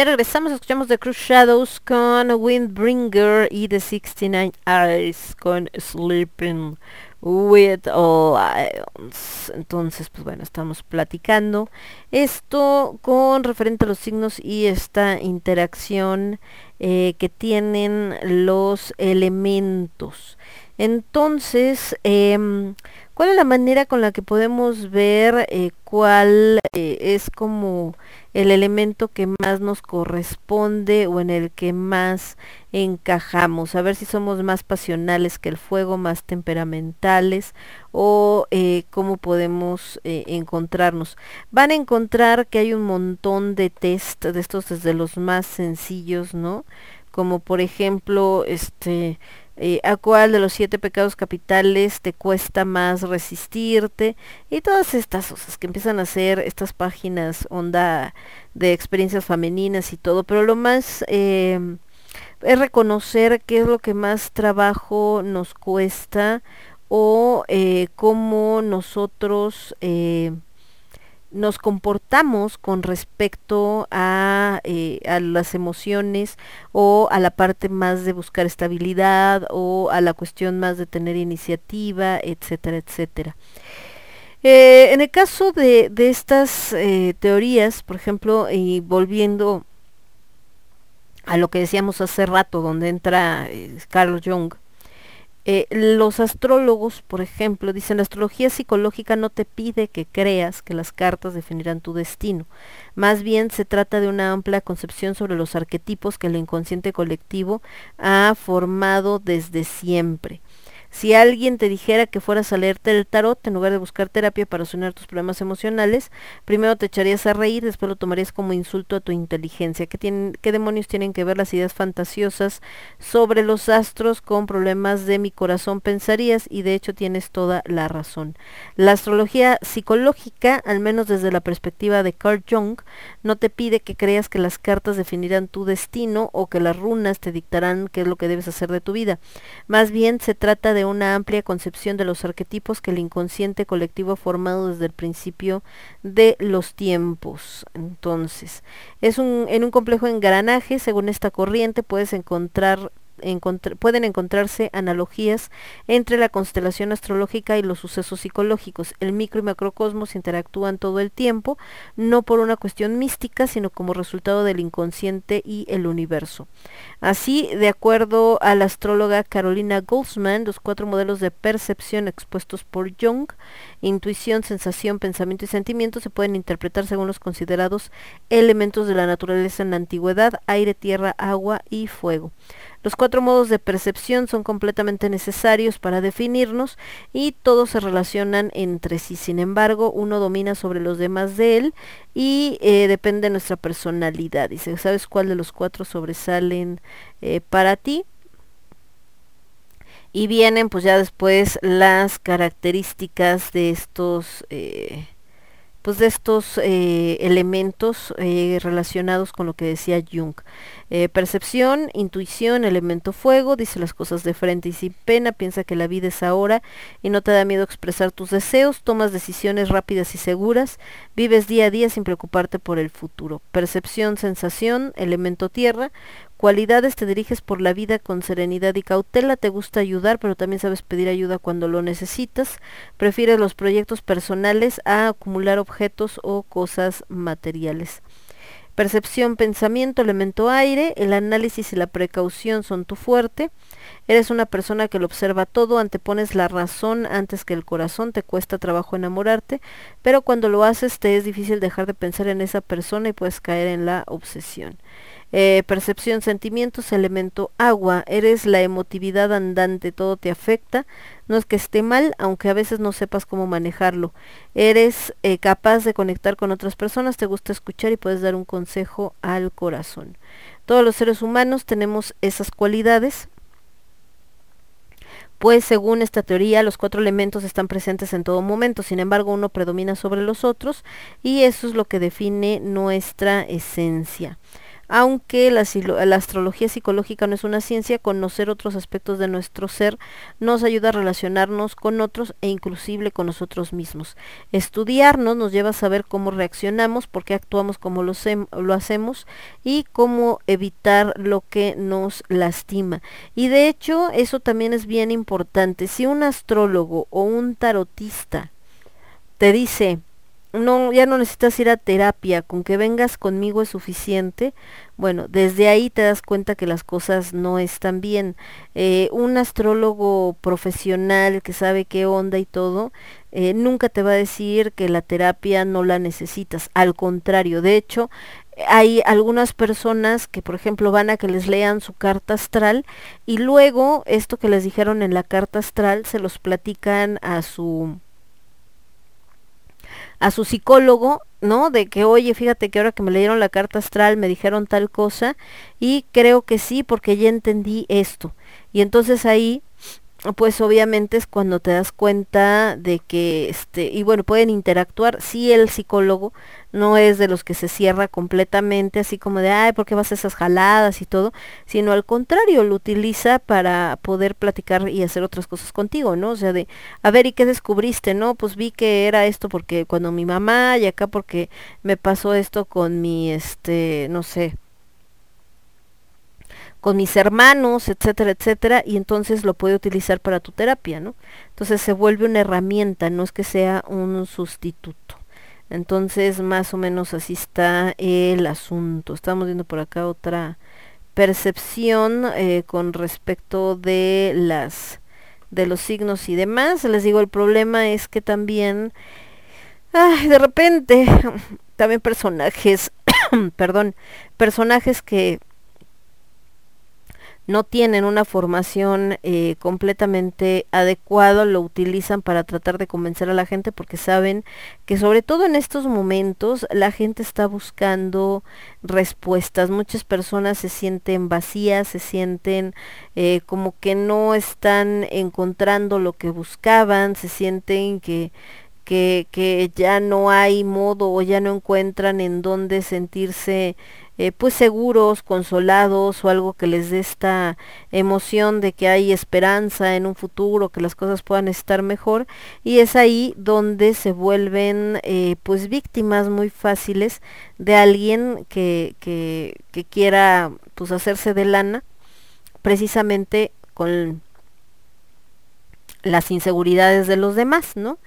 Regresamos, escuchamos The Cruise Shadows con Windbringer y The 69 Eyes con Sleeping with Lions. Entonces, pues bueno, estamos platicando esto con referente a los signos y esta interacción eh, que tienen los elementos. Entonces, em, ¿cuál es la manera con la que podemos ver eh, cuál eh, es como el elemento que más nos corresponde o en el que más encajamos? A ver si somos más pasionales que el fuego, más temperamentales o eh, cómo podemos encontrarnos. Van a encontrar que hay un montón de test de estos desde los más sencillos, ¿no? Como por ejemplo, este eh, a cuál de los siete pecados capitales te cuesta más resistirte y todas estas cosas que empiezan a hacer estas páginas onda de experiencias femeninas y todo, pero lo más eh, es reconocer qué es lo que más trabajo nos cuesta o eh, cómo nosotros eh, nos comportamos con respecto a, eh, a, las emociones o a la parte más de buscar estabilidad o a la cuestión más de tener iniciativa, etcétera, etcétera. Eh, en el caso de, estas eh, teorías, por ejemplo, y volviendo a lo que decíamos hace rato, donde entra Carl Jung, eh, los astrólogos, por ejemplo, dicen la astrología psicológica no te pide que creas que las cartas definirán tu destino. Más bien se trata de una amplia concepción sobre los arquetipos que el inconsciente colectivo ha formado desde siempre. Si alguien te dijera que fueras a leerte el tarot en lugar de buscar terapia para solucionar tus problemas emocionales, primero te echarías a reír, después lo tomarías como insulto a tu inteligencia. ¿Qué, tienen, ¿Qué demonios tienen que ver las ideas fantasiosas sobre los astros con problemas de mi corazón? Pensarías y de hecho tienes toda la razón. La astrología psicológica, al menos desde la perspectiva de Carl Jung, no te pide que creas que las cartas definirán tu destino o que las runas te dictarán qué es lo que debes hacer de tu vida. Más bien se trata de una amplia concepción de los arquetipos que el inconsciente colectivo ha formado desde el principio de los tiempos. Entonces, es un, en un complejo engranaje, según esta corriente, puedes encontrar Pueden encontrarse analogías entre la constelación astrológica y los sucesos psicológicos. El micro y macrocosmos interactúan todo el tiempo, no por una cuestión mística, sino como resultado del inconsciente y el universo. Así, de acuerdo a la astróloga Carolina Goldsman, los cuatro modelos de percepción expuestos por Jung, intuición, sensación, pensamiento y sentimiento, se pueden interpretar según los considerados elementos de la naturaleza en la antigüedad, aire, tierra, agua y fuego. Los cuatro modos de percepción son completamente necesarios para definirnos y todos se relacionan entre sí. Sin embargo, uno domina sobre los demás de él y eh, depende de nuestra personalidad. Dice, ¿sabes cuál de los cuatro sobresalen eh, para ti? Y vienen pues ya después las características de estos... Eh, pues de estos eh, elementos eh, relacionados con lo que decía Jung. Eh, percepción, intuición, elemento fuego, dice las cosas de frente y sin pena, piensa que la vida es ahora y no te da miedo expresar tus deseos, tomas decisiones rápidas y seguras, vives día a día sin preocuparte por el futuro. Percepción, sensación, elemento tierra, cualidades te diriges por la vida con serenidad y cautela, te gusta ayudar, pero también sabes pedir ayuda cuando lo necesitas, prefieres los proyectos personales a acumular objetos o cosas materiales. Percepción, pensamiento, elemento aire, el análisis y la precaución son tu fuerte. Eres una persona que lo observa todo, antepones la razón antes que el corazón, te cuesta trabajo enamorarte, pero cuando lo haces te es difícil dejar de pensar en esa persona y puedes caer en la obsesión. Eh, percepción, sentimientos, elemento agua. Eres la emotividad andante, todo te afecta. No es que esté mal, aunque a veces no sepas cómo manejarlo. Eres eh, capaz de conectar con otras personas, te gusta escuchar y puedes dar un consejo al corazón. Todos los seres humanos tenemos esas cualidades. pues según esta teoría los cuatro elementos están presentes en todo momento, sin embargo uno predomina sobre los otros y eso es lo que define nuestra esencia. Aunque la, astrología psicológica no es una ciencia, conocer otros aspectos de nuestro ser nos ayuda a relacionarnos con otros e inclusive con nosotros mismos. Estudiarnos nos lleva a saber cómo reaccionamos, por qué actuamos como lo hacemos y cómo evitar lo que nos lastima. Y de hecho eso también es bien importante. Si un astrólogo o un tarotista te dice, no, ya no necesitas ir a terapia, con que vengas conmigo es suficiente. Bueno, desde ahí te das cuenta que las cosas no están bien. Eh, un astrólogo profesional que sabe qué onda y todo, eh, nunca te va a decir que la terapia no la necesitas. Al contrario, de hecho, hay algunas personas que, por ejemplo, van a que les lean su carta astral y luego esto que les dijeron en la carta astral se los platican a su a su psicólogo, ¿no? De que, oye, fíjate que ahora que me leyeron la carta astral me dijeron tal cosa y creo que sí porque ya entendí esto. Y entonces ahí, pues obviamente es cuando te das cuenta de que, este, y bueno, pueden interactuar, sí el psicólogo no es de los que se cierra completamente, así como de, ay, ¿por qué vas a esas jaladas y todo? Sino al contrario, lo utiliza para poder platicar y hacer otras cosas contigo, ¿no? O sea, de, a ver, ¿y qué descubriste? No, pues vi que era esto porque cuando mi mamá y acá porque me pasó esto con mi, este, no sé, con mis hermanos, etcétera, etcétera, y entonces lo puede utilizar para tu terapia, ¿no? Entonces se vuelve una herramienta, no es que sea un sustituto. Entonces, más o menos así está el asunto. Estamos viendo por acá otra percepción eh, con respecto de las de los signos y demás. Les digo, el problema es que también ay, de repente también personajes, perdón, personajes que no tienen una formación eh, completamente adecuada, lo utilizan para tratar de convencer a la gente porque saben que sobre todo en estos momentos la gente está buscando respuestas. Muchas personas se sienten vacías, se sienten eh, como que no están encontrando lo que buscaban, se sienten que que, que ya no hay modo o ya no encuentran en dónde sentirse eh, pues seguros, consolados o algo que les dé esta emoción de que hay esperanza en un futuro, que las cosas puedan estar mejor y es ahí donde se vuelven eh, pues víctimas muy fáciles de alguien que, que, que quiera pues hacerse de lana precisamente con las inseguridades de los demás, ¿no?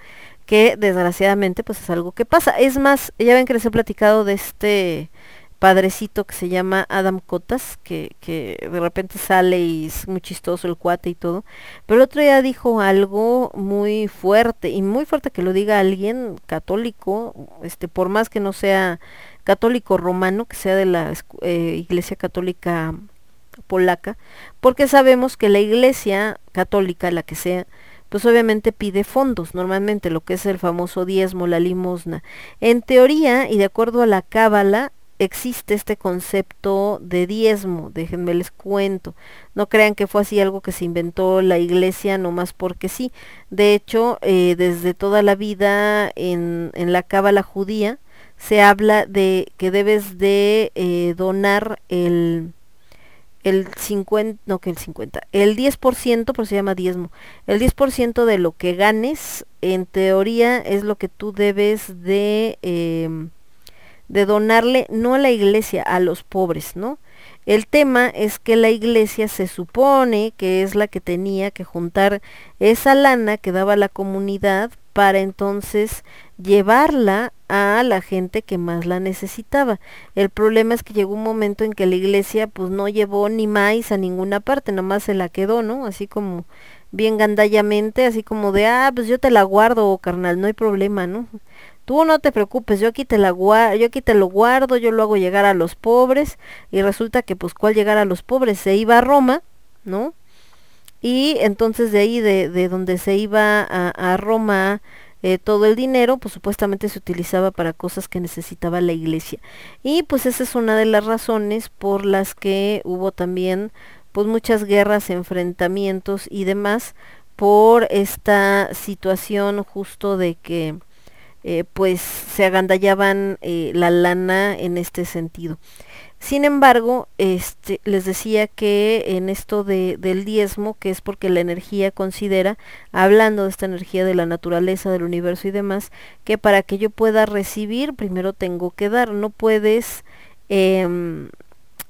que desgraciadamente pues es algo que pasa. Es más, ya ven que les he platicado de este padrecito que se llama Adam Cotas, que, que de repente sale y es muy chistoso el cuate y todo, pero el otro día dijo algo muy fuerte, y muy fuerte que lo diga alguien católico, este, por más que no sea católico romano, que sea de la eh, iglesia católica polaca, porque sabemos que la iglesia católica, la que sea, pues obviamente pide fondos, normalmente lo que es el famoso diezmo, la limosna. En teoría, y de acuerdo a la cábala, existe este concepto de diezmo, déjenme les cuento. No crean que fue así algo que se inventó la iglesia nomás porque sí. De hecho, eh, desde toda la vida en, en la cábala judía se habla de que debes de eh, donar el el 50, no que el 50, el 10%, por se llama diezmo, el 10% de lo que ganes, en teoría es lo que tú debes de, eh, de donarle, no a la iglesia, a los pobres, ¿no? El tema es que la iglesia se supone que es la que tenía que juntar esa lana que daba la comunidad para entonces llevarla a la gente que más la necesitaba. El problema es que llegó un momento en que la iglesia pues no llevó ni maíz a ninguna parte, nomás se la quedó, ¿no? Así como bien gandallamente, así como de, ah, pues yo te la guardo, carnal, no hay problema, ¿no? Tú no te preocupes, yo aquí te la yo aquí te lo guardo, yo lo hago llegar a los pobres y resulta que pues cuál llegar a los pobres se iba a Roma, ¿no? Y entonces de ahí de, de donde se iba a, a Roma eh, todo el dinero, pues supuestamente se utilizaba para cosas que necesitaba la iglesia. Y pues esa es una de las razones por las que hubo también pues muchas guerras, enfrentamientos y demás por esta situación justo de que eh, pues se agandallaban eh, la lana en este sentido. Sin embargo, este, les decía que en esto de, del diezmo, que es porque la energía considera, hablando de esta energía de la naturaleza, del universo y demás, que para que yo pueda recibir, primero tengo que dar. No puedes, em,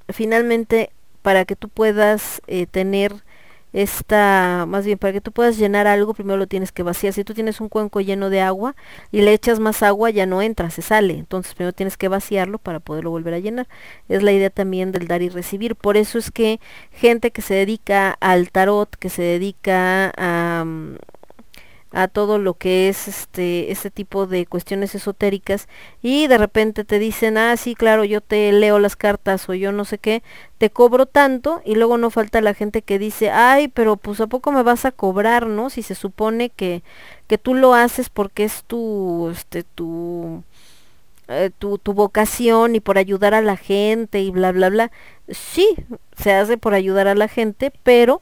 finalmente, para que tú puedas eh, tener esta, más bien para que tú puedas llenar algo, primero lo tienes que vaciar. Si tú tienes un cuenco lleno de agua y le echas más agua, ya no entra, se sale. Entonces primero tienes que vaciarlo para poderlo volver a llenar. Es la idea también del dar y recibir. Por eso es que gente que se dedica al tarot, que se dedica a, a todo lo que es este este tipo de cuestiones esotéricas y de repente te dicen, "Ah, sí, claro, yo te leo las cartas o yo no sé qué, te cobro tanto" y luego no falta la gente que dice, "Ay, pero pues a poco me vas a cobrar, ¿no? Si se supone que que tú lo haces porque es tu este tu eh, tu, tu vocación y por ayudar a la gente y bla bla bla. Sí, se hace por ayudar a la gente, pero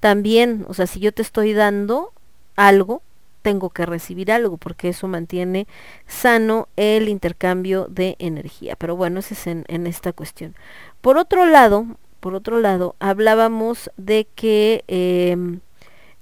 también, o sea, si yo te estoy dando algo, tengo que recibir algo, porque eso mantiene sano el intercambio de energía. Pero bueno, ese es en, esta cuestión. Por otro lado, por otro lado, hablábamos de que em,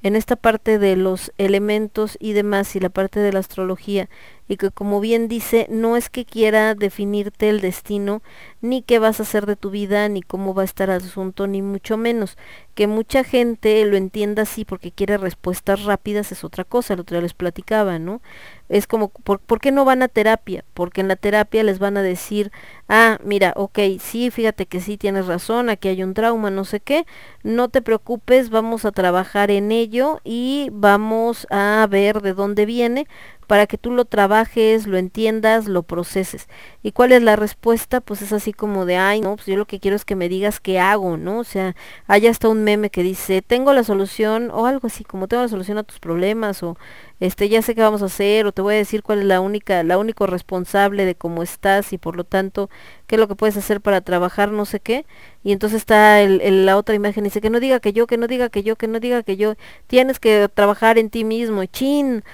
en esta parte de los elementos y demás y la parte de la astrología y que como bien dice, no es que quiera definirte el destino, ni qué vas a hacer de tu vida, ni cómo va a estar el asunto, ni mucho menos. Que mucha gente lo entienda así porque quiere respuestas rápidas es otra cosa, el otro día les platicaba, ¿no? Es como, ¿por, ¿por qué no van a terapia? Porque en la terapia les van a decir, ah, mira, ok, sí, fíjate que sí tienes razón, aquí hay un trauma, no sé qué, no te preocupes, vamos a trabajar en ello y vamos a ver de dónde viene para que tú lo trabajes, lo entiendas, lo proceses. ¿Y cuál es la respuesta? Pues es así como de, ay, no, pues yo lo que quiero es que me digas qué hago, ¿no? O sea, hay hasta un meme que dice, tengo la solución, o algo así, como tengo la solución a tus problemas, o este, ya sé qué vamos a hacer, o te voy a decir cuál es la única, la único responsable de cómo estás, y por lo tanto, qué es lo que puedes hacer para trabajar, no sé qué. Y entonces está el, el- la otra imagen, dice, que no diga que yo, que no diga que yo, que no diga que yo, tienes que trabajar en ti mismo, chin,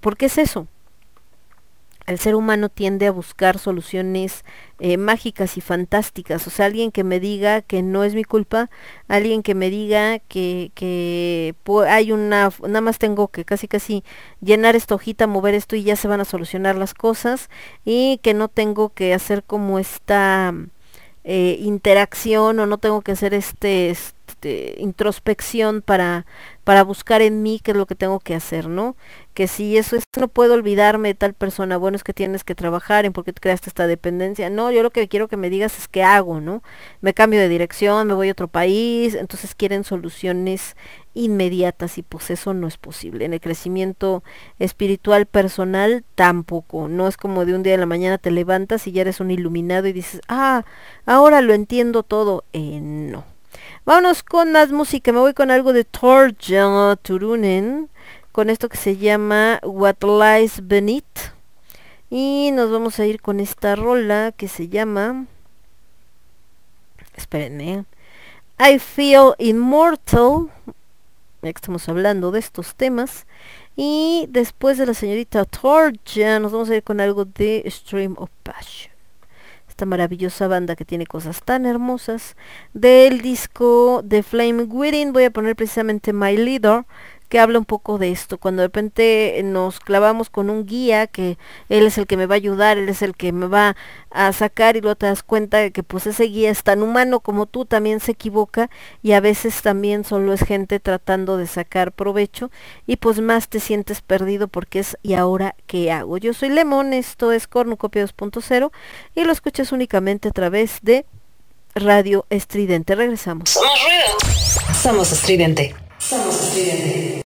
¿por qué es eso? el ser humano tiende a buscar soluciones eh, mágicas y fantásticas. O sea, alguien que me diga que no es mi culpa, alguien que me diga que, que hay una, nada más tengo que casi casi llenar esta hojita, mover esto y ya se van a solucionar las cosas y que no tengo que hacer como esta eh, interacción o no tengo que hacer este, este introspección para para buscar en mí qué es lo que tengo que hacer, ¿no? Que si eso es, no puedo olvidarme de tal persona, bueno, es que tienes que trabajar en por qué te creaste esta dependencia. No, yo lo que quiero que me digas es qué hago, ¿no? Me cambio de dirección, me voy a otro país, entonces quieren soluciones inmediatas y pues eso no es posible. En el crecimiento espiritual personal tampoco. No es como de un día de la mañana te levantas y ya eres un iluminado y dices, ah, ahora lo entiendo todo. Eh, no. Vámonos con más música. Me voy con algo de Torja Turunen. Con esto que se llama What Lies Beneath. Y nos vamos a ir con esta rola que se llama... Espérenme. I Feel Immortal. Ya que estamos hablando de estos temas. Y después de la señorita Torja nos vamos a ir con algo de Stream of Passion esta maravillosa banda que tiene cosas tan hermosas. Del disco de Flame Within voy a poner precisamente My Leader, que habla un poco de esto. Cuando de repente nos clavamos con un guía, que él es el que me va a ayudar, él es el que me va a sacar y luego te das cuenta de que pues ese guía es tan humano como tú, también se equivoca y a veces también solo es gente tratando de sacar provecho y pues más te sientes perdido porque es ¿y ahora qué hago? Yo soy Lemon, esto es Cornucopia 2.0 y lo escuchas únicamente a través de Radio Estridente. Regresamos. Somos estridente. Somos estridente.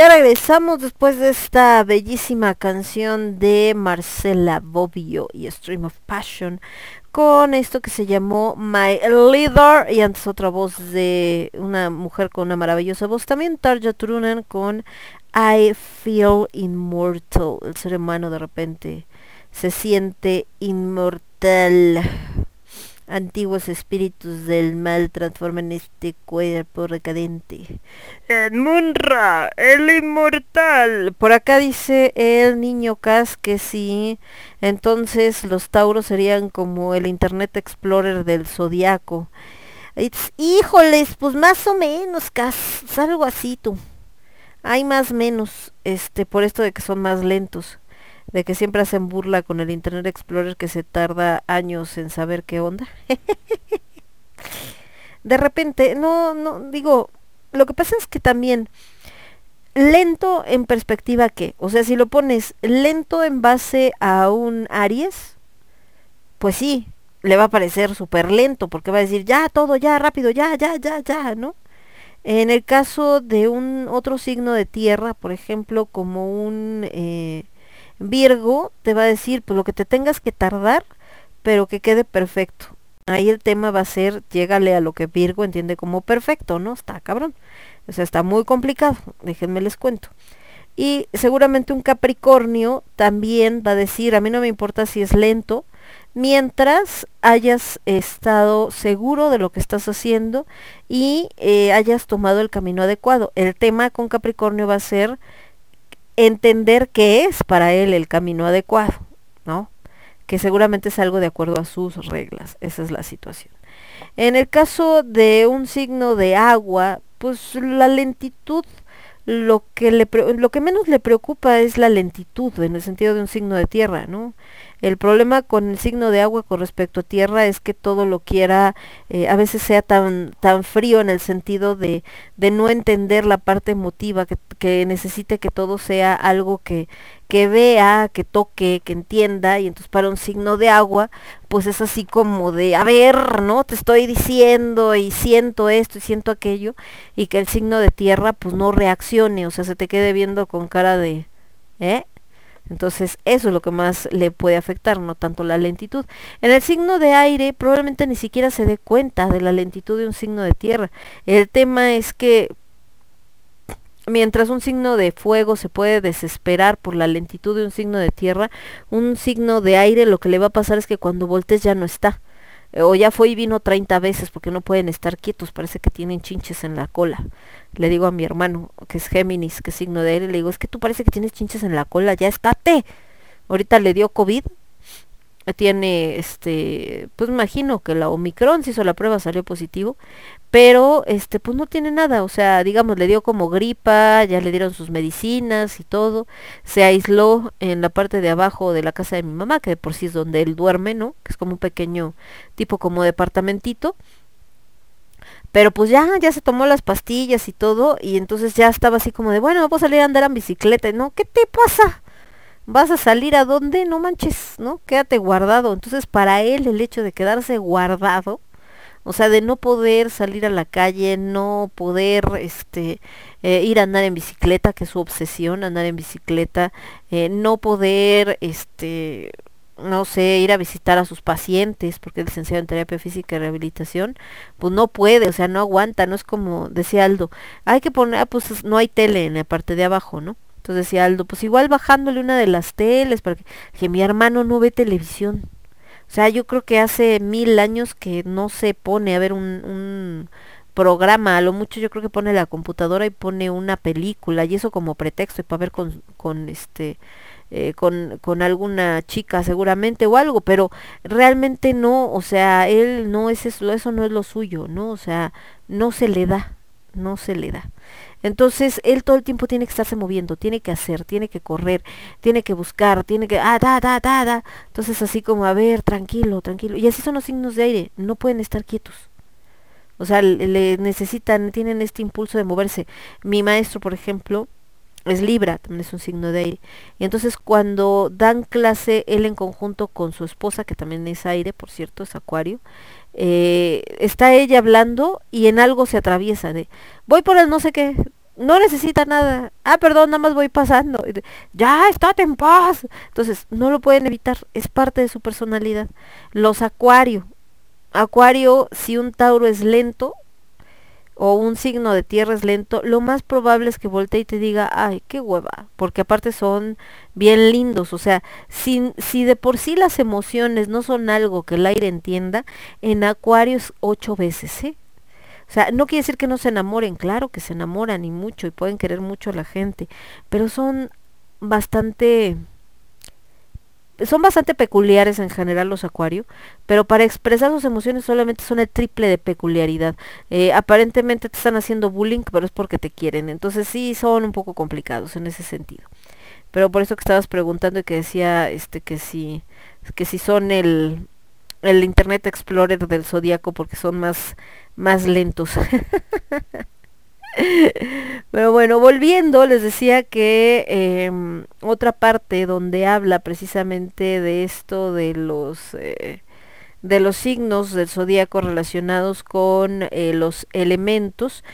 Ya regresamos después de esta bellísima canción de Marcela Bobbio y Stream of Passion con esto que se llamó My Leader y antes otra voz de una mujer con una maravillosa voz. También Tarja Turunen con I Feel Immortal. El ser humano de repente se siente inmortal antiguos espíritus del mal transforman este cuerpo recadente en Munra, el inmortal. Por acá dice el niño Cas que sí, entonces los Tauros serían como el Internet Explorer del Zodiaco. It's- híjoles, pues más o menos, Cas, algo así tú. Hay más menos, este, por esto de que son más lentos, de que siempre hacen burla con el Internet Explorer que se tarda años en saber qué onda. de repente, no, no, digo, lo que pasa es que también lento en perspectiva que, o sea, si lo pones lento en base a un Aries, pues sí, le va a parecer súper lento porque va a decir ya todo, ya rápido, ya, ya, ya, ya, ¿no? En el caso de un otro signo de tierra, por ejemplo, como un eh, Virgo, te va a decir pues lo que te tengas que tardar, pero que quede perfecto. Ahí el tema va a ser, llégale a lo que Virgo entiende como perfecto, ¿no? Está cabrón. O sea, está muy complicado, déjenme les cuento. Y seguramente un Capricornio también va a decir, a mí no me importa si es lento, mientras hayas estado seguro de lo que estás haciendo y eh, hayas tomado el camino adecuado. El tema con Capricornio va a ser entender qué es para él el camino adecuado, ¿no? Que seguramente es algo de acuerdo a sus reglas. Esa es la situación. En el caso de un signo de agua, pues la lentitud lo que lo que menos le preocupa es la lentitud en el sentido de un signo de tierra, ¿no? El problema con el signo de agua con respecto a tierra es que todo lo quiera, eh, a veces sea tan, tan frío en el sentido de, de no entender la parte emotiva, que, que necesite que todo sea algo que, que vea, que toque, que entienda, y entonces para un signo de agua, pues es así como de, a ver, ¿no? Te estoy diciendo y siento esto y siento aquello, y que el signo de tierra pues no reaccione, o sea, se te quede viendo con cara de, ¿eh? Entonces eso es lo que más le puede afectar, no tanto la lentitud. En el signo de aire probablemente ni siquiera se dé cuenta de la lentitud de un signo de tierra. El tema es que mientras un signo de fuego se puede desesperar por la lentitud de un signo de tierra, un signo de aire lo que le va a pasar es que cuando voltees ya no está. Eh, O ya fue y vino 30 veces porque no pueden estar quietos, parece que tienen chinches en la cola. Le digo a mi hermano, que es Géminis, que es signo de aire, le digo, es que tú parece que tienes chinches en la cola, ya estate. Ahorita le dio COVID, tiene este, pues imagino que la Omicron se hizo la prueba, salió positivo, pero este, pues no tiene nada, o sea, digamos, le dio como gripa, ya le dieron sus medicinas y todo, se aisló en la parte de abajo de la casa de mi mamá, que de por sí es donde él duerme, ¿no? Que es como un pequeño tipo como departamentito. Pero pues ya, ya se tomó las pastillas y todo, y entonces ya estaba así como de, bueno, a salir a andar en bicicleta, ¿no? ¿Qué te pasa? ¿Vas a salir a dónde? No manches, ¿no? Quédate guardado. Entonces para él el hecho de quedarse guardado, o sea, de no poder salir a la calle, no poder este eh, ir a andar en bicicleta, que es su obsesión, andar en bicicleta, eh, no poder este no sé, ir a visitar a sus pacientes, porque es licenciado en terapia física y rehabilitación, pues no puede, o sea, no aguanta, no es como decía Aldo, hay que poner, ah, pues no hay tele en la parte de abajo, ¿no? Entonces decía Aldo, pues igual bajándole una de las teles, para que, mi hermano no ve televisión. O sea, yo creo que hace mil años que no se pone a ver un, un programa, a lo mucho yo creo que pone la computadora y pone una película, y eso como pretexto y para ver con, con este eh, con, con alguna chica seguramente o algo, pero realmente no, o sea, él no es eso, eso no es lo suyo, ¿no? O sea, no se le da, no se le da. Entonces, él todo el tiempo tiene que estarse moviendo, tiene que hacer, tiene que correr, tiene que buscar, tiene que, ah, da, da, da, da. Entonces, así como, a ver, tranquilo, tranquilo. Y así son los signos de aire, no pueden estar quietos. O sea, le, necesitan, tienen este impulso de moverse. Mi maestro, por ejemplo, es Libra, también es un signo de aire. Y entonces cuando dan clase él en conjunto con su esposa, que también es aire, por cierto, es acuario, eh, está ella hablando y en algo se atraviesa de, voy por el no sé qué, no necesita nada. Ah, perdón, nada más voy pasando. Ya, estate en paz. Entonces, no lo pueden evitar, es parte de su personalidad. Los acuario. Acuario, si un Tauro es lento o un signo de tierra es lento, lo más probable es que voltee y te diga, ay, qué hueva, porque aparte son bien lindos, o sea, si, si de por sí las emociones no son algo que el aire entienda, en Acuario es ocho veces, ¿eh? O sea, no quiere decir que no se enamoren, claro que se enamoran y mucho y pueden querer mucho a la gente, pero son bastante son bastante peculiares en general los acuario, pero para expresar sus emociones solamente son el triple de peculiaridad. Eh, aparentemente te están haciendo bullying, pero es porque te quieren. Entonces sí son un poco complicados en ese sentido. Pero por eso que estabas preguntando y que decía este que si que si son el el Internet Explorer del Zodíaco porque son más más lentos. Pero bueno, volviendo, les decía que eh, otra parte donde habla precisamente de esto de los eh, de los signos del zodíaco relacionados con eh, los elementos,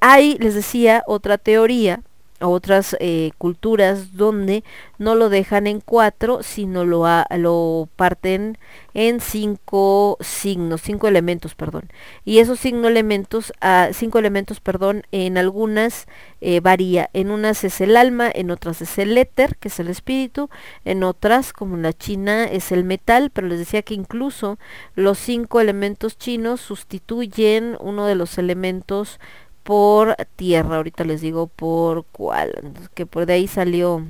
hay, les decía, otra teoría otras eh, culturas donde no lo dejan en cuatro, sino lo, a, lo parten en cinco signos, cinco elementos, perdón. Y esos cinco elementos, uh, cinco elementos, perdón, en algunas eh, varía. En unas es el alma, en otras es el éter, que es el espíritu, en otras, como en la China, es el metal, pero les decía que incluso los cinco elementos chinos sustituyen uno de los elementos por tierra, ahorita les digo por cuál, que por de ahí salió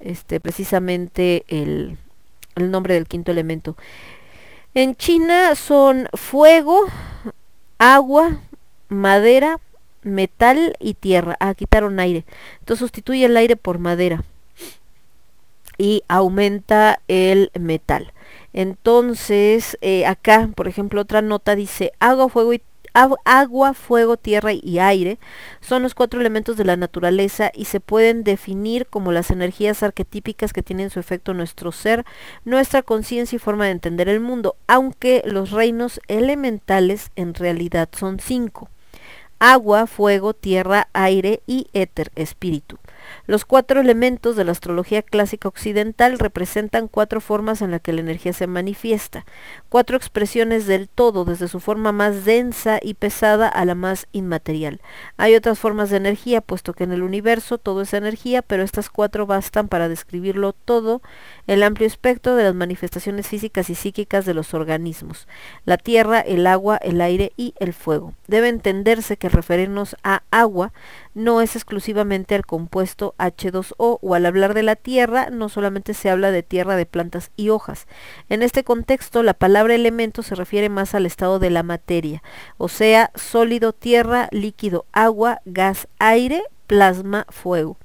este precisamente el, nombre del quinto elemento. En China son fuego, agua, madera, metal y tierra. Ah, quitaron aire. Entonces sustituye el aire por madera. Y aumenta el metal. Entonces, eh, acá, por ejemplo, otra nota dice agua, fuego y agua, fuego, tierra y aire son los cuatro elementos de la naturaleza y se pueden definir como las energías arquetípicas que tienen su efecto en nuestro ser, nuestra conciencia y forma de entender el mundo, aunque los reinos elementales en realidad son cinco. Agua, fuego, tierra, aire y éter, espíritu. Los cuatro elementos de la astrología clásica occidental representan cuatro formas en las que la energía se manifiesta, cuatro expresiones del todo, desde su forma más densa y pesada a la más inmaterial. Hay otras formas de energía, puesto que en el universo todo es energía, pero estas cuatro bastan para describirlo todo, el amplio espectro de las manifestaciones físicas y psíquicas de los organismos, la tierra, el agua, el aire y el fuego. Debe entenderse que referirnos a agua no es exclusivamente al compuesto H2O o al hablar de la tierra no solamente se habla de tierra de plantas y hojas. En este contexto la palabra elemento se refiere más al estado de la materia, o sea, sólido, tierra, líquido, agua, gas, aire, plasma, fuego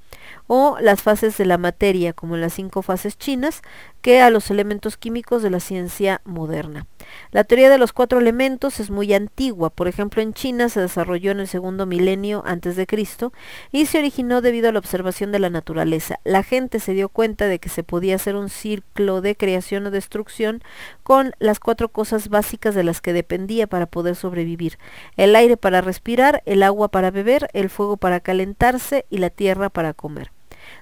o las fases de la materia, como las cinco fases chinas, que a los elementos químicos de la ciencia moderna. La teoría de los cuatro elementos es muy antigua, por ejemplo en China se desarrolló en el segundo milenio antes de Cristo y se originó debido a la observación de la naturaleza. La gente se dio cuenta de que se podía hacer un ciclo de creación o destrucción con las cuatro cosas básicas de las que dependía para poder sobrevivir. El aire para respirar, el agua para beber, el fuego para calentarse y la tierra para comer.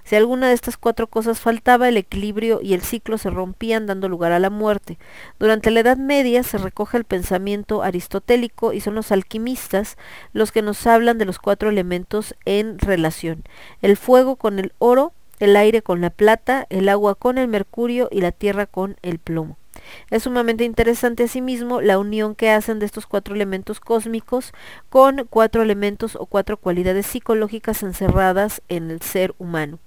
Si alguna de estas cuatro cosas faltaba, el equilibrio y el ciclo se rompían dando lugar a la muerte. Durante la Edad Media se recoge el pensamiento aristotélico y son los alquimistas los que nos hablan de los cuatro elementos en relación. El fuego con el oro, el aire con la plata, el agua con el mercurio y la tierra con el plomo. Es sumamente interesante asimismo la unión que hacen de estos cuatro elementos cósmicos con cuatro elementos o cuatro cualidades psicológicas encerradas en el ser humano.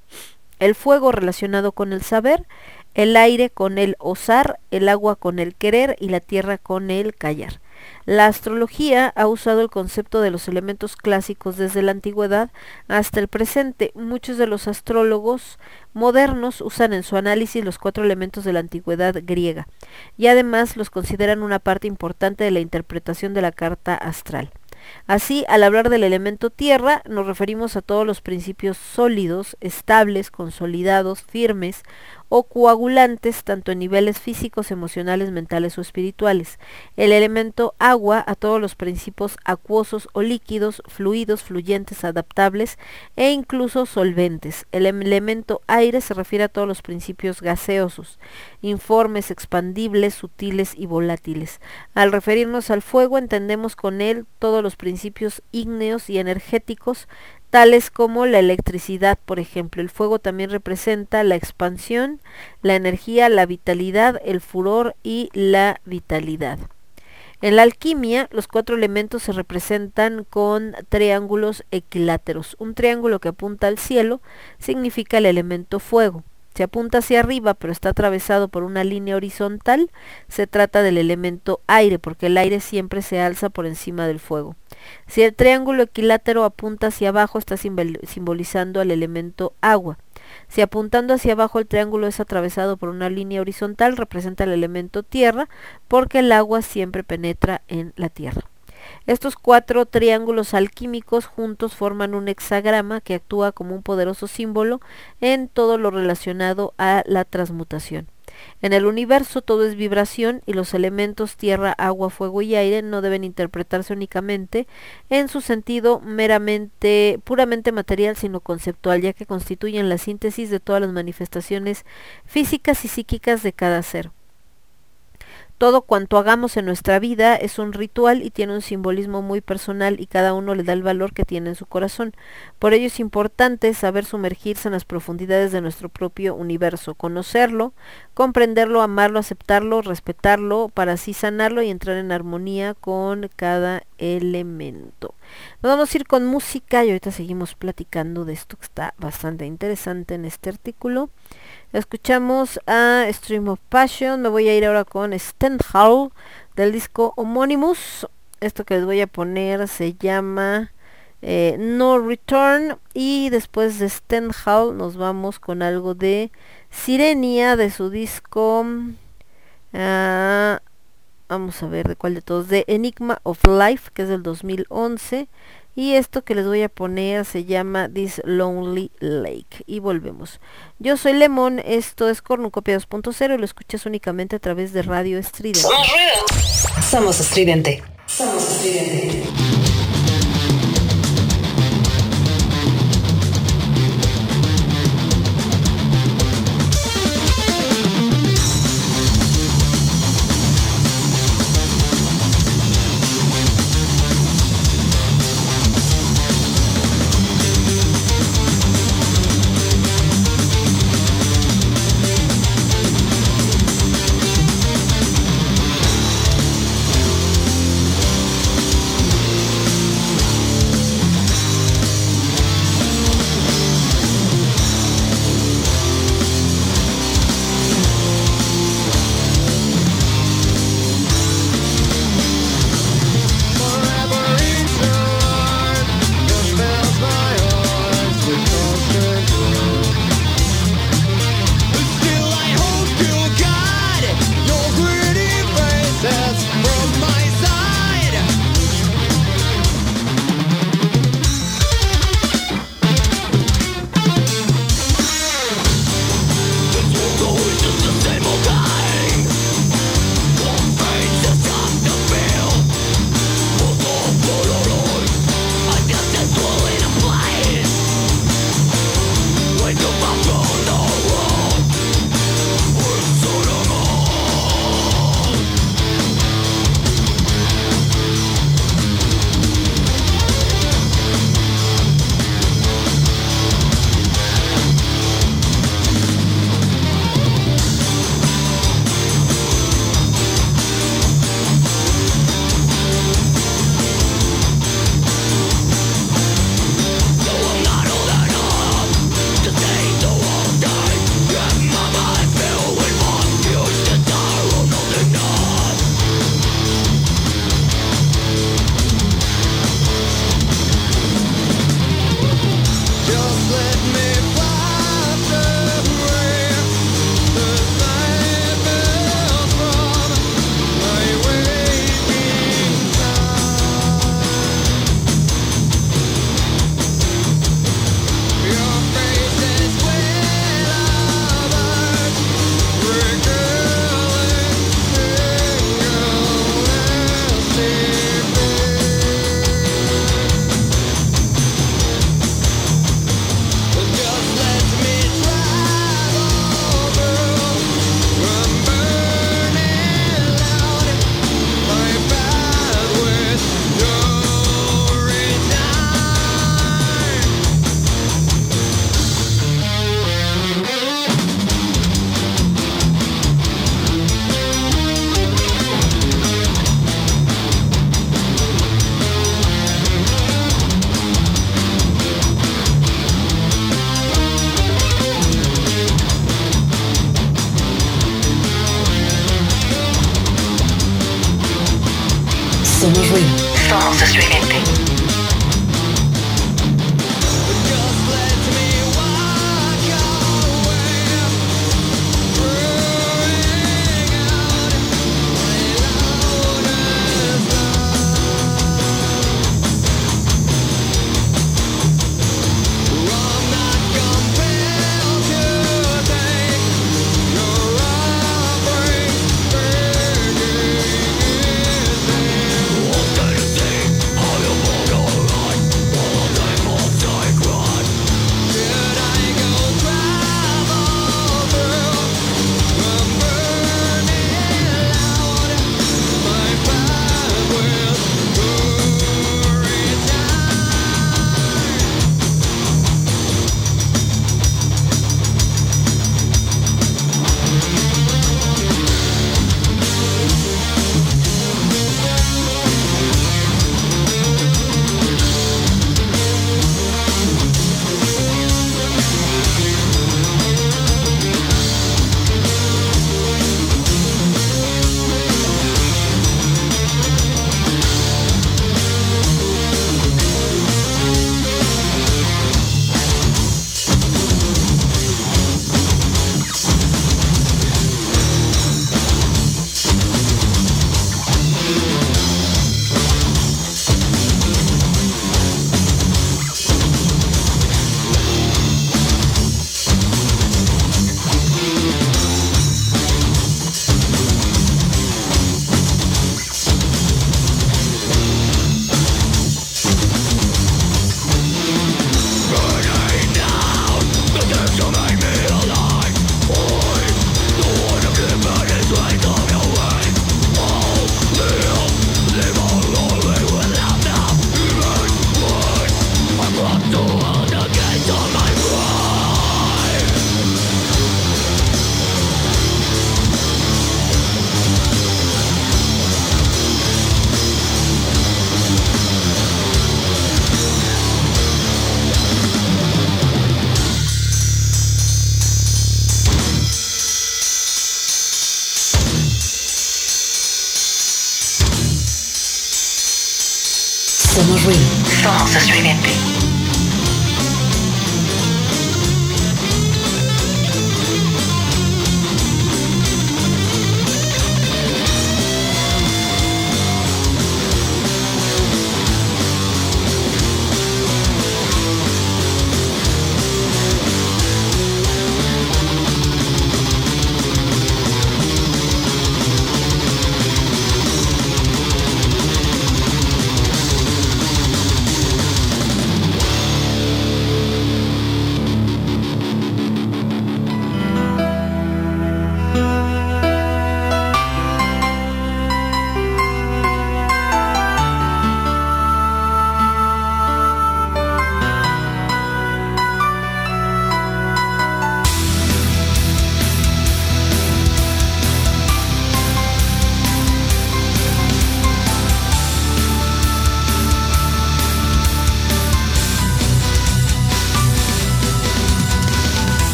El fuego relacionado con el saber, el aire con el osar, el agua con el querer y la tierra con el callar. La astrología ha usado el concepto de los elementos clásicos desde la antigüedad hasta el presente. Muchos de los astrólogos modernos usan en su análisis los cuatro elementos de la antigüedad griega y además los consideran una parte importante de la interpretación de la carta astral. Así, al hablar del elemento tierra, nos referimos a todos los principios sólidos, estables, consolidados, firmes, o coagulantes tanto en niveles físicos, emocionales, mentales o espirituales. El elemento agua a todos los principios acuosos o líquidos, fluidos, fluyentes, adaptables e incluso solventes. El elemento aire se refiere a todos los principios gaseosos, informes, expandibles, sutiles y volátiles. Al referirnos al fuego entendemos con él todos los principios ígneos y energéticos tales como la electricidad, por ejemplo. El fuego también representa la expansión, la energía, la vitalidad, el furor y la vitalidad. En la alquimia, los cuatro elementos se representan con triángulos equiláteros. Un triángulo que apunta al cielo significa el elemento fuego. Si apunta hacia arriba pero está atravesado por una línea horizontal, se trata del elemento aire, porque el aire siempre se alza por encima del fuego. Si el triángulo equilátero apunta hacia abajo, está simbolizando al elemento agua. Si apuntando hacia abajo el triángulo es atravesado por una línea horizontal, representa el elemento tierra, porque el agua siempre penetra en la tierra. Estos cuatro triángulos alquímicos juntos forman un hexagrama que actúa como un poderoso símbolo en todo lo relacionado a la transmutación. En el universo todo es vibración y los elementos tierra, agua, fuego y aire no deben interpretarse únicamente en su sentido meramente, puramente material, sino conceptual, ya que constituyen la síntesis de todas las manifestaciones físicas y psíquicas de cada ser. Todo cuanto hagamos en nuestra vida es un ritual y tiene un simbolismo muy personal y cada uno le da el valor que tiene en su corazón. Por ello es importante saber sumergirse en las profundidades de nuestro propio universo, conocerlo, comprenderlo, amarlo, aceptarlo, respetarlo, para así sanarlo y entrar en armonía con cada elemento. Nos vamos a ir con música y ahorita seguimos platicando de esto que está bastante interesante en este artículo. Escuchamos a Stream of Passion. Me voy a ir ahora con Hall del disco Homonimus. Esto que les voy a poner se llama eh, No Return. Y después de Hall nos vamos con algo de Sirenia de su disco. Ah, vamos a ver de cuál de todos. De Enigma of Life, que es del 2011. Y esto que les voy a poner se llama This Lonely Lake. Y volvemos. Yo soy Lemon, esto es Cornucopia 2.0 y lo escuchas únicamente a través de Radio Estridente. Somos estridente. Somos estridente.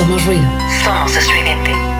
Somos ruido. Somos estridente.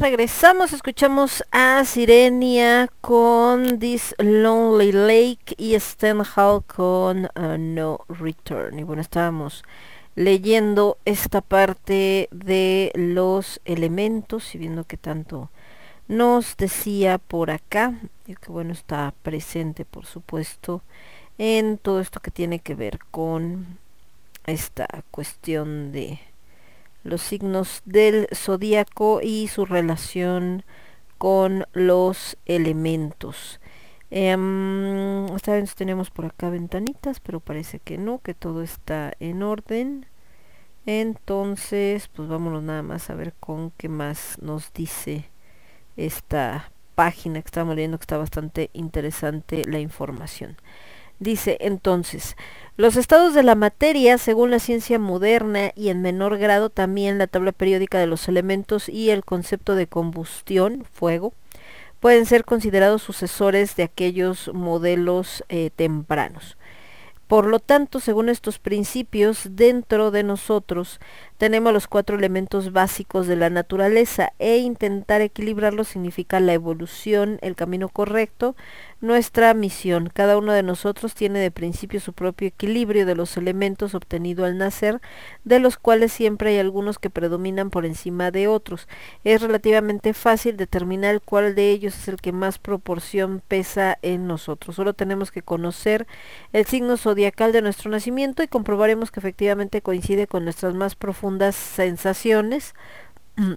Regresamos, escuchamos a Sirenia con This Lonely Lake y Stenhall con uh, No Return. Y bueno, estábamos leyendo esta parte de los elementos y viendo que tanto nos decía por acá, y que bueno, está presente por supuesto en todo esto que tiene que ver con esta cuestión de los signos del zodíaco y su relación con los elementos. Em, esta vez tenemos por acá ventanitas, pero parece que no, que todo está en orden. Entonces, pues vámonos nada más a ver con qué más nos dice esta página que estamos leyendo, que está bastante interesante la información. Dice entonces, los estados de la materia, según la ciencia moderna y en menor grado también la tabla periódica de los elementos y el concepto de combustión, fuego, pueden ser considerados sucesores de aquellos modelos eh, tempranos. Por lo tanto, según estos principios, dentro de nosotros tenemos los cuatro elementos básicos de la naturaleza e intentar equilibrarlos significa la evolución, el camino correcto, nuestra misión. Cada uno de nosotros tiene de principio su propio equilibrio de los elementos obtenido al nacer, de los cuales siempre hay algunos que predominan por encima de otros. Es relativamente fácil determinar cuál de ellos es el que más proporción pesa en nosotros. Solo tenemos que conocer el signo zodiacal de nuestro nacimiento y comprobaremos que efectivamente coincide con nuestras más profundas sensaciones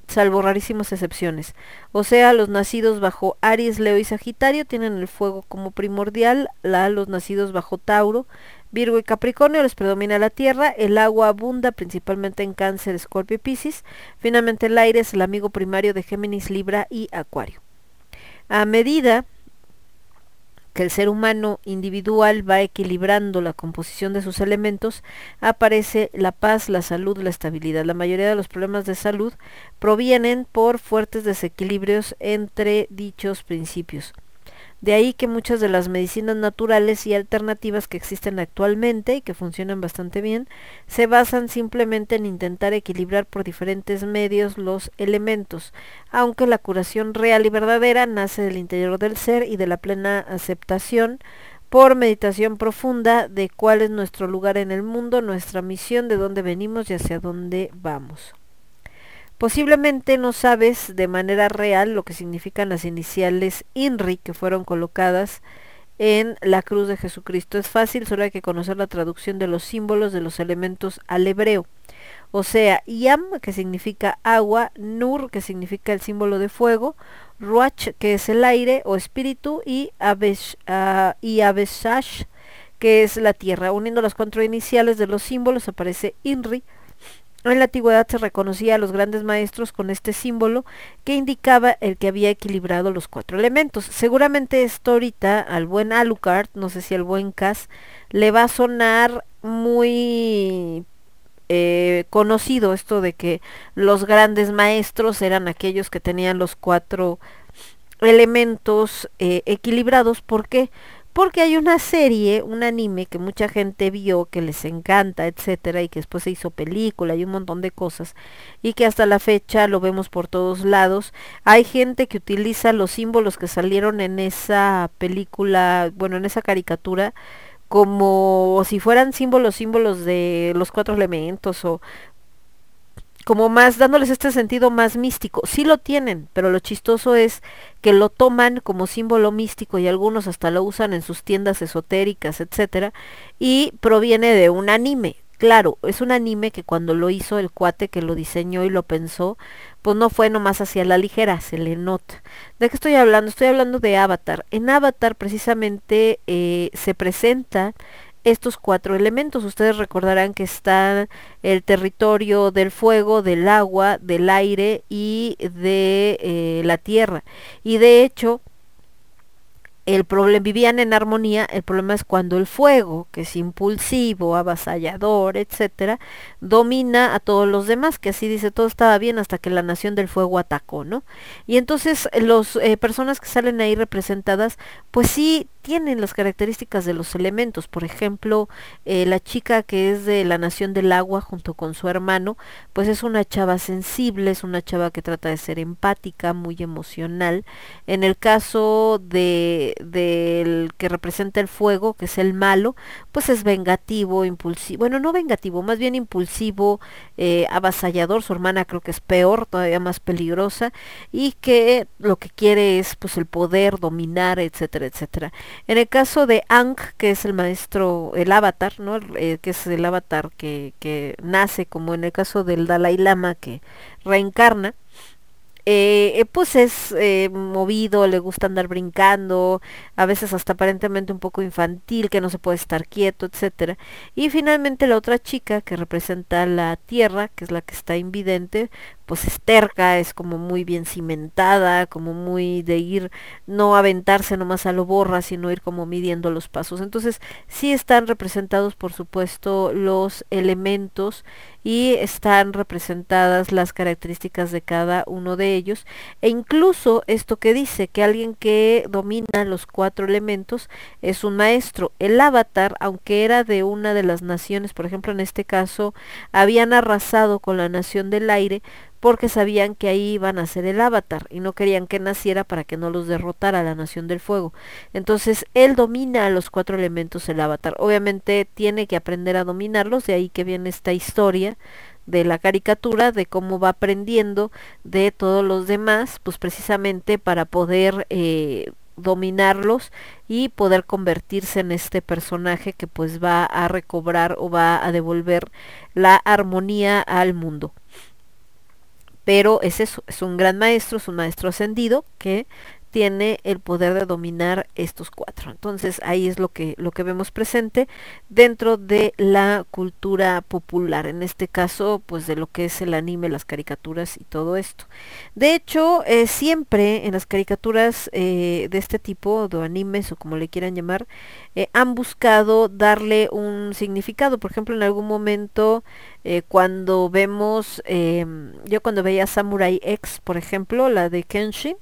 salvo rarísimas excepciones. O sea, los nacidos bajo Aries, Leo y Sagitario tienen el fuego como primordial, la, los nacidos bajo Tauro, Virgo y Capricornio les predomina la tierra, el agua abunda principalmente en Cáncer, Escorpio y Piscis, finalmente el aire es el amigo primario de Géminis, Libra y Acuario. A medida que el ser humano individual va equilibrando la composición de sus elementos, aparece la paz, la salud, la estabilidad. La mayoría de los problemas de salud provienen por fuertes desequilibrios entre dichos principios. De ahí que muchas de las medicinas naturales y alternativas que existen actualmente y que funcionan bastante bien, se basan simplemente en intentar equilibrar por diferentes medios los elementos, aunque la curación real y verdadera nace del interior del ser y de la plena aceptación por meditación profunda de cuál es nuestro lugar en el mundo, nuestra misión, de dónde venimos y hacia dónde vamos. Posiblemente no sabes de manera real lo que significan las iniciales INRI que fueron colocadas en la cruz de Jesucristo. Es fácil, solo hay que conocer la traducción de los símbolos de los elementos al hebreo. O sea, Yam, que significa agua, Nur, que significa el símbolo de fuego, Ruach, que es el aire o espíritu, y, Abesh, uh, y Abeshash, que es la tierra. Uniendo las cuatro iniciales de los símbolos aparece INRI, en la antigüedad se reconocía a los grandes maestros con este símbolo que indicaba el que había equilibrado los cuatro elementos. Seguramente esto ahorita al buen Alucard, no sé si al buen Cas, le va a sonar muy eh, conocido esto de que los grandes maestros eran aquellos que tenían los cuatro elementos eh, equilibrados. ¿Por qué? Porque hay una serie, un anime que mucha gente vio, que les encanta, etcétera, y que después se hizo película y un montón de cosas, y que hasta la fecha lo vemos por todos lados. Hay gente que utiliza los símbolos que salieron en esa película, bueno, en esa caricatura, como si fueran símbolos, símbolos de los cuatro elementos o como más dándoles este sentido más místico. Sí lo tienen, pero lo chistoso es que lo toman como símbolo místico y algunos hasta lo usan en sus tiendas esotéricas, etcétera, y proviene de un anime. Claro, es un anime que cuando lo hizo el cuate que lo diseñó y lo pensó, pues no fue nomás hacia la ligera, se le nota. ¿De qué estoy hablando? Estoy hablando de Avatar. En Avatar precisamente eh, se presenta estos cuatro elementos. Ustedes recordarán que está el territorio del fuego, del agua, del aire y de eh, la tierra. Y de hecho, el problema vivían en armonía, el problema es cuando el fuego, que es impulsivo, avasallador, etcétera, domina a todos los demás, que así dice todo estaba bien hasta que la nación del fuego atacó, ¿no? Y entonces los eh, personas que salen ahí representadas, pues sí tienen las características de los elementos. Por ejemplo, eh, la chica que es de la nación del agua junto con su hermano, pues es una chava sensible, es una chava que trata de ser empática, muy emocional. En el caso de del que representa el fuego, que es el malo, pues es vengativo, impulsivo, bueno, no vengativo, más bien impulsivo, eh, avasallador. Su hermana creo que es peor, todavía más peligrosa y que lo que quiere es pues el poder, dominar, etcétera, etcétera. En el caso de Ankh, que es el maestro, el avatar, ¿no? Eh, que es el avatar que, que nace, como en el caso del Dalai Lama, que reencarna, eh, eh, pues es movido, le gusta andar brincando, a veces hasta aparentemente un poco infantil, que no se puede estar quieto, etcétera. Y finalmente la otra chica que representa la tierra, que es la que está invidente, pues es es como muy bien cimentada, como muy de ir, no aventarse nomás a lo borra, sino ir como midiendo los pasos. Entonces sí están representados, por supuesto, los elementos y están representadas las características de cada uno de ellos. E incluso esto que dice que alguien que domina los cuatro elementos es un maestro. El avatar, aunque era de una de las naciones, por ejemplo en este caso, habían arrasado con la nación del aire, porque sabían que ahí iban a ser el avatar y no querían que naciera para que no los derrotara la nación del fuego. Entonces él domina a los cuatro elementos el avatar. Obviamente tiene que aprender a dominarlos, de ahí que viene esta historia de la caricatura, de cómo va aprendiendo de todos los demás, pues precisamente para poder eh, dominarlos y poder convertirse en este personaje que pues va a recobrar o va a devolver la armonía al mundo pero es eso, es un gran maestro, es un maestro ascendido que tiene el poder de dominar estos cuatro. Entonces ahí es lo que, lo que vemos presente dentro de la cultura popular, en este caso pues de lo que es el anime, las caricaturas y todo esto. De hecho, eh, siempre en las caricaturas eh, de este tipo, de animes o como le quieran llamar, eh, han buscado darle un significado. Por ejemplo, en algún momento eh, cuando vemos, em, yo cuando veía Samurai X, por ejemplo, la de Kenshin,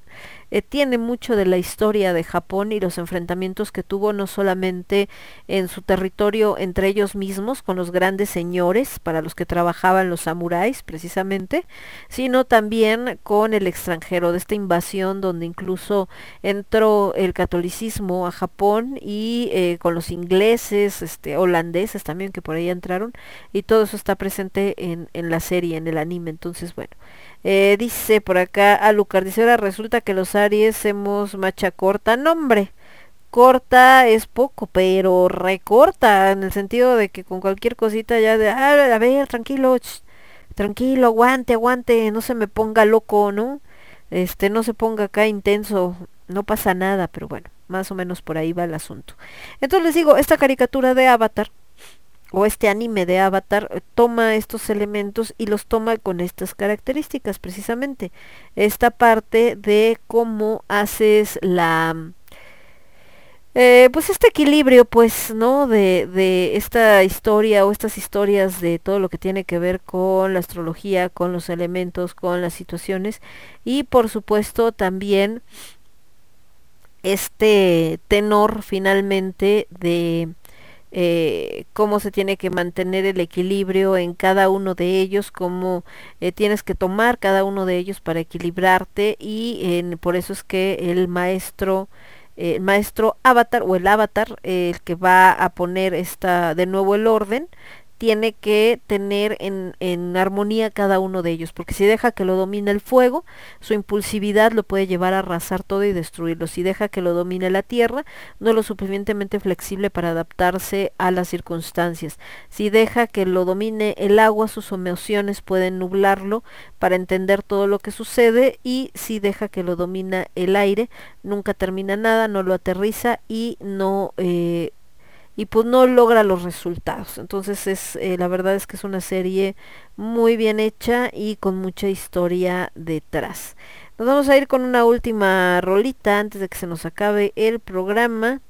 eh, tiene mucho de la historia de Japón y los enfrentamientos que tuvo no solamente en su territorio entre ellos mismos, con los grandes señores para los que trabajaban los samuráis precisamente, sino también con el extranjero, de esta invasión donde incluso entró el catolicismo a Japón y eh, con los ingleses, este, holandeses también que por ahí entraron, y todo eso está presente en, en la serie, en el anime. Entonces, bueno, eh, dice por acá Alucard, dice ahora resulta que los Aries hemos macha corta. No, hombre, corta es poco, pero recorta en el sentido de que con cualquier cosita ya de, ah, a ver, tranquilo, tranquilo, aguante, aguante, no se me ponga loco, ¿no? Este, no se ponga acá intenso, no pasa nada, pero bueno, más o menos por ahí va el asunto. Entonces les digo, esta caricatura de Avatar o este anime de Avatar eh, toma estos elementos y los toma con estas características precisamente. Esta parte de cómo haces la... eh, pues este equilibrio pues no de, de esta historia o estas historias de todo lo que tiene que ver con la astrología con los elementos con las situaciones y por supuesto también este tenor finalmente de eh, cómo se tiene que mantener el equilibrio en cada uno de ellos, cómo eh, tienes que tomar cada uno de ellos para equilibrarte y por eso es que el maestro eh, el maestro avatar o el avatar el que va a poner esta de nuevo el orden tiene que tener en, en armonía cada uno de ellos, porque si deja que lo domine el fuego, su impulsividad lo puede llevar a arrasar todo y destruirlo. Si deja que lo domine la tierra, no lo suficientemente flexible para adaptarse a las circunstancias. Si deja que lo domine el agua, sus emociones pueden nublarlo para entender todo lo que sucede y si deja que lo domina el aire, nunca termina nada, no lo aterriza y no eh, y pues no logra los resultados. Entonces es eh, la verdad es que es una serie muy bien hecha y con mucha historia detrás. Nos vamos a ir con una última rolita antes de que se nos acabe el programa.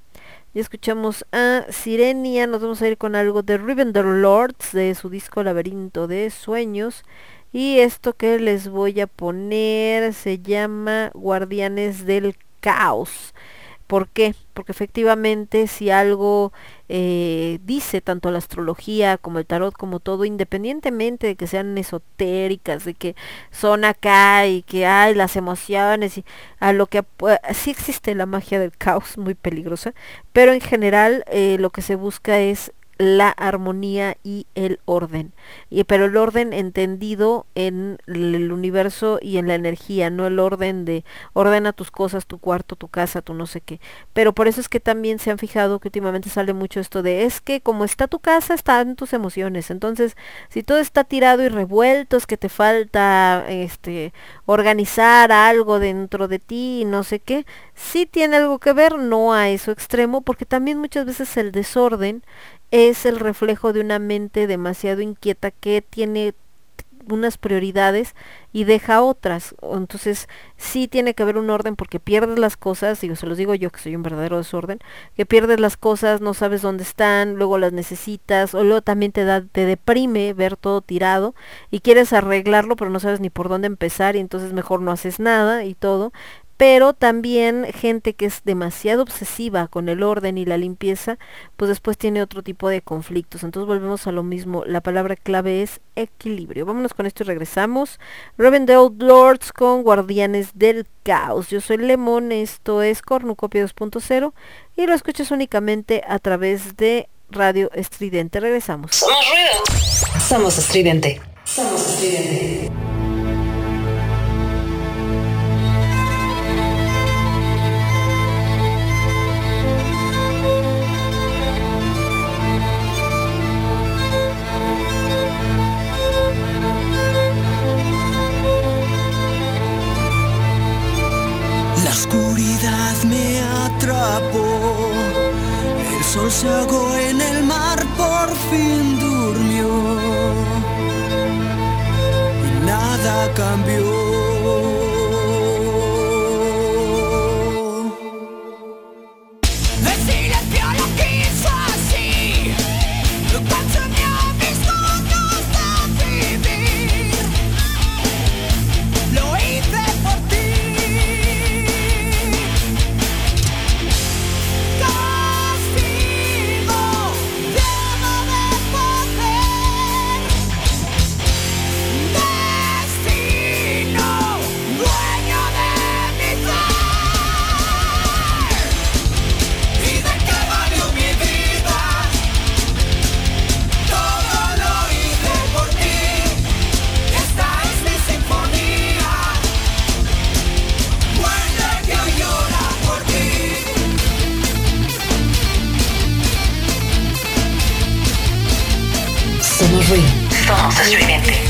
Ya escuchamos a Sirenia, nos vamos a ir con algo de Rivendell Lords de su disco Laberinto de Sueños. Y esto que les voy a poner se llama Guardianes del Caos. ¿Por qué? Porque efectivamente si algo eh, dice tanto la astrología como el tarot como todo, independientemente de que sean esotéricas, de que son acá y que hay las emociones y a lo que sí existe la magia del caos muy peligrosa, pero en general eh, lo que se busca es la armonía y el orden. Y, pero el orden entendido en el universo y en la energía, no el orden de ordena tus cosas, tu cuarto, tu casa, tu no sé qué. Pero por eso es que también se han fijado que últimamente sale mucho esto de es que como está tu casa, están tus emociones. Entonces, si todo está tirado y revuelto, es que te falta este organizar algo dentro de ti y no sé qué. Sí tiene algo que ver, no a eso extremo, porque también muchas veces el desorden es el reflejo de una mente demasiado inquieta que tiene unas prioridades y deja otras. Entonces sí tiene que haber un orden porque pierdes las cosas, digo, se los digo yo que soy un verdadero desorden, que pierdes las cosas, no sabes dónde están, luego las necesitas, o luego también te da, te deprime ver todo tirado y quieres arreglarlo pero no sabes ni por dónde empezar y entonces mejor no haces nada y todo pero también gente que es demasiado obsesiva con el orden y la limpieza, pues después tiene otro tipo de conflictos. Entonces volvemos a lo mismo, la palabra clave es equilibrio. Vámonos con esto y regresamos. Revendell Lords con Guardianes del Caos. Yo soy Lemon, esto es Cornucopia 2.0 y lo escuchas únicamente a través de Radio Estridente. Regresamos. Somos ruido. Somos estridente. Somos estridente. Me atrapó, el sol se ahogó en el mar, por fin durmió y nada cambió. Somos estridente.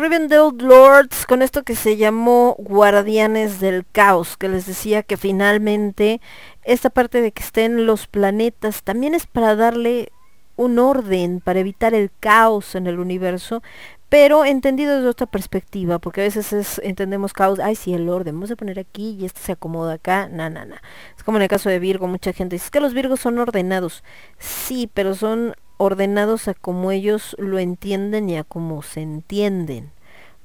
Rivendell Lords con esto que se llamó Guardianes del Caos, que les decía que finalmente esta parte de que estén los planetas también es para darle un orden, para evitar el caos en el universo, pero entendido desde otra perspectiva, porque a veces es, entendemos caos, ay sí, el orden, vamos a poner aquí y este se acomoda acá, na, na, na. Es como en el caso de Virgo, mucha gente dice, es que los Virgos son ordenados, sí, pero son ordenados a como ellos lo entienden y a como se entienden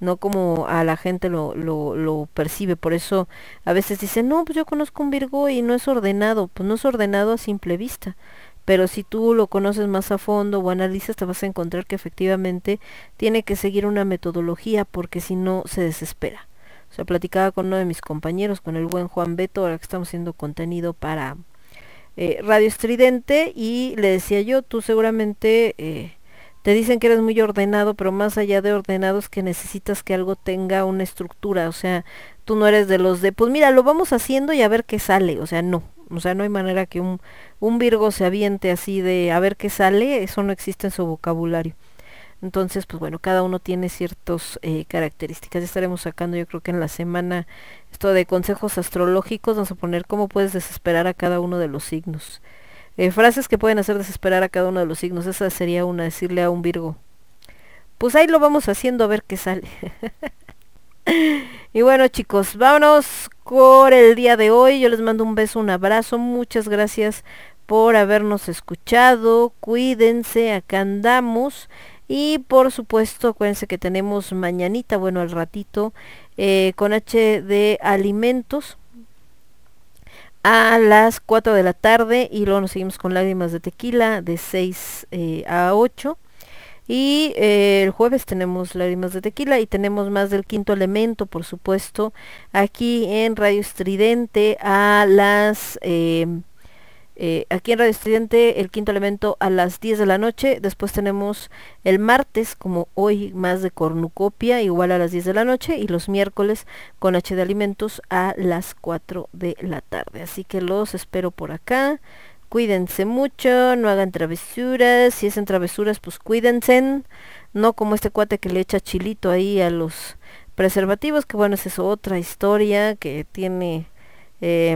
no como a la gente lo, lo, percibe. Por eso a veces dicen, no, pues yo conozco un Virgo y no es ordenado. Pues no es ordenado a simple vista. Pero si tú lo conoces más a fondo o analizas, te vas a encontrar que efectivamente tiene que seguir una metodología porque si no se desespera. O sea, platicaba con uno de mis compañeros, con el buen Juan Beto, ahora que estamos haciendo contenido para eh, Radio Estridente, y le decía yo, tú seguramente eh, te dicen que eres muy ordenado, pero más allá de ordenado es que necesitas que algo tenga una estructura, o sea, tú no eres de los de, pues mira, lo vamos haciendo y a ver qué sale, o sea, no, o sea, no hay manera que un, un Virgo se aviente así de a ver qué sale, eso no existe en su vocabulario. Entonces, pues bueno, cada uno tiene ciertas eh, características. Ya estaremos sacando, yo creo que en la semana, esto de consejos astrológicos, vamos a poner cómo puedes desesperar a cada uno de los signos. Eh, frases que pueden hacer desesperar a cada uno de los signos. Esa sería una, decirle a un Virgo. Pues ahí lo vamos haciendo a ver qué sale. y bueno chicos, vámonos por el día de hoy. Yo les mando un beso, un abrazo. Muchas gracias por habernos escuchado. Cuídense, acá andamos. Y por supuesto, acuérdense que tenemos mañanita, bueno, al ratito, eh, con H de alimentos a las 4 de la tarde y luego nos seguimos con lágrimas de tequila de 6 eh, a 8 y eh, el jueves tenemos lágrimas de tequila y tenemos más del quinto elemento por supuesto aquí en Radio Estridente a las eh, aquí en Radio Estudiante el quinto elemento a las 10 de la noche. Después tenemos el martes, como hoy, más de cornucopia, igual a las 10 de la noche. Y los miércoles con H de alimentos a las 4 de la tarde. Así que los espero por acá. Cuídense mucho, no hagan travesuras. Si hacen travesuras, pues cuídense. No como este cuate que le echa chilito ahí a los preservativos, que bueno, esa es otra historia que tiene eh,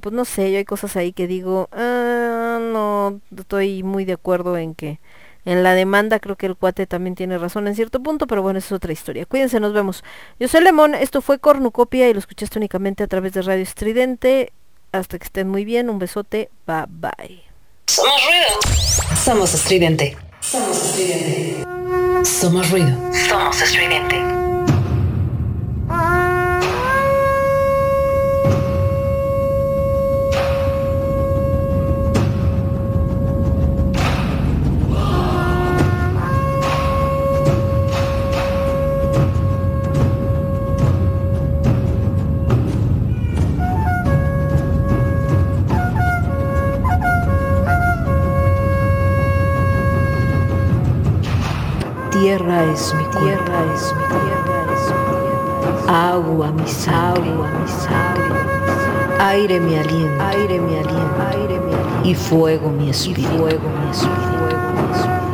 pues no sé, yo hay cosas ahí que digo, ah, no estoy muy de acuerdo en que en la demanda. Creo que el cuate también tiene razón en cierto punto, pero bueno, esa es otra historia. Cuídense, nos vemos. Yo soy Lemón, esto fue Cornucopia y lo escuchaste únicamente a través de Radio Estridente. Hasta que estén muy bien, un besote, bye bye. Somos ruido. Somos estridente. Somos estridente. Somos ruido. Somos estridente. Tierra, es mi tierra, es mi tierra. Agua mi sangre, agua mi sangre. Aire mi aliento, aire mi aliento, aire mi aliento. Y fuego mi espíritu, fuego mi espíritu.